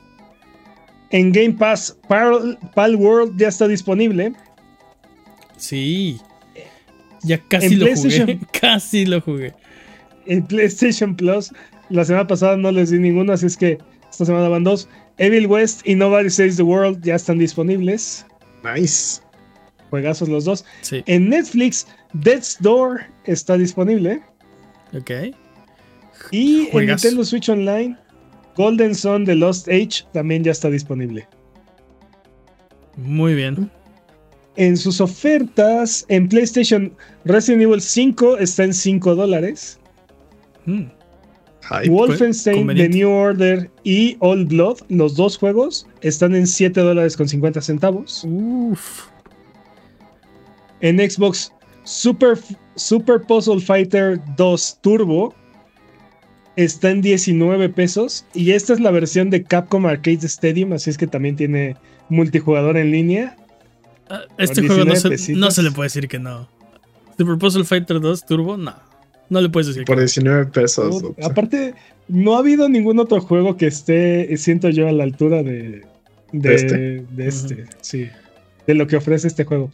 En Game Pass, Pal, Pal World ya está disponible. Sí. Ya casi En lo jugué. Casi lo jugué. En PlayStation Plus, la semana pasada no les di ninguno, así es que esta semana van dos. Evil West y Nobody Saves the World ya están disponibles. Nice. Juegazos los dos. Sí. En Netflix, Death's Door está disponible. Ok. Y en. Nintendo Switch Online, Golden Sun The Lost Age también ya está disponible. Muy bien. En sus ofertas, en PlayStation, Resident Evil 5 está en 5 dólares. Mm. Hype. Wolfenstein, The. New Order y Old Blood, los dos juegos, están en 7 dólares con 50 centavos. Uf. En Xbox, Super, Super Puzzle Fighter 2 Turbo está en 19 pesos. Y esta es la versión de Capcom Arcade Stadium, así es que también tiene multijugador en línea. Ah, este juego no se, no se, le puede decir que no. Super Puzzle Fighter 2 Turbo, no. No le puedes decir. Por 19 pesos. aparte, no ha habido ningún otro juego que esté, siento yo, a la altura de, de, este, de este sí. De lo que ofrece este juego.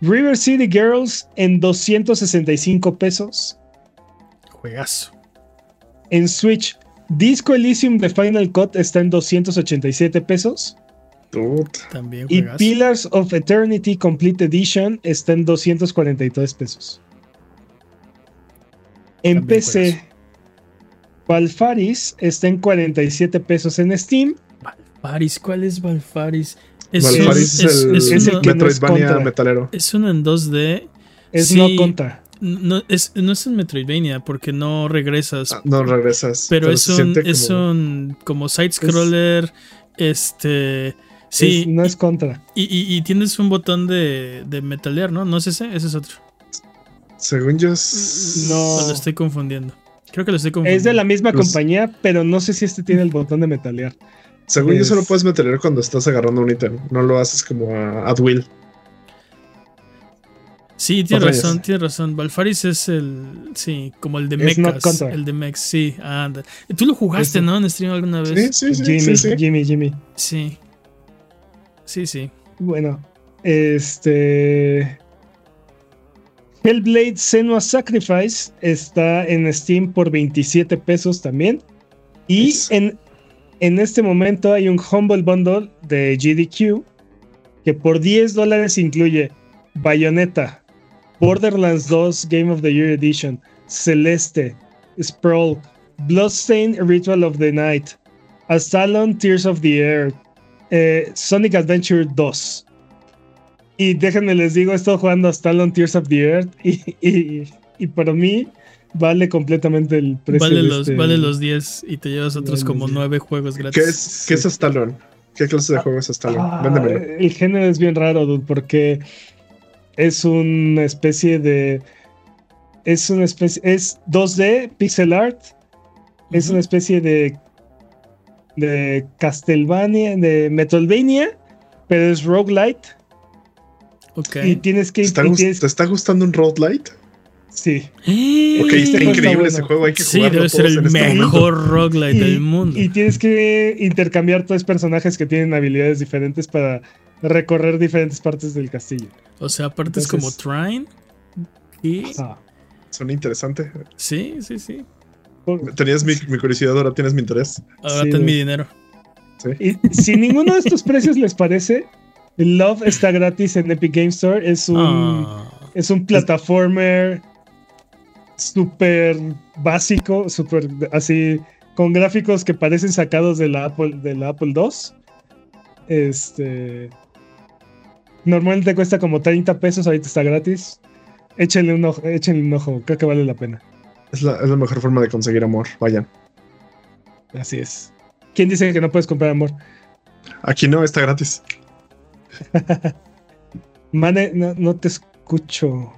River City Girls en 265 pesos. Juegazo. En Switch, Disco Elysium de Final Cut está en 287 pesos. También y Pillars of Eternity Complete Edition está en 243 pesos. En PC, Valfaris está en 47 pesos en Steam. Valfaris, ¿cuál es Valfaris? Es, es, el, Metroidvania metalero. Es uno en 2D. Es no contra. No es, no es un Metroidvania porque no regresas. Ah, no regresas. Pero, es, un, es un como side scroller. Este. Sí. no es contra. Y, tienes un botón de, de metalear, ¿no? No es ese, ese es otro. Según yo. No. lo estoy confundiendo. Creo que lo estoy confundiendo. Es de la misma compañía, pero no sé si este tiene el botón de metalear. Según yo, solo puedes meter cuando estás agarrando un ítem. No lo haces como a, at will. Sí, tiene razón, tiene razón. Valfaris es el. Sí, como el de Mechas. El de Mex, sí. anda. Tú lo jugaste, ¿no? En stream alguna vez. Sí, sí, sí. Jimmy, sí, Jimmy, Jimmy. Sí. Sí, sí. Bueno, este. Hellblade Senua Sacrifice está en Steam por 27 pesos también. Y en en este momento hay un Humble Bundle de GDQ que por 10 dólares incluye Bayonetta, Borderlands 2 Game of the Year Edition, Celeste, Sprawl, Bloodstained Ritual of the Night, Astalon Tears of the Air, eh, Sonic Adventure 2. Y déjenme les digo, he estado jugando Astalon Tears of the Earth y, y, y para mí vale completamente el precio. Vale, los, este vale los 10 y te llevas otros como 9 juegos gratis. ¿Qué es, ¿qué es Stallone? ¿Qué clase de juego es Stallone? Ah, el género es bien raro, dude, porque es una especie de. Es una especie. Es 2D, pixel art. Es una especie de. De Castlevania, de Metroidvania, pero es roguelite. Y tienes que. ¿Te está gustando un roguelite? Sí. Ok, está increíble ese juego, hay que jugarlo. Sí, debe ser el este mejor roguelite del mundo. Y tienes que intercambiar tres personajes que tienen habilidades diferentes para recorrer diferentes partes del castillo. O sea, aparte es como Trine. Y. Suena interesante. Sí, sí, sí. Tenías mi, curiosidad, ahora tienes mi interés. Ahora ten mi dinero. Y si ninguno de estos precios les parece, Love está gratis en Epic Game Store. Es un, ah. es un plataformer súper básico, súper así, con gráficos que parecen sacados de la Apple, de la Apple II. Este. Normalmente cuesta como 30 pesos, ahorita está gratis. Échenle un ojo, échenle un ojo, creo que vale la pena. Es la, es la mejor forma de conseguir amor, vayan. Así es. ¿Quién dice que no puedes comprar amor? Aquí no, está gratis. Mane, no te escucho.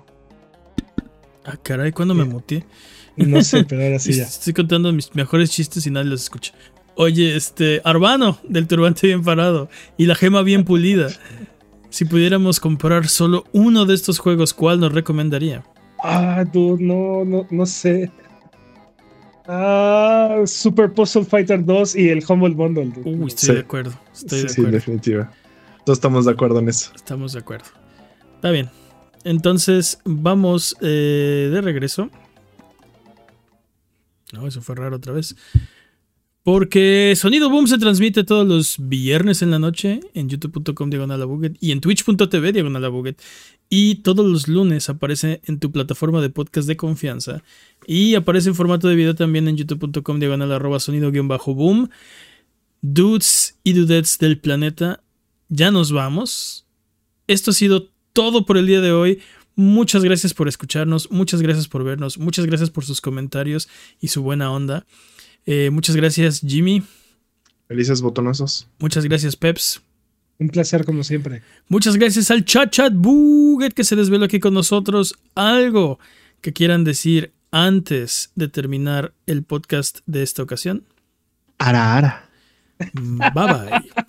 Ah, caray, ¿cuándo me muteé? No sé, pero ahora sí ya. Estoy contando mis mejores chistes y nadie los escucha. Oye, este, Arbano, del turbante bien parado y la gema bien pulida. Si pudiéramos comprar solo uno de estos juegos, ¿cuál nos recomendaría? Ah, dude, no, no, no sé. Ah, Super Puzzle Fighter 2 y el Humble Bundle. Uy, estoy de acuerdo. Estoy de acuerdo. Sí, definitiva. Todos estamos de acuerdo en eso. Estamos de acuerdo. Está bien. Entonces vamos eh, de regreso. No, eso fue raro otra vez. Porque Sonido Boom se transmite todos los viernes en la noche en youtube.com diagonal y en twitch.tv diagonal Y todos los lunes aparece en tu plataforma de podcast de confianza. Y aparece en formato de video también en youtube.com diagonal arroba sonido-boom. Dudes y dudettes del planeta, ya nos vamos. Esto ha sido todo por el día de hoy. Muchas gracias por escucharnos, muchas gracias por vernos, muchas gracias por sus comentarios y su buena onda. Eh, muchas gracias Jimmy. Felices botonazos. Muchas gracias Peps. Un placer como siempre. Muchas gracias al chat chat Buget que se desveló aquí con nosotros. Algo que quieran decir antes de terminar el podcast de esta ocasión. Ara, ara. Bye bye.